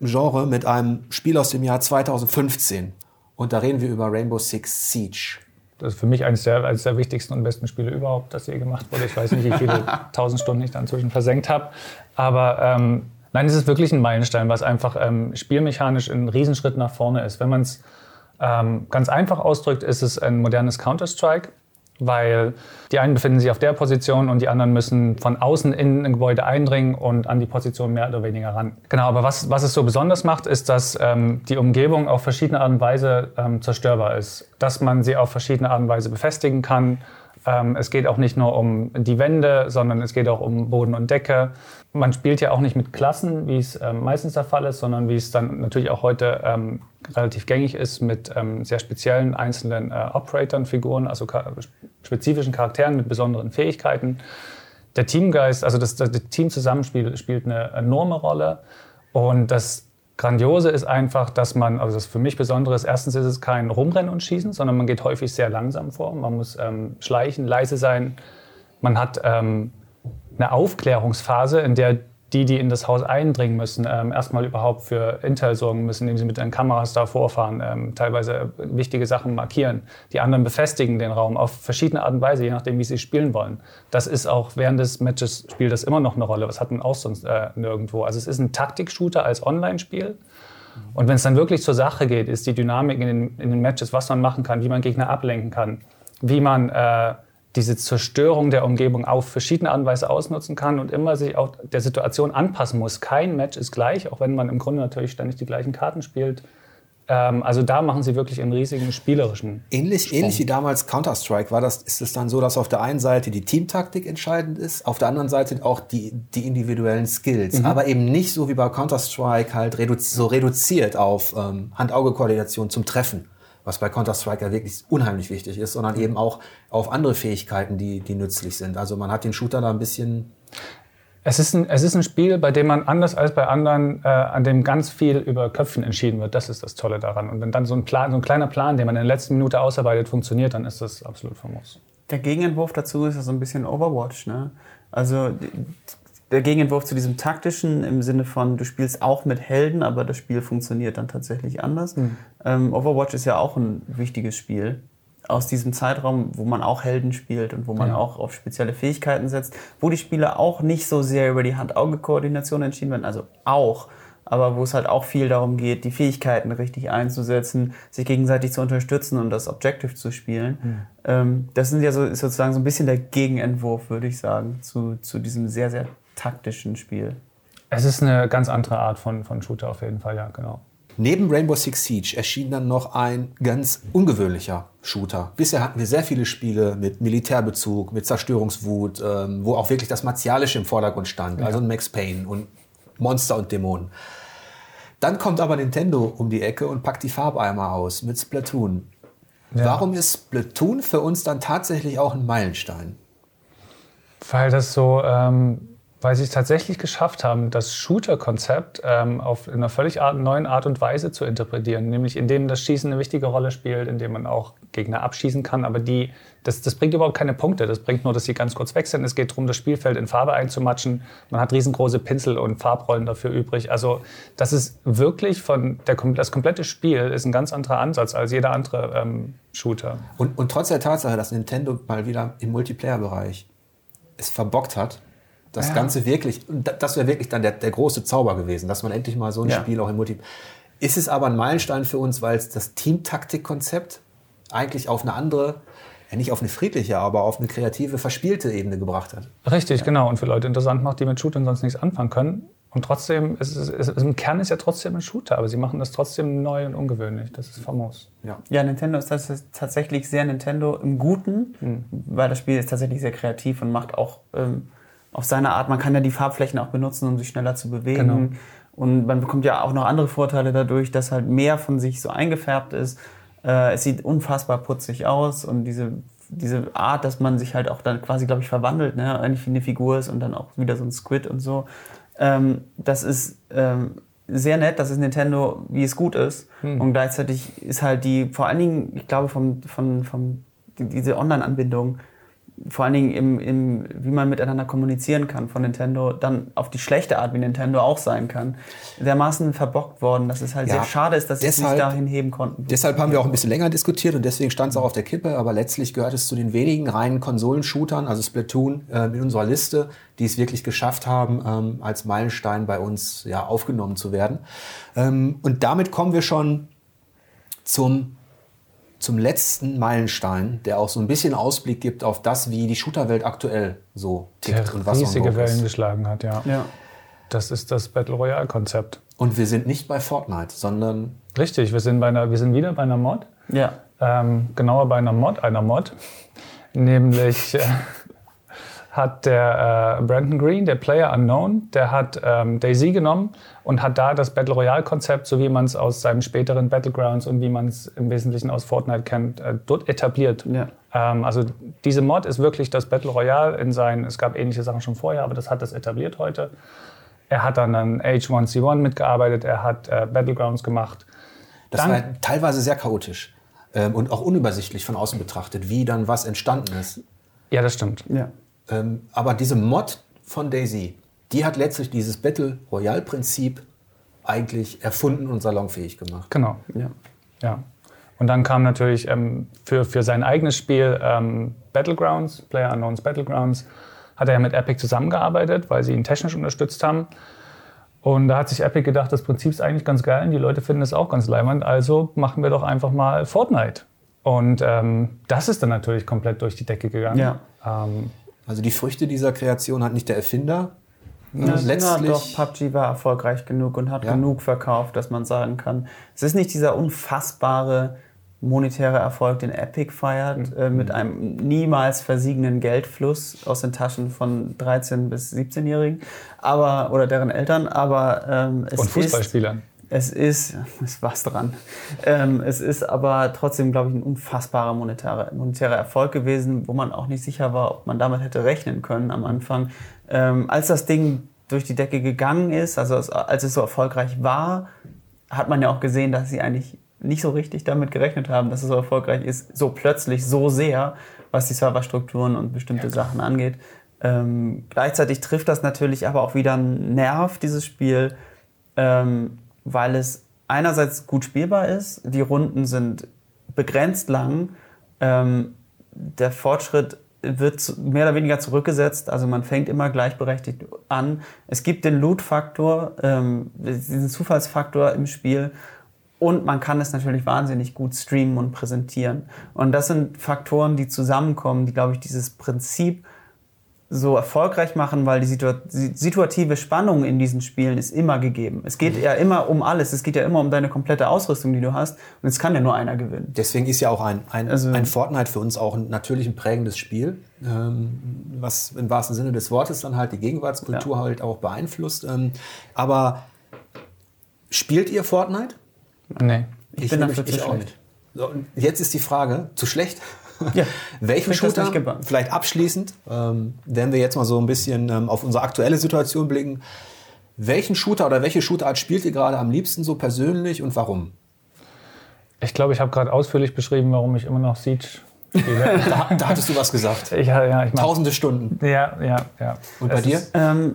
Genre mit einem Spiel aus dem Jahr 2015. Und da reden wir über Rainbow Six Siege.
Das ist für mich eines der, eines der wichtigsten und besten Spiele überhaupt, das je gemacht wurde. Ich weiß nicht, wie viele *laughs* tausend Stunden ich da inzwischen versenkt habe. Aber ähm, Nein, es ist wirklich ein Meilenstein, was einfach ähm, spielmechanisch ein Riesenschritt nach vorne ist. Wenn man es Ähm, ganz einfach ausdrückt ist es ein modernes Counter-Strike weil die einen befinden sich auf der Position und die anderen müssen von außen in ein Gebäude eindringen und an die Position mehr oder weniger ran. Genau, aber was, was es so besonders macht, ist, dass ähm, die Umgebung auf verschiedene Art und Weise ähm, zerstörbar ist. Dass man sie auf verschiedene Art und Weise befestigen kann. Ähm, es geht auch nicht nur um die Wände, sondern es geht auch um Boden und Decke. Man spielt ja auch nicht mit Klassen, wie es ähm, meistens der Fall ist, sondern wie es dann natürlich auch heute ähm, relativ gängig ist mit ähm, sehr speziellen einzelnen äh, Operatoren, Figuren, also spezifischen Charakteren mit besonderen Fähigkeiten. Der Teamgeist, also das, das Teamzusammenspiel spielt eine enorme Rolle. Und das Grandiose ist einfach, dass man, also das für mich Besondere ist, erstens ist es kein Rumrennen und Schießen, sondern man geht häufig sehr langsam vor. Man muss ähm, schleichen, leise sein. Man hat ähm, eine Aufklärungsphase, in der die, die in das Haus eindringen müssen, ähm, erstmal überhaupt für Intel sorgen müssen, indem sie mit den Kameras da vorfahren, ähm, teilweise wichtige Sachen markieren. Die anderen befestigen den Raum auf verschiedene Art und Weise, je nachdem, wie sie spielen wollen. Das ist auch während des Matches spielt das immer noch eine Rolle. Was hat man auch sonst äh, nirgendwo? Also es ist ein Taktik-Shooter als Online-Spiel. Und wenn es dann wirklich zur Sache geht, ist die Dynamik in den, in den Matches, was man machen kann, wie man Gegner ablenken kann, wie man äh, diese Zerstörung der Umgebung auf verschiedene Art und Weise ausnutzen kann und immer sich auch der Situation anpassen muss. Kein Match ist gleich, auch wenn man im Grunde natürlich ständig die gleichen Karten spielt. Ähm, also da machen sie wirklich einen riesigen spielerischen.
Ähnlich, ähnlich wie damals Counter-Strike war das, ist es dann so, dass auf der einen Seite die Teamtaktik entscheidend ist, auf der anderen Seite auch die, die individuellen Skills. Mhm. Aber eben nicht so wie bei Counter-Strike halt redu so reduziert auf ähm, Hand-Auge-Koordination zum Treffen was bei Counter-Strike ja wirklich unheimlich wichtig ist, sondern eben auch auf andere Fähigkeiten, die, die nützlich sind. Also man hat den Shooter da ein bisschen
es ist, ein, es ist ein Spiel, bei dem man anders als bei anderen, äh, an dem ganz viel über Köpfen entschieden wird. Das ist das Tolle daran. Und wenn dann so ein, Plan, so ein kleiner Plan, den man in der letzten Minute ausarbeitet, funktioniert, dann ist das absolut famos.
Der Gegenentwurf dazu ist ja so ein bisschen Overwatch. Ne? Also der Gegenentwurf zu diesem taktischen im Sinne von, du spielst auch mit Helden, aber das Spiel funktioniert dann tatsächlich anders. Mhm. Ähm, Overwatch ist ja auch ein wichtiges Spiel aus diesem Zeitraum, wo man auch Helden spielt und wo man ja. auch auf spezielle Fähigkeiten setzt, wo die Spieler auch nicht so sehr über die Hand-Auge-Koordination entschieden werden, also auch, aber wo es halt auch viel darum geht, die Fähigkeiten richtig einzusetzen, sich gegenseitig zu unterstützen und das Objective zu spielen. Mhm. Ähm, das sind ja so, sozusagen so ein bisschen der Gegenentwurf, würde ich sagen, zu, zu diesem sehr, sehr taktischen Spiel.
Es ist eine ganz andere Art von, von Shooter auf jeden Fall, ja, genau.
Neben Rainbow Six Siege erschien dann noch ein ganz ungewöhnlicher Shooter. Bisher hatten wir sehr viele Spiele mit Militärbezug, mit Zerstörungswut, ähm, wo auch wirklich das Martialische im Vordergrund stand, ja. also Max Payne und Monster und Dämonen. Dann kommt aber Nintendo um die Ecke und packt die Farbeimer aus mit Splatoon. Ja. Warum ist Splatoon für uns dann tatsächlich auch ein Meilenstein?
Weil das so ähm, weil sie es tatsächlich geschafft haben, das Shooter-Konzept ähm, auf in einer völlig art, neuen Art und Weise zu interpretieren, nämlich indem das Schießen eine wichtige Rolle spielt, indem man auch Gegner abschießen kann, aber die, das, das bringt überhaupt keine Punkte, das bringt nur, dass sie ganz kurz weg sind. Es geht darum, das Spielfeld in Farbe einzumatschen. Man hat riesengroße Pinsel und Farbrollen dafür übrig. Also das ist wirklich von der, das komplette Spiel ist ein ganz anderer Ansatz als jeder andere ähm, Shooter.
Und, und trotz der Tatsache, dass Nintendo mal wieder im Multiplayer-Bereich es verbockt hat, das ja. Ganze wirklich, das wäre wirklich dann der, der große Zauber gewesen, dass man endlich mal so ein ja. Spiel auch im Multi. Ist es aber ein Meilenstein für uns, weil es das Teamtaktik-Konzept eigentlich auf eine andere, ja nicht auf eine friedliche, aber auf eine kreative, verspielte Ebene gebracht hat.
Richtig, ja. genau. Und für Leute interessant macht, die mit Shootern sonst nichts anfangen können. Und trotzdem, ist es, ist, im Kern ist ja trotzdem ein Shooter, aber sie machen das trotzdem neu und ungewöhnlich. Das ist famos.
Ja, ja Nintendo ist das tatsächlich sehr Nintendo im Guten, mhm. weil das Spiel ist tatsächlich sehr kreativ und macht auch ähm, auf seine Art. Man kann ja die Farbflächen auch benutzen, um sich schneller zu bewegen. Genau. Und man bekommt ja auch noch andere Vorteile dadurch, dass halt mehr von sich so eingefärbt ist. Äh, es sieht unfassbar putzig aus und diese, diese Art, dass man sich halt auch dann quasi, glaube ich, verwandelt, ne? eigentlich wie eine Figur ist und dann auch wieder so ein Squid und so. Ähm, das ist ähm, sehr nett, das ist Nintendo, wie es gut ist. Hm. Und gleichzeitig ist halt die, vor allen Dingen, ich glaube, vom, von, vom, die, diese Online-Anbindung vor allen Dingen im, im, wie man miteinander kommunizieren kann von Nintendo, dann auf die schlechte Art, wie Nintendo auch sein kann, dermaßen verbockt worden, dass es halt ja, sehr schade ist, dass sie es nicht dahin heben konnten.
Deshalb haben wir auch ein bisschen länger diskutiert und deswegen stand es auch auf der Kippe, aber letztlich gehört es zu den wenigen reinen Konsolenshootern, also Splatoon, äh, in unserer Liste, die es wirklich geschafft haben, ähm, als Meilenstein bei uns ja, aufgenommen zu werden. Ähm, und damit kommen wir schon zum zum letzten Meilenstein, der auch so ein bisschen Ausblick gibt auf das, wie die Shooterwelt aktuell so tickt
Der
und was
riesige Wellen
ist.
geschlagen hat, ja.
Ja.
Das ist das Battle Royale-Konzept.
Und wir sind nicht bei Fortnite, sondern
Richtig, wir sind, bei einer, wir sind wieder bei einer Mod.
Ja.
Ähm, genauer bei einer Mod, einer Mod. Nämlich äh, hat der äh, Brandon Green, der Player Unknown, der hat ähm, Daisy genommen und hat da das Battle Royale-Konzept, so wie man es aus seinen späteren Battlegrounds und wie man es im Wesentlichen aus Fortnite kennt, äh, dort etabliert.
Ja.
Ähm, also diese Mod ist wirklich das Battle Royale in seinen, es gab ähnliche Sachen schon vorher, aber das hat das etabliert heute. Er hat dann an H1C1 mitgearbeitet, er hat äh, Battlegrounds gemacht.
das
Dann-
war teilweise sehr chaotisch ähm, und auch unübersichtlich von außen betrachtet, wie dann was entstanden ist.
Ja, das stimmt.
Ja.
Ähm, aber diese Mod von Daisy, die hat letztlich dieses Battle Royale-Prinzip eigentlich erfunden und salonfähig gemacht.
Genau.
Ja.
Ja. Und dann kam natürlich ähm, für, für sein eigenes Spiel ähm, Battlegrounds, Player Unknowns Battlegrounds, hat er mit Epic zusammengearbeitet, weil sie ihn technisch unterstützt haben. Und da hat sich Epic gedacht, das Prinzip ist eigentlich ganz geil und die Leute finden es auch ganz leimend, also machen wir doch einfach mal Fortnite. Und ähm, das ist dann natürlich komplett durch die Decke gegangen.
Ja.
Ähm,
Also die Früchte dieser Kreation hat nicht der Erfinder.
Ja,
letztlich
doch, PUBG war erfolgreich genug und hat
Ja.
genug verkauft, dass man sagen kann, es ist nicht dieser unfassbare monetäre Erfolg, den Epic feiert, äh, mit einem niemals versiegenden Geldfluss aus den Taschen von 13- bis 17-Jährigen, aber oder deren Eltern, aber ähm, es
und
ist
Fußballspielern.
Es ist, es *laughs* war's dran. Ähm, es ist aber trotzdem, glaube ich, ein unfassbarer monetärer, monetärer Erfolg gewesen, wo man auch nicht sicher war, ob man damit hätte rechnen können am Anfang. Ähm, als das Ding durch die Decke gegangen ist, also es, als es so erfolgreich war, hat man ja auch gesehen, dass sie eigentlich nicht so richtig damit gerechnet haben, dass es so erfolgreich ist, so plötzlich, so sehr, was die Serverstrukturen und bestimmte Sachen angeht. Ähm, gleichzeitig trifft das natürlich aber auch wieder einen Nerv, dieses Spiel, ähm, weil es einerseits gut spielbar ist, die Runden sind begrenzt lang, ähm, der Fortschritt wird mehr oder weniger zurückgesetzt, also man fängt immer gleichberechtigt an. Es gibt den Loot-Faktor, ähm, diesen Zufallsfaktor im Spiel und man kann es natürlich wahnsinnig gut streamen und präsentieren. Und das sind Faktoren, die zusammenkommen, die, glaube ich, dieses Prinzip so erfolgreich machen, weil die situa die situative Spannung in diesen Spielen ist immer gegeben. Es geht ja immer um alles. Es geht ja immer um deine komplette Ausrüstung, die du hast. Und es kann ja nur einer gewinnen.
Deswegen ist ja auch ein, ein,
Also-
ein Fortnite für uns auch ein, natürlich ein prägendes Spiel, ähm, was im wahrsten Sinne des Wortes dann halt die Gegenwartskultur halt auch beeinflusst. Ähm, aber spielt ihr Fortnite?
Nee.
Ich bin
nämlich-
dafür zu
auch
schlecht.
nicht. So, jetzt ist die Frage, zu schlecht? *laughs*
Ja.
Welchen Shooter, vielleicht abschließend, ähm, wenn wir jetzt mal so ein bisschen ähm, auf unsere aktuelle Situation blicken, welchen Shooter oder welche Shooterart spielt ihr gerade am liebsten so persönlich und warum?
Ich glaube, ich habe gerade ausführlich beschrieben, warum ich immer noch Siege spiele. *laughs*
Da, da hattest du was gesagt.
ich, ja, ich
Tausende Stunden.
ja, ja, ja.
Und bei
Es
dir?
ist-
Ähm,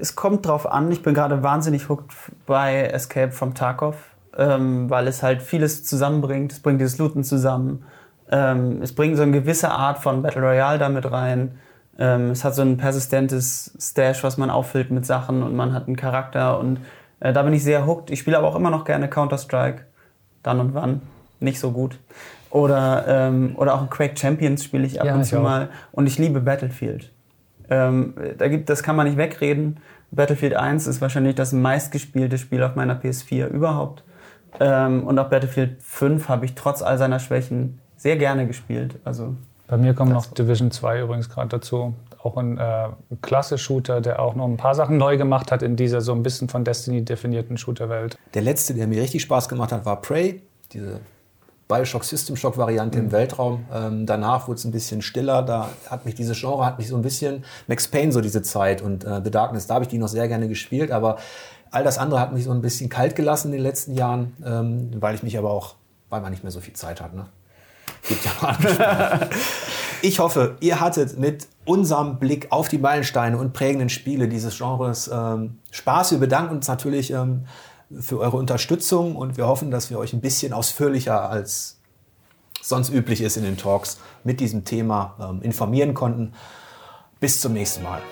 es kommt drauf an. Ich bin gerade wahnsinnig hooked bei Escape from Tarkov, ähm, weil es halt vieles zusammenbringt. Es bringt dieses Looten zusammen. Ähm, es bringt so eine gewisse Art von Battle Royale damit rein. Ähm, es hat so ein persistentes Stash, was man auffüllt mit Sachen und man hat einen Charakter und äh, da bin ich sehr hooked. Ich spiele aber auch immer noch gerne Counter-Strike. Dann und wann. Nicht so gut. Oder, ähm, oder auch Quake Champions spiele ich ab
Ja,
und zu mal. Und ich liebe Battlefield. Ähm, da gibt, das kann man nicht wegreden. Battlefield 1 ist wahrscheinlich das meistgespielte Spiel auf meiner PS4 überhaupt. Ähm, und auch Battlefield 5 habe ich trotz all seiner Schwächen sehr gerne gespielt. Also
Bei mir kommt noch Division 2 übrigens gerade dazu. Auch ein äh, klasse Shooter, der auch noch ein paar Sachen neu gemacht hat in dieser so ein bisschen von Destiny definierten Shooterwelt.
Der letzte, der mir richtig Spaß gemacht hat, war Prey, diese Bioshock System Shock Variante im Weltraum. Ähm, danach wurde es ein bisschen stiller. Da hat mich diese Genre hat mich so ein bisschen Max Payne so diese Zeit und äh, The Darkness. Da habe ich die noch sehr gerne gespielt, aber all das andere hat mich so ein bisschen kalt gelassen in den letzten Jahren, ähm, weil ich mich aber auch, weil man nicht mehr so viel Zeit hat. Ne? *laughs* Ich hoffe, ihr hattet mit unserem Blick auf die Meilensteine und prägenden Spiele dieses Genres ähm, Spaß. Wir bedanken uns natürlich ähm, für eure Unterstützung und wir hoffen, dass wir euch ein bisschen ausführlicher als sonst üblich ist in den Talks mit diesem Thema ähm, informieren konnten. Bis zum nächsten Mal.